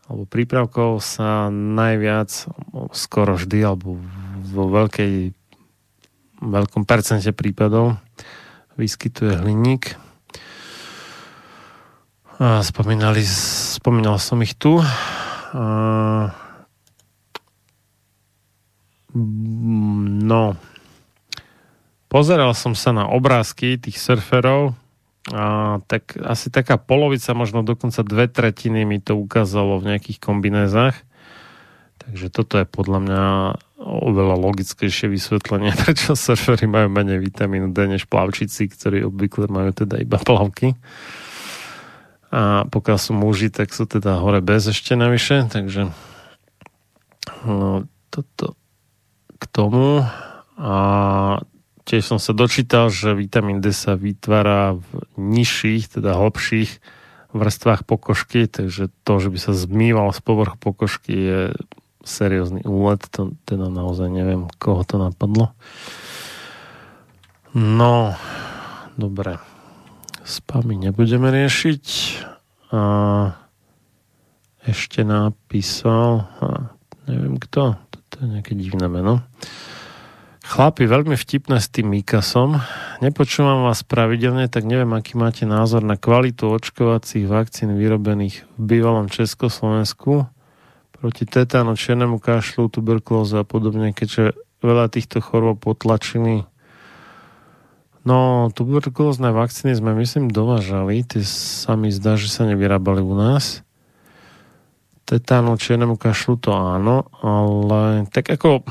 alebo prípravkov sa najviac, skoro vždy, alebo vo veľkej, veľkom percente prípadov vyskytuje hliník. A spomínali, spomínal som ich tu. A, no, pozeral som sa na obrázky tých surferov, a, tak asi taká polovica, možno dokonca dve tretiny mi to ukázalo v nejakých kombinézach. Takže toto je podľa mňa oveľa logickejšie vysvetlenie, prečo surfery majú menej vitamínu D než plavčici, ktorí obvykle majú teda iba plavky. A pokiaľ sú muži, tak sú teda hore bez ešte navyše, takže no, toto k tomu. A tiež som sa dočítal, že vitamín D sa vytvára v nižších, teda hlbších vrstvách pokožky, takže to, že by sa zmýval z povrchu pokožky je seriózny úlet, to teda naozaj neviem, koho to napadlo. No, dobre. Spamy nebudeme riešiť. A ešte napísal, a neviem kto, to je nejaké divné meno. Chlapi, veľmi vtipné s tým Mikasom. Nepočúvam vás pravidelne, tak neviem, aký máte názor na kvalitu očkovacích vakcín vyrobených v bývalom Československu proti tetánu, černemu kašlu, tuberkulóze a podobne, keďže veľa týchto chorôb potlačili. No, tuberkulózne vakcíny sme, myslím, dovážali. Tie sa mi zdá, že sa nevyrábali u nás. Tetánu, černemu kašlu to áno, ale tak ako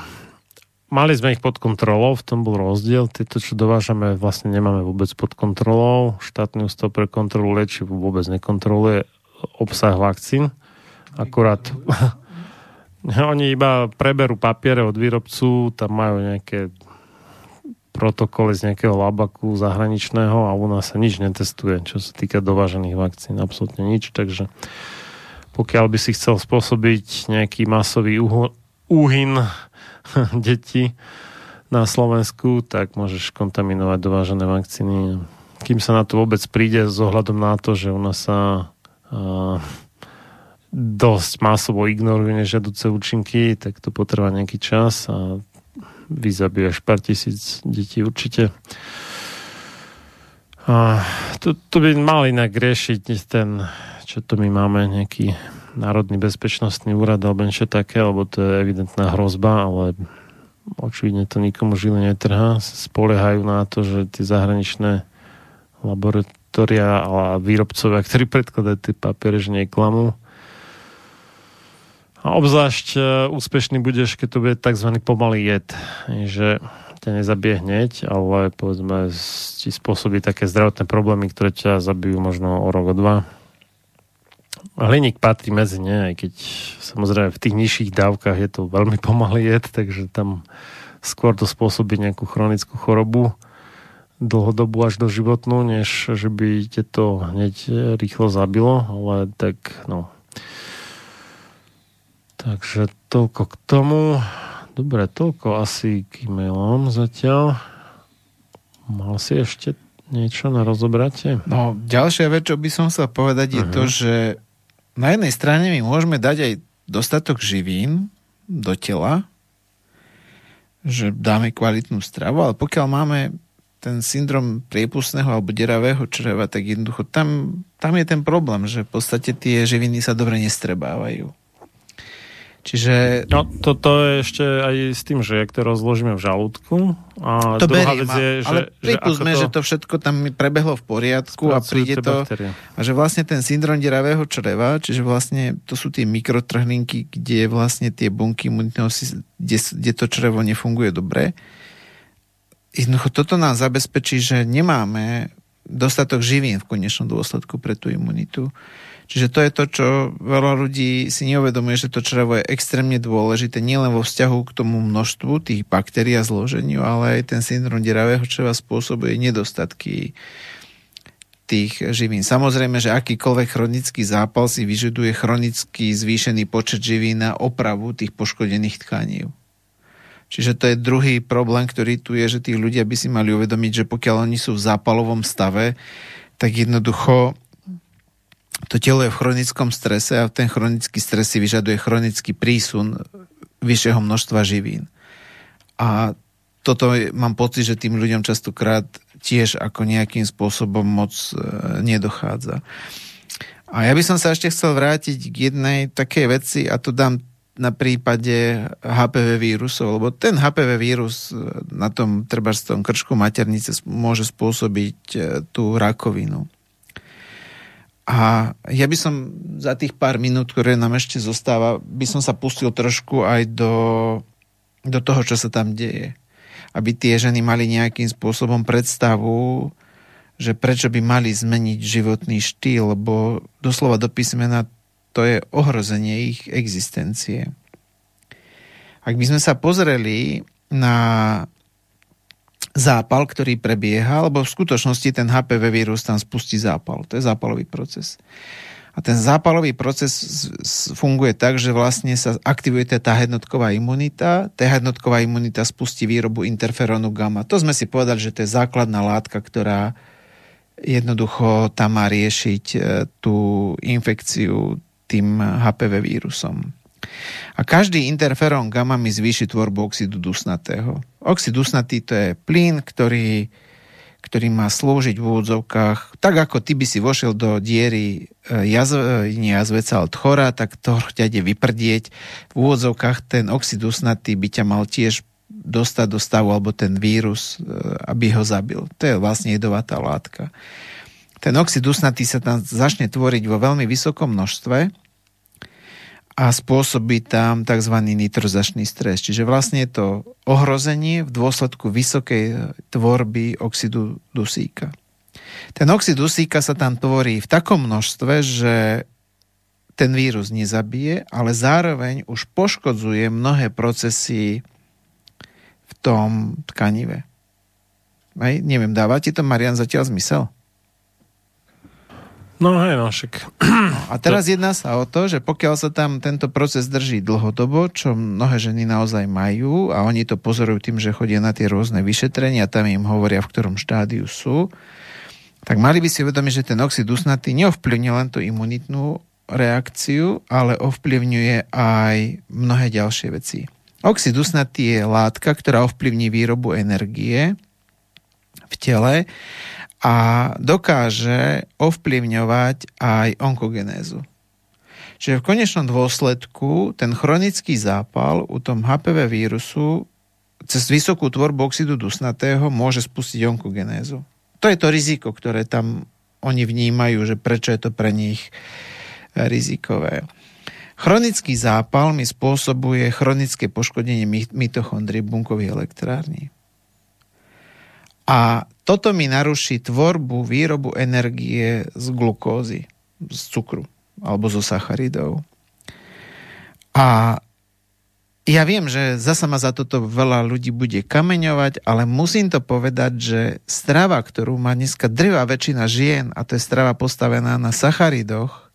Mali sme ich pod kontrolou, v tom bol rozdiel. Tieto, čo dovážame, vlastne nemáme vôbec pod kontrolou. Štátny ústav pre kontrolu liečiv vôbec nekontroluje obsah vakcín. Akurát oni iba preberú papiere od výrobcu, tam majú nejaké protokoly z nejakého labaku zahraničného a u nás sa nič netestuje, čo sa týka dovážených vakcín. Absolútne nič, takže pokiaľ by si chcel spôsobiť nejaký masový úhyn deti na Slovensku, tak môžeš kontaminovať dovážené vakcíny. Kým sa na to vôbec príde s ohľadom na to, že u nás sa a, dosť masovo ignorujú nežiaduce účinky, tak to potrvá nejaký čas a vyzabíjaš pár tisíc detí určite. A to, to by mal inak riešiť ten, čo to my máme, nejaký Národný bezpečnostný úrad alebo niečo také, lebo to je evidentná hrozba, ale očividne to nikomu žili netrhá. Spoliehajú na to, že tie zahraničné laboratória a výrobcovia, ktorí predkladajú tie papiere, že neklamú. A obzvlášť e, úspešný budeš, keď to bude tzv. pomalý jed. Že ťa nezabije hneď, ale povedzme ti spôsobí také zdravotné problémy, ktoré ťa zabijú možno o rok, o dva Hliník patrí medzi ne, aj keď samozrejme v tých nižších dávkach je to veľmi pomalý jed, takže tam skôr to spôsobí nejakú chronickú chorobu dlhodobu až do životnú, než že by te to hneď rýchlo zabilo, ale tak no. Takže toľko k tomu. Dobre, toľko asi k e-mailom zatiaľ. Mal si ešte niečo na rozobratie? No, ďalšia vec, čo by som chcel povedať, je uh-huh. to, že na jednej strane my môžeme dať aj dostatok živín do tela, že dáme kvalitnú stravu, ale pokiaľ máme ten syndrom priepustného alebo deravého čreva, tak jednoducho tam, tam je ten problém, že v podstate tie živiny sa dobre nestrebávajú. Čiže... No, toto je ešte aj s tým, že jak to rozložíme v žalúdku. A to druhá beriem, vec je, ale že, pripustme, že, že to všetko tam prebehlo v poriadku a príde to... Baktérie. A že vlastne ten syndrom deravého čreva, čiže vlastne to sú tie mikrotrhlinky, kde vlastne tie bunky imunitného kde, kde to črevo nefunguje dobre. Jednoducho toto nám zabezpečí, že nemáme dostatok živín v konečnom dôsledku pre tú imunitu. Čiže to je to, čo veľa ľudí si neuvedomuje, že to črevo je extrémne dôležité nielen vo vzťahu k tomu množstvu tých baktérií a zloženiu, ale aj ten syndrom deravého čreva spôsobuje nedostatky tých živín. Samozrejme, že akýkoľvek chronický zápal si vyžaduje chronicky zvýšený počet živín na opravu tých poškodených tkaní. Čiže to je druhý problém, ktorý tu je, že tí ľudia by si mali uvedomiť, že pokiaľ oni sú v zápalovom stave, tak jednoducho to telo je v chronickom strese a ten chronický stres si vyžaduje chronický prísun vyššieho množstva živín. A toto mám pocit, že tým ľuďom častokrát tiež ako nejakým spôsobom moc e, nedochádza. A ja by som sa ešte chcel vrátiť k jednej takej veci a to dám na prípade HPV vírusov, lebo ten HPV vírus e, na tom treba tom krčku maternice môže spôsobiť e, tú rakovinu. A ja by som za tých pár minút, ktoré nám ešte zostáva, by som sa pustil trošku aj do, do toho, čo sa tam deje. Aby tie ženy mali nejakým spôsobom predstavu, že prečo by mali zmeniť životný štýl, lebo doslova do písmena to je ohrozenie ich existencie. Ak by sme sa pozreli na zápal, ktorý prebieha, lebo v skutočnosti ten HPV vírus tam spustí zápal. To je zápalový proces. A ten zápalový proces funguje tak, že vlastne sa aktivuje tá jednotková imunita. Tá jednotková imunita spustí výrobu interferónu gamma. To sme si povedali, že to je základná látka, ktorá jednoducho tam má riešiť e, tú infekciu tým HPV vírusom. A každý interferón gamma mi zvýši tvorbu oxidu dusnatého. Oxid dusnatý to je plyn, ktorý, ktorý má slúžiť v úvodzovkách, tak ako ty by si vošiel do diery e, jazve, nie jazveca, ale tchora, tak to ťa ide vyprdieť. V úvodzovkách ten oxid dusnatý by ťa mal tiež dostať do stavu, alebo ten vírus, e, aby ho zabil. To je vlastne jedovatá látka. Ten oxid dusnatý sa tam začne tvoriť vo veľmi vysokom množstve a spôsobí tam tzv. nitrozačný stres. Čiže vlastne je to ohrozenie v dôsledku vysokej tvorby oxidu dusíka. Ten oxid dusíka sa tam tvorí v takom množstve, že ten vírus nezabije, ale zároveň už poškodzuje mnohé procesy v tom tkanive. Hej, neviem, dáva ti to, Marian, zatiaľ zmysel? No hej, no však. A teraz jedná sa o to, že pokiaľ sa tam tento proces drží dlhodobo, čo mnohé ženy naozaj majú a oni to pozorujú tým, že chodia na tie rôzne vyšetrenia, tam im hovoria, v ktorom štádiu sú, tak mali by si uvedomiť, že ten oxid usnatý neovplyvňuje len tú imunitnú reakciu, ale ovplyvňuje aj mnohé ďalšie veci. Oxid usnatý je látka, ktorá ovplyvní výrobu energie v tele a dokáže ovplyvňovať aj onkogenézu. Čiže v konečnom dôsledku ten chronický zápal u tom HPV vírusu cez vysokú tvorbu oxidu dusnatého môže spustiť onkogenézu. To je to riziko, ktoré tam oni vnímajú, že prečo je to pre nich rizikové. Chronický zápal mi spôsobuje chronické poškodenie mitochondrií bunkových elektrární. A toto mi naruší tvorbu, výrobu energie z glukózy, z cukru alebo zo sacharidov. A ja viem, že zasa ma za toto veľa ľudí bude kameňovať, ale musím to povedať, že strava, ktorú má dneska drvá väčšina žien, a to je strava postavená na sacharidoch,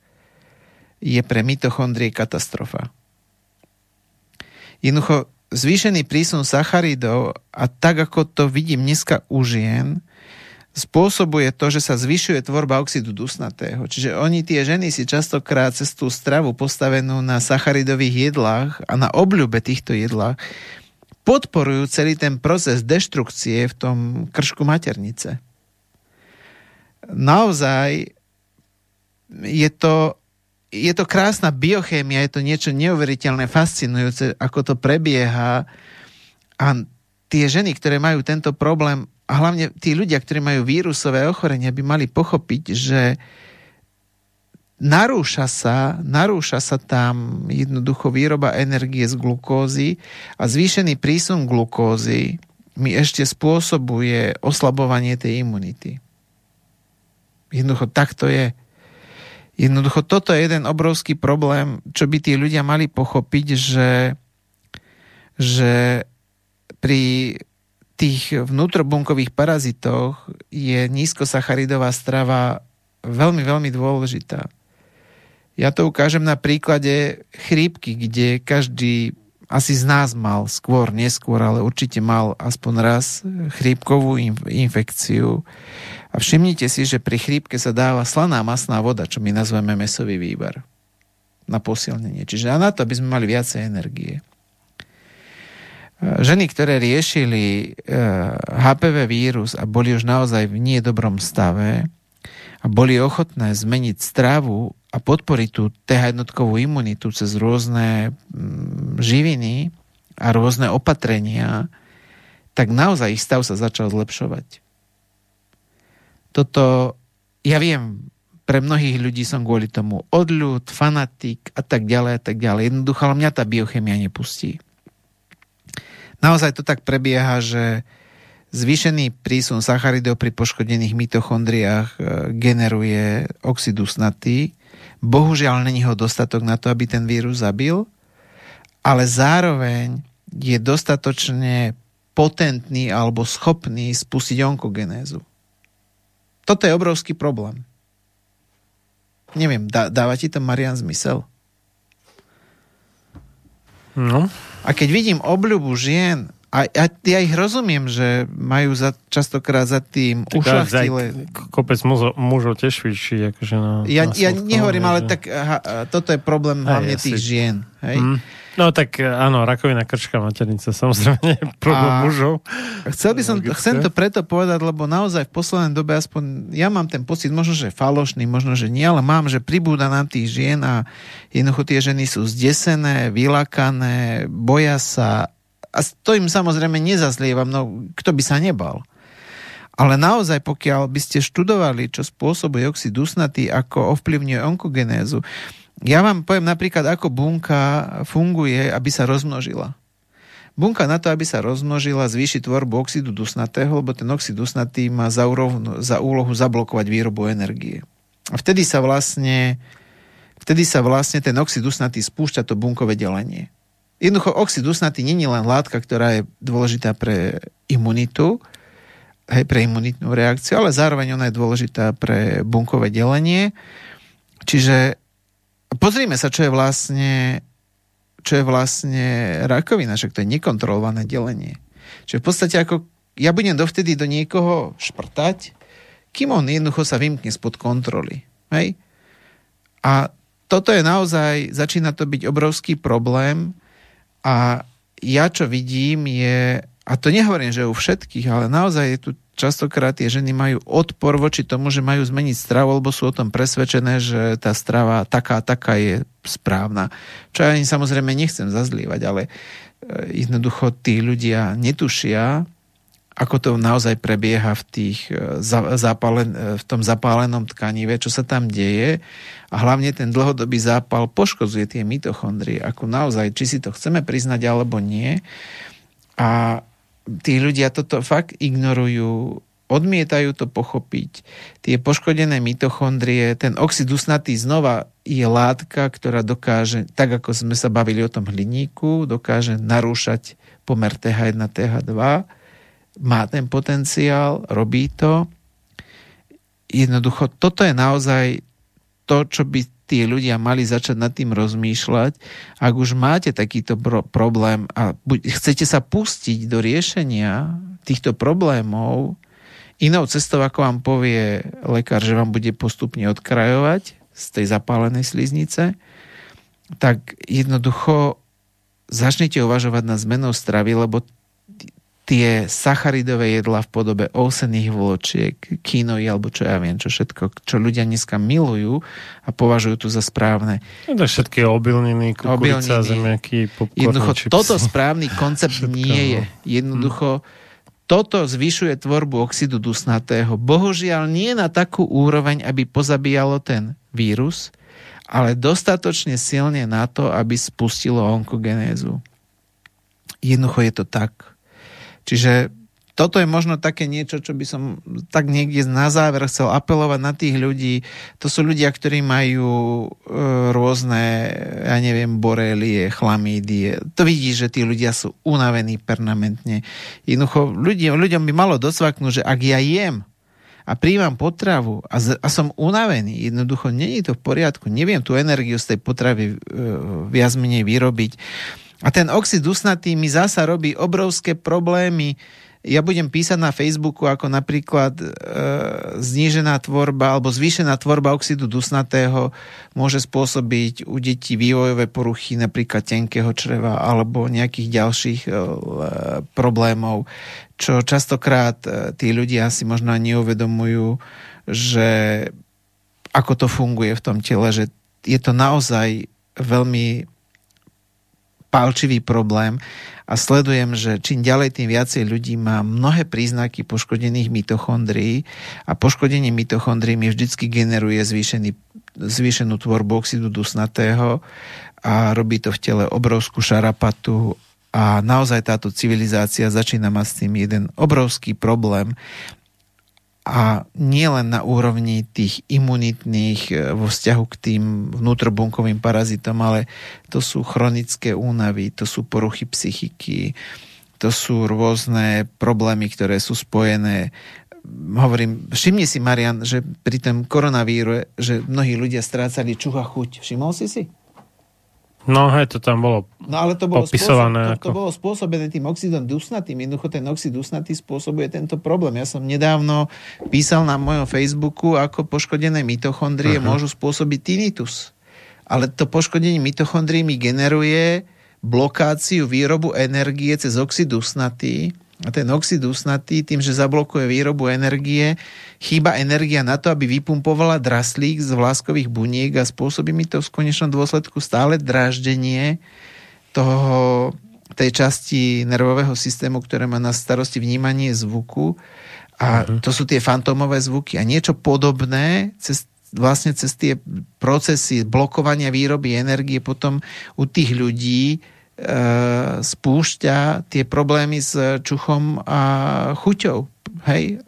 je pre mitochondrie katastrofa. Jednoducho, zvýšený prísun sacharidov a tak, ako to vidím dneska u žien, spôsobuje to, že sa zvyšuje tvorba oxidu dusnatého. Čiže oni, tie ženy, si častokrát cez tú stravu postavenú na sacharidových jedlách a na obľube týchto jedlách podporujú celý ten proces deštrukcie v tom kršku maternice. Naozaj je to, je to krásna biochémia, je to niečo neuveriteľné, fascinujúce, ako to prebieha a tie ženy, ktoré majú tento problém, a hlavne tí ľudia, ktorí majú vírusové ochorenia, by mali pochopiť, že narúša sa, narúša sa tam jednoducho výroba energie z glukózy a zvýšený prísun glukózy mi ešte spôsobuje oslabovanie tej imunity. Jednoducho tak to je. Jednoducho toto je jeden obrovský problém, čo by tí ľudia mali pochopiť, že, že pri tých vnútrobunkových parazitoch je nízkosacharidová strava veľmi, veľmi dôležitá. Ja to ukážem na príklade chrípky, kde každý asi z nás mal skôr, neskôr, ale určite mal aspoň raz chrípkovú infekciu. A všimnite si, že pri chrípke sa dáva slaná masná voda, čo my nazveme mesový výbar na posilnenie. Čiže a na to, aby sme mali viacej energie ženy, ktoré riešili HPV eh, vírus a boli už naozaj v nie stave a boli ochotné zmeniť stravu a podporiť tú TH jednotkovú imunitu cez rôzne mm, živiny a rôzne opatrenia, tak naozaj ich stav sa začal zlepšovať. Toto, ja viem, pre mnohých ľudí som kvôli tomu odľud, fanatik a tak ďalej a tak ďalej. Jednoducho, ale mňa tá biochemia nepustí naozaj to tak prebieha, že zvýšený prísun sacharidov pri poškodených mitochondriách e, generuje oxid usnatý. Bohužiaľ není ho dostatok na to, aby ten vírus zabil, ale zároveň je dostatočne potentný alebo schopný spustiť onkogenézu. Toto je obrovský problém. Neviem, dá, dáva ti to Marian zmysel? No. A keď vidím obľubu žien, a, a ja ich rozumiem, že majú za, častokrát za tým ušlachtilé... Kopec mužov, mužov tiež švičí. Akože na, ja, na ja nehovorím, ale že... tak ha, toto je problém hlavne tých žien. Hej? Mm. No tak áno, rakovina krčka maternice samozrejme je problém a mužov. Chcel by som, Logické. chcem to preto povedať, lebo naozaj v poslednej dobe aspoň, ja mám ten pocit, možno, že falošný, možno, že nie, ale mám, že pribúda nám tých žien a jednoducho tie ženy sú zdesené, vylakané, boja sa a to im samozrejme nezazlievam, no kto by sa nebal. Ale naozaj, pokiaľ by ste študovali, čo spôsobuje oxid dusnatý, ako ovplyvňuje onkogenézu, ja vám poviem napríklad, ako bunka funguje, aby sa rozmnožila. Bunka na to, aby sa rozmnožila, zvýši tvorbu oxidu dusnatého, lebo ten oxid dusnatý má za, úrohu, za úlohu zablokovať výrobu energie. A vtedy sa vlastne vtedy sa vlastne ten oxid dusnatý spúšťa to bunkové delenie. Jednoducho oxid dusnatý nie je len látka, ktorá je dôležitá pre imunitu, hej, pre imunitnú reakciu, ale zároveň ona je dôležitá pre bunkové delenie. Čiže pozrime sa, čo je vlastne čo je vlastne rakovina, však to je nekontrolované delenie. Čiže v podstate ako ja budem dovtedy do niekoho šprtať, kým on jednoducho sa vymkne spod kontroly. Hej? A toto je naozaj, začína to byť obrovský problém a ja čo vidím je, a to nehovorím, že u všetkých, ale naozaj je tu častokrát tie ženy majú odpor voči tomu, že majú zmeniť stravu, lebo sú o tom presvedčené, že tá strava taká, taká je správna. Čo ja im samozrejme nechcem zazlievať, ale e, jednoducho tí ľudia netušia, ako to naozaj prebieha v, tých e, zapálen, e, v tom zapálenom tkanive, čo sa tam deje a hlavne ten dlhodobý zápal poškozuje tie mitochondrie, ako naozaj, či si to chceme priznať alebo nie. A tí ľudia toto fakt ignorujú, odmietajú to pochopiť. Tie poškodené mitochondrie, ten oxid usnatý znova je látka, ktorá dokáže, tak ako sme sa bavili o tom hliníku, dokáže narúšať pomer TH1, TH2, má ten potenciál, robí to. Jednoducho, toto je naozaj to, čo by tí ľudia mali začať nad tým rozmýšľať. Ak už máte takýto pro- problém a buď, chcete sa pustiť do riešenia týchto problémov, inou cestou, ako vám povie lekár, že vám bude postupne odkrajovať z tej zapálenej sliznice, tak jednoducho začnite uvažovať na zmenou stravy, lebo tie sacharidové jedla v podobe ovsených vločiek, kínoji alebo čo ja viem, čo všetko, čo ľudia dneska milujú a považujú tu za správne. To všetky obilniny, kukurica, zemiaky, popcorn, Jednoducho, čipsy. toto správny koncept Všetko, nie je. no. Jednoducho, toto zvyšuje tvorbu oxidu dusnatého. Bohužiaľ nie na takú úroveň, aby pozabíjalo ten vírus, ale dostatočne silne na to, aby spustilo onkogenézu. Jednoducho je to tak. Čiže toto je možno také niečo, čo by som tak niekde na záver chcel apelovať na tých ľudí. To sú ľudia, ktorí majú e, rôzne, ja neviem, borelie, chlamídie. To vidíš, že tí ľudia sú unavení permanentne. Jednoducho, ľudia, ľuďom by malo docvaknúť, že ak ja jem a príjmam potravu a, z, a som unavený, jednoducho není to v poriadku, neviem tú energiu z tej potravy e, viac menej vyrobiť. A ten oxid dusnatý mi zasa robí obrovské problémy. Ja budem písať na Facebooku, ako napríklad e, znížená tvorba alebo zvýšená tvorba oxidu dusnatého môže spôsobiť u detí vývojové poruchy, napríklad tenkého čreva alebo nejakých ďalších e, problémov, čo častokrát e, tí ľudia si možno neuvedomujú, že ako to funguje v tom tele, že je to naozaj veľmi palčivý problém a sledujem, že čím ďalej, tým viacej ľudí má mnohé príznaky poškodených mitochondrií a poškodenie mitochondrií mi vždycky generuje zvýšený, zvýšenú tvorbu oxidu dusnatého a robí to v tele obrovskú šarapatu a naozaj táto civilizácia začína mať s tým jeden obrovský problém a nie len na úrovni tých imunitných e, vo vzťahu k tým vnútrobunkovým parazitom, ale to sú chronické únavy, to sú poruchy psychiky, to sú rôzne problémy, ktoré sú spojené hovorím, všimni si, Marian, že pri tom koronavíru, že mnohí ľudia strácali čuch chuť. Všimol si si? No hej, to tam bolo No ale to bolo, Popisované spôsob, to, to bolo spôsobené tým oxidom dusnatým. Jednoducho ten oxid dusnatý spôsobuje tento problém. Ja som nedávno písal na mojom Facebooku, ako poškodené mitochondrie uh-huh. môžu spôsobiť tinnitus. Ale to poškodenie mitochondrií mi generuje blokáciu výrobu energie cez oxid dusnatý. A ten oxid dusnatý, tým, že zablokuje výrobu energie, chýba energia na to, aby vypumpovala draslík z vláskových buniek a spôsobí mi to v konečnom dôsledku stále dráždenie toho, tej časti nervového systému, ktoré má na starosti vnímanie zvuku. A uh-huh. to sú tie fantómové zvuky. A niečo podobné cez, vlastne cez tie procesy blokovania výroby energie potom u tých ľudí spúšťa tie problémy s čuchom a chuťou. Hej?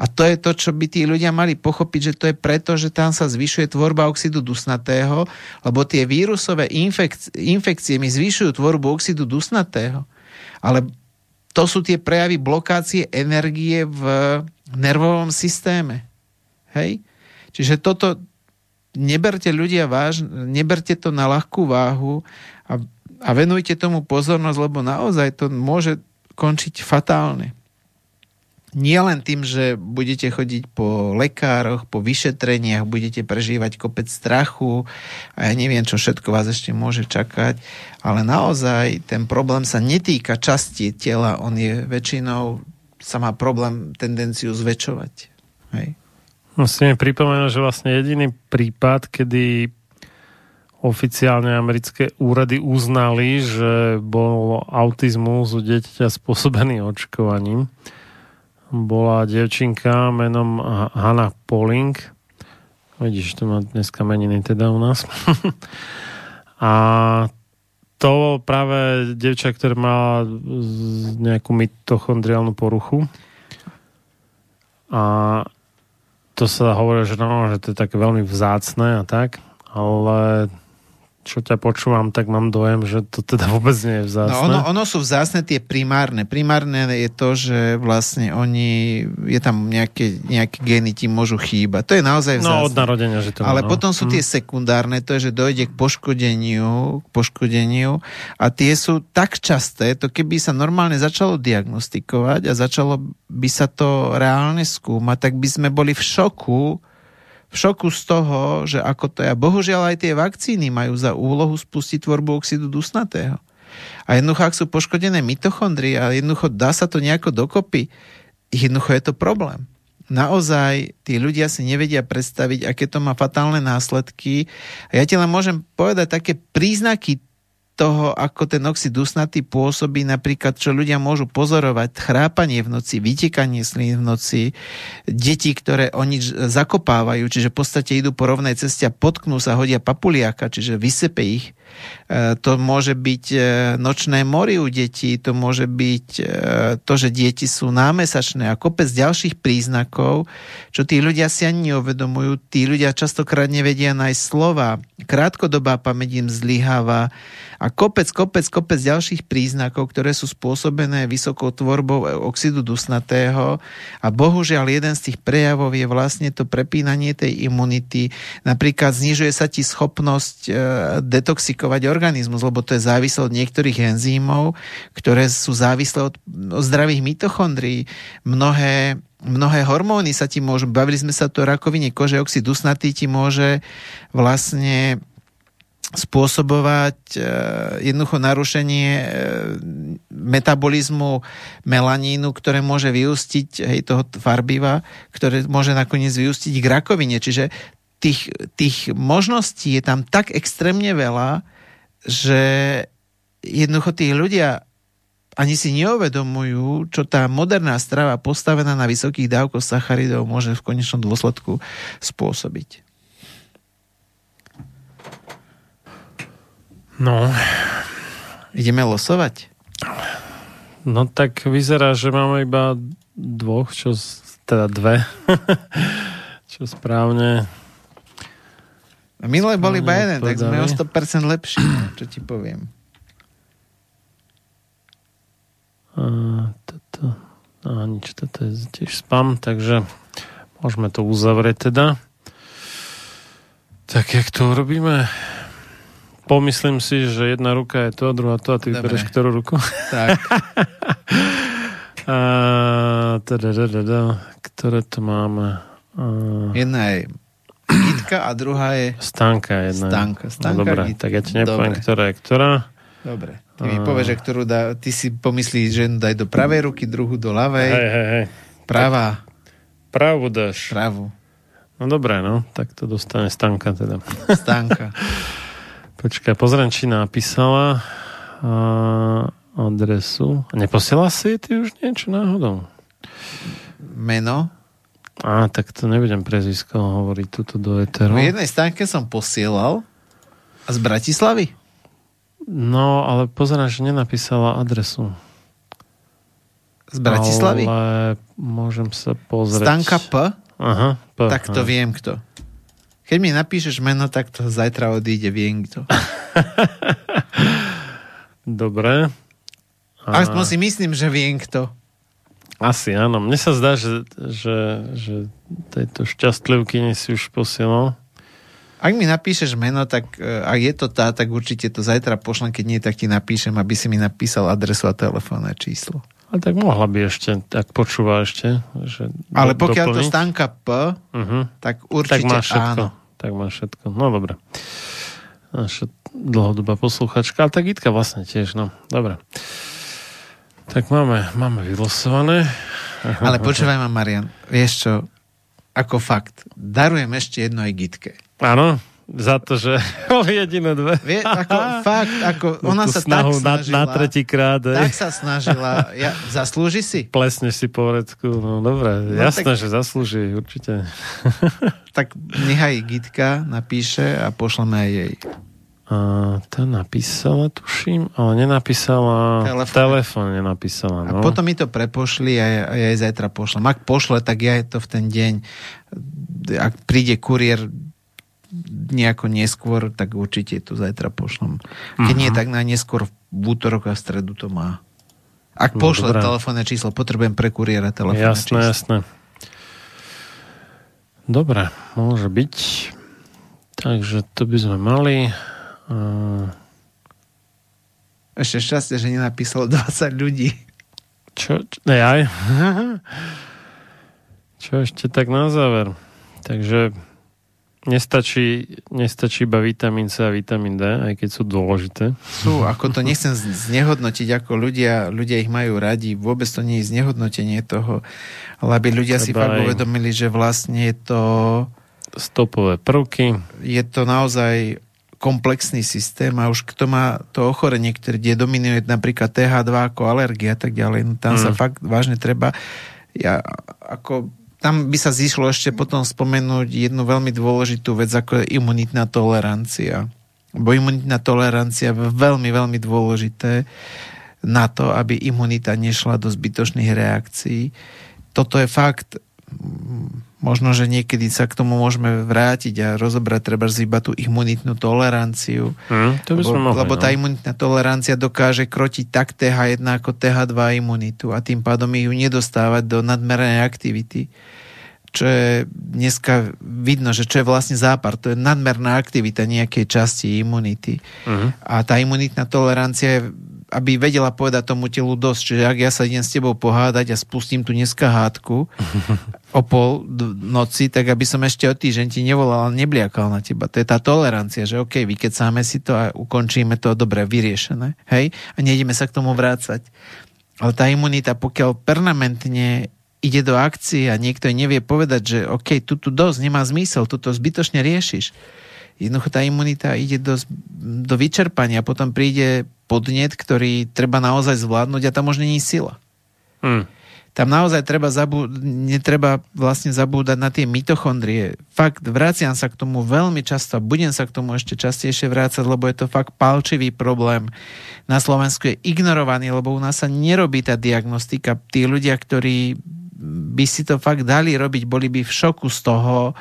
A to je to, čo by tí ľudia mali pochopiť, že to je preto, že tam sa zvyšuje tvorba oxidu dusnatého, lebo tie vírusové infek- infekcie mi zvyšujú tvorbu oxidu dusnatého. Ale to sú tie prejavy blokácie energie v nervovom systéme. Hej? Čiže toto neberte ľudia vážne, neberte to na ľahkú váhu a, a venujte tomu pozornosť, lebo naozaj to môže končiť fatálne. Nie len tým, že budete chodiť po lekároch, po vyšetreniach, budete prežívať kopec strachu a ja neviem, čo všetko vás ešte môže čakať, ale naozaj ten problém sa netýka časti tela, on je väčšinou, sa má problém tendenciu zväčšovať. Hej. Musím pripomenúť, že vlastne jediný prípad, kedy oficiálne americké úrady uznali, že bol autizmus u dieťaťa spôsobený očkovaním, bola dievčinka menom Hannah Pauling. Vidíš, to má dneska meniny teda u nás. a to práve dievča, ktoré má nejakú mitochondriálnu poruchu. A to sa hovorí, že, no, že to je také veľmi vzácne a tak, ale čo ťa počúvam, tak mám dojem, že to teda vôbec nie je vzácne. No ono, ono sú vzácne tie primárne. Primárne je to, že vlastne oni, je tam nejaké, nejaké gény ti môžu chýbať. To je naozaj vzácne. no od narodenia, že to Ale no. potom sú tie sekundárne, to je, že dojde k poškodeniu, k poškodeniu a tie sú tak časté, to keby sa normálne začalo diagnostikovať a začalo by sa to reálne skúmať, tak by sme boli v šoku, v šoku z toho, že ako to je. Bohužiaľ aj tie vakcíny majú za úlohu spustiť tvorbu oxidu dusnatého. A jednoducho, ak sú poškodené mitochondrie a jednoducho dá sa to nejako dokopy, jednoducho je to problém. Naozaj tí ľudia si nevedia predstaviť, aké to má fatálne následky. A ja ti len môžem povedať také príznaky toho, ako ten oxid dusnatý pôsobí, napríklad, čo ľudia môžu pozorovať, chrápanie v noci, vytekanie slín v noci, deti, ktoré oni zakopávajú, čiže v podstate idú po rovnej ceste a potknú sa, hodia papuliaka, čiže vysepe ich. E, to môže byť e, nočné mori u detí, to môže byť e, to, že deti sú námesačné a kopec ďalších príznakov, čo tí ľudia si ani neuvedomujú. Tí ľudia častokrát nevedia nájsť slova. Krátkodobá pamäť im zlyháva a kopec, kopec, kopec ďalších príznakov, ktoré sú spôsobené vysokou tvorbou oxidu dusnatého a bohužiaľ jeden z tých prejavov je vlastne to prepínanie tej imunity. Napríklad znižuje sa ti schopnosť e, detoxikovať organizmus, lebo to je závislé od niektorých enzýmov, ktoré sú závislé od, od zdravých mitochondrií. Mnohé mnohé hormóny sa ti môžu, bavili sme sa tu o rakovine kože, oxid dusnatý ti môže vlastne spôsobovať e, jednoducho narušenie e, metabolizmu melanínu, ktoré môže vyústiť hej, toho farbiva, ktoré môže nakoniec vyústiť k rakovine. Čiže tých, tých možností je tam tak extrémne veľa, že jednoducho tí ľudia ani si neuvedomujú, čo tá moderná strava postavená na vysokých dávkoch sacharidov môže v konečnom dôsledku spôsobiť. No. Ideme losovať? No tak vyzerá, že máme iba dvoch, čo teda dve. čo správne Minulé boli iba jeden, tak sme o 100% lepší, čo ti poviem. A, toto, a nič, toto je tiež spam, takže môžeme to uzavrieť teda. Tak jak to urobíme? Pomyslím si, že jedna ruka je to, druhá to a ty vybereš ktorú ruku. Tak. a, teda, teda, teda, ktoré to máme? A... Jedna je Gitka a druhá je... Stanka jedna. Stanka. No Stanka no, dobre, tak ja ti nepoviem, Dobre. ktorá je ktorá. Dobre. Ty mi povieš, že ktorú dá... Ty si pomyslíš, že daj do pravej ruky, druhú do ľavej. Hej, hej, hej. Pravá. Pravú dáš. Pravú. No dobré, no. Tak to dostane Stanka teda. Stanka. Počkaj, pozriem, či napísala a, adresu. Neposiela si ty už niečo náhodou? Meno? Á, tak to nebudem prezvisko hovoriť tuto do Eteru. V jednej stánke som posielal a z Bratislavy? No, ale pozerám, že nenapísala adresu. Z Bratislavy? Ale môžem sa pozrieť. Stanka P? Aha, P. Tak to aha. viem kto. Keď mi napíšeš meno, tak to zajtra odíde, viem to. Dobre. A... Aspoň si myslím, že viem kto. Asi áno. Mne sa zdá, že, že, že tejto šťastlivky si už posielal. Ak mi napíšeš meno, tak e, ak je to tá, tak určite to zajtra pošlem, keď nie, tak ti napíšem, aby si mi napísal adresu a telefónne číslo. A tak mohla by ešte, tak počúva ešte. Že Ale pokiaľ doplniť. to stánka P, uh-huh. tak určite tak má všetko. áno tak má všetko. No dobre. Naša dlhodobá posluchačka, ale tak Gitka vlastne tiež, no. Dobre. Tak máme, máme vylosované. Ale počúvaj ma, Marian, vieš čo, ako fakt, darujem ešte jedno aj Gitke. Áno, za to, že boli jediné dve. Vie, ako, fakt, ako, ona sa tak snažila. Na, na tretí krát. Tak sa snažila. Ja, zaslúži si? Plesne si po vrecku. No dobre, no, jasné, tak, že zaslúži, určite. Tak nechaj Gitka napíše a pošleme aj jej. A to napísala, tuším, ale nenapísala, telefón, telefón nenapísala. No. A potom mi to prepošli a ja, ja jej zajtra pošlem. Ak pošle, tak ja to v ten deň, ak príde kuriér nejako neskôr, tak určite to zajtra pošlem. Keď uh-huh. nie, mhm. tak na neskôr v útorok a v stredu to má. Ak no, pošle dobré. telefónne číslo, potrebujem pre kuriéra telefónne jasné, číslo. Jasné, Dobre, môže byť. Takže to by sme mali. Ešte šťastie, že nenapísalo 20 ľudí. Čo? čo aj. Čo ešte tak na záver? Takže nestačí, nestačí iba vitamín C a vitamín D, aj keď sú dôležité. Sú, ako to nechcem znehodnotiť, ako ľudia, ľudia ich majú radi, vôbec to nie je znehodnotenie toho, ale aby ľudia Treba si fakt aj... uvedomili, že vlastne je to... Stopové prvky. Je to naozaj komplexný systém a už kto má to ochorenie, ktoré kde dominuje napríklad TH2 ako alergia a tak ďalej, no tam mm. sa fakt vážne treba ja, ako tam by sa zišlo ešte potom spomenúť jednu veľmi dôležitú vec, ako je imunitná tolerancia. Bo imunitná tolerancia je veľmi, veľmi dôležité na to, aby imunita nešla do zbytočných reakcií. Toto je fakt Možno, že niekedy sa k tomu môžeme vrátiť a rozobrať treba iba tú imunitnú toleranciu. Mm, to by lebo, mohli, lebo tá no. imunitná tolerancia dokáže krotiť tak TH1 ako TH2 imunitu a tým pádom ju nedostávať do nadmernej aktivity. Čo je dneska vidno, že čo je vlastne zápar. To je nadmerná aktivita nejakej časti imunity. Mm. A tá imunitná tolerancia je aby vedela povedať tomu telu dosť. Čiže ak ja sa idem s tebou pohádať a spustím tu dneska hádku o pol noci, tak aby som ešte o týždeň ti nevolal a nebliakal na teba. To je tá tolerancia, že OK, vykecáme si to a ukončíme to dobre, vyriešené. Hej? A nejdeme sa k tomu vrácať. Ale tá imunita, pokiaľ permanentne ide do akcie a niekto nevie povedať, že OK, tu, tu dosť, nemá zmysel, tu to zbytočne riešiš. Jednoducho tá imunita ide do, do vyčerpania, potom príde podnet, ktorý treba naozaj zvládnuť a tam nie je sila. Hmm. Tam naozaj treba zabú- netreba vlastne zabúdať na tie mitochondrie. Fakt, vraciam sa k tomu veľmi často a budem sa k tomu ešte častejšie vrácať, lebo je to fakt palčivý problém. Na Slovensku je ignorovaný, lebo u nás sa nerobí tá diagnostika. Tí ľudia, ktorí by si to fakt dali robiť, boli by v šoku z toho,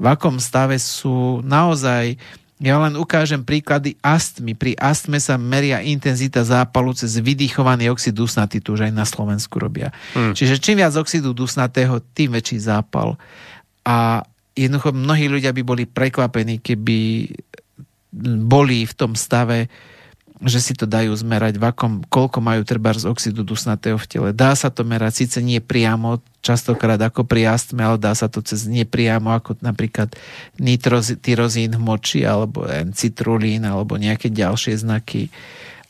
v akom stave sú naozaj ja len ukážem príklady astmy. Pri astme sa meria intenzita zápalu cez vydýchovaný oxid dusnatý, tu už aj na Slovensku robia. Hmm. Čiže čím viac oxidu dusnatého, tým väčší zápal. A jednoducho mnohí ľudia by boli prekvapení, keby boli v tom stave že si to dajú zmerať, v akom, koľko majú treba z oxidu dusnatého v tele. Dá sa to merať, síce nie priamo, častokrát ako pri astme, ale dá sa to cez nepriamo, ako napríklad nitrozín v moči, alebo citrulín, alebo nejaké ďalšie znaky.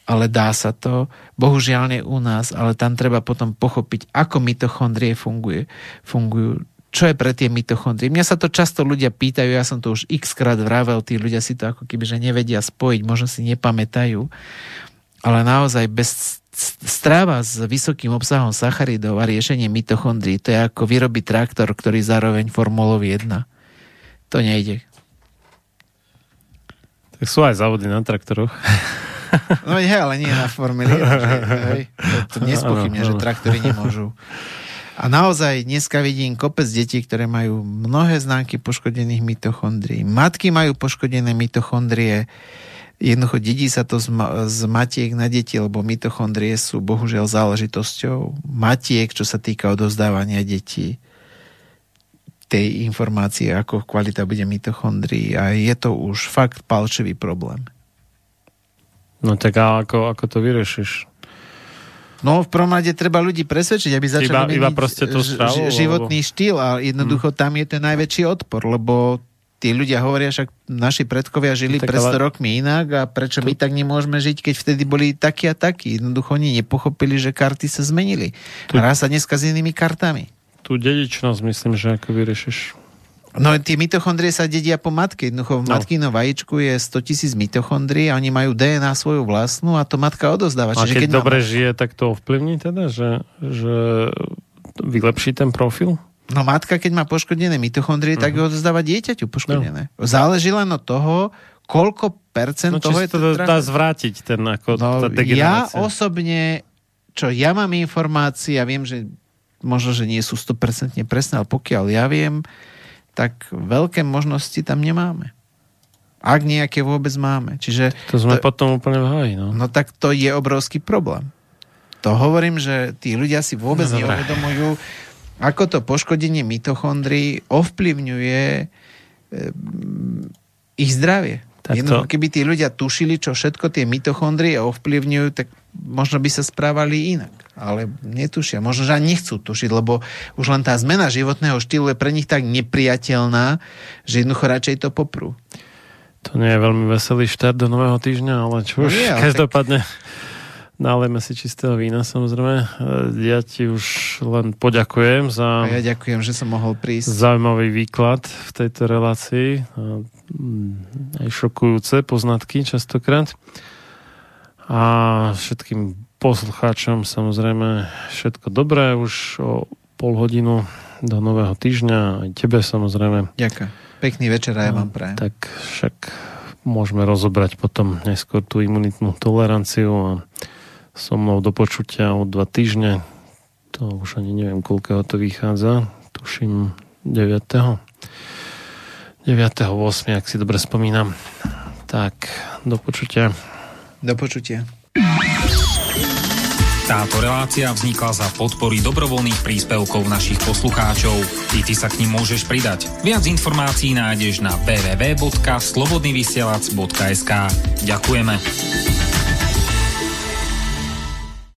Ale dá sa to. Bohužiaľ nie u nás, ale tam treba potom pochopiť, ako mitochondrie funguje, fungujú čo je pre tie mitochondrie. Mňa sa to často ľudia pýtajú, ja som to už x krát vravel, tí ľudia si to ako keby, že nevedia spojiť, možno si nepamätajú, ale naozaj bez stráva s vysokým obsahom sacharidov a riešenie mitochondrií, to je ako vyrobiť traktor, ktorý zároveň formulovi 1. To nejde. Tak sú aj závody na traktoroch. No je, ale nie na Formule 1. Že, hej, to, to nespochybne, že traktory nemôžu. A naozaj dneska vidím kopec detí, ktoré majú mnohé známky poškodených mitochondrií. Matky majú poškodené mitochondrie. Jednoducho dedí sa to z, z matiek na deti, lebo mitochondrie sú bohužiaľ záležitosťou matiek, čo sa týka odovzdávania detí tej informácie, ako kvalita bude mitochondrií a je to už fakt palčivý problém. No tak a ako, ako to vyriešiš? No v prvom rade treba ľudí presvedčiť, aby začali iba, iba proste to stravu, životný alebo... štýl a jednoducho hmm. tam je ten najväčší odpor, lebo tí ľudia hovoria, však naši predkovia žili tak pred 100 ale... rokmi inak a prečo to... my tak nemôžeme žiť, keď vtedy boli takí a takí. Jednoducho oni nepochopili, že karty sa zmenili. Tu... A raz sa dneska s inými kartami. Tu dedičnosť myslím, že ako vyriešiš. No tie mitochondrie sa dedia po matke. Jednoducho v no. matkino vajíčku je 100 tisíc mitochondrií a oni majú DNA svoju vlastnú a to matka odozdáva. A keď, keď dobre mám... žije, tak to ovplyvní teda, že, že vylepší ten profil? No matka, keď má poškodené mitochondrie, uh-huh. tak ho mhm. odozdáva dieťaťu poškodené. No. Záleží len od toho, koľko percent no, toho je to dá zvrátiť ten ako no, tá Ja osobne, čo ja mám informácie, ja viem, že možno, že nie sú 100% presné, ale pokiaľ ja viem, tak veľké možnosti tam nemáme. Ak nejaké vôbec máme. Čiže to sme to, potom úplne v háji. No. no tak to je obrovský problém. To hovorím, že tí ľudia si vôbec no, neuvedomujú, ako to poškodenie mitochondrií ovplyvňuje e, ich zdravie. Tak Jednoducho, keby tí ľudia tušili, čo všetko tie mitochondrie ovplyvňujú, tak možno by sa správali inak. Ale netušia. Možno, že ani nechcú tušiť, lebo už len tá zmena životného štýlu je pre nich tak nepriateľná, že jednoducho radšej to poprú. To nie je veľmi veselý štart do nového týždňa, ale čo už, no každopádne... Tak Nálejme si čistého vína, samozrejme. E, ja ti už len poďakujem za... A ja ďakujem, že som mohol prísť. Zaujímavý výklad v tejto relácii. Mm, aj šokujúce poznatky častokrát. A všetkým poslucháčom samozrejme všetko dobré už o pol hodinu do nového týždňa. Aj tebe samozrejme. Ďakujem. Pekný večer a ja vám prajem. Tak však môžeme rozobrať potom neskôr tú imunitnú toleranciu a so mnou do počutia o dva týždne. To už ani neviem, koľkého to vychádza. Tuším 9. 9. 8. ak si dobre spomínam. Tak, do počutia. Do počutia. Táto relácia vznikla za podpory dobrovoľných príspevkov našich poslucháčov. I ty sa k ním môžeš pridať. Viac informácií nájdeš na www.slobodnyvysielac.sk Ďakujeme.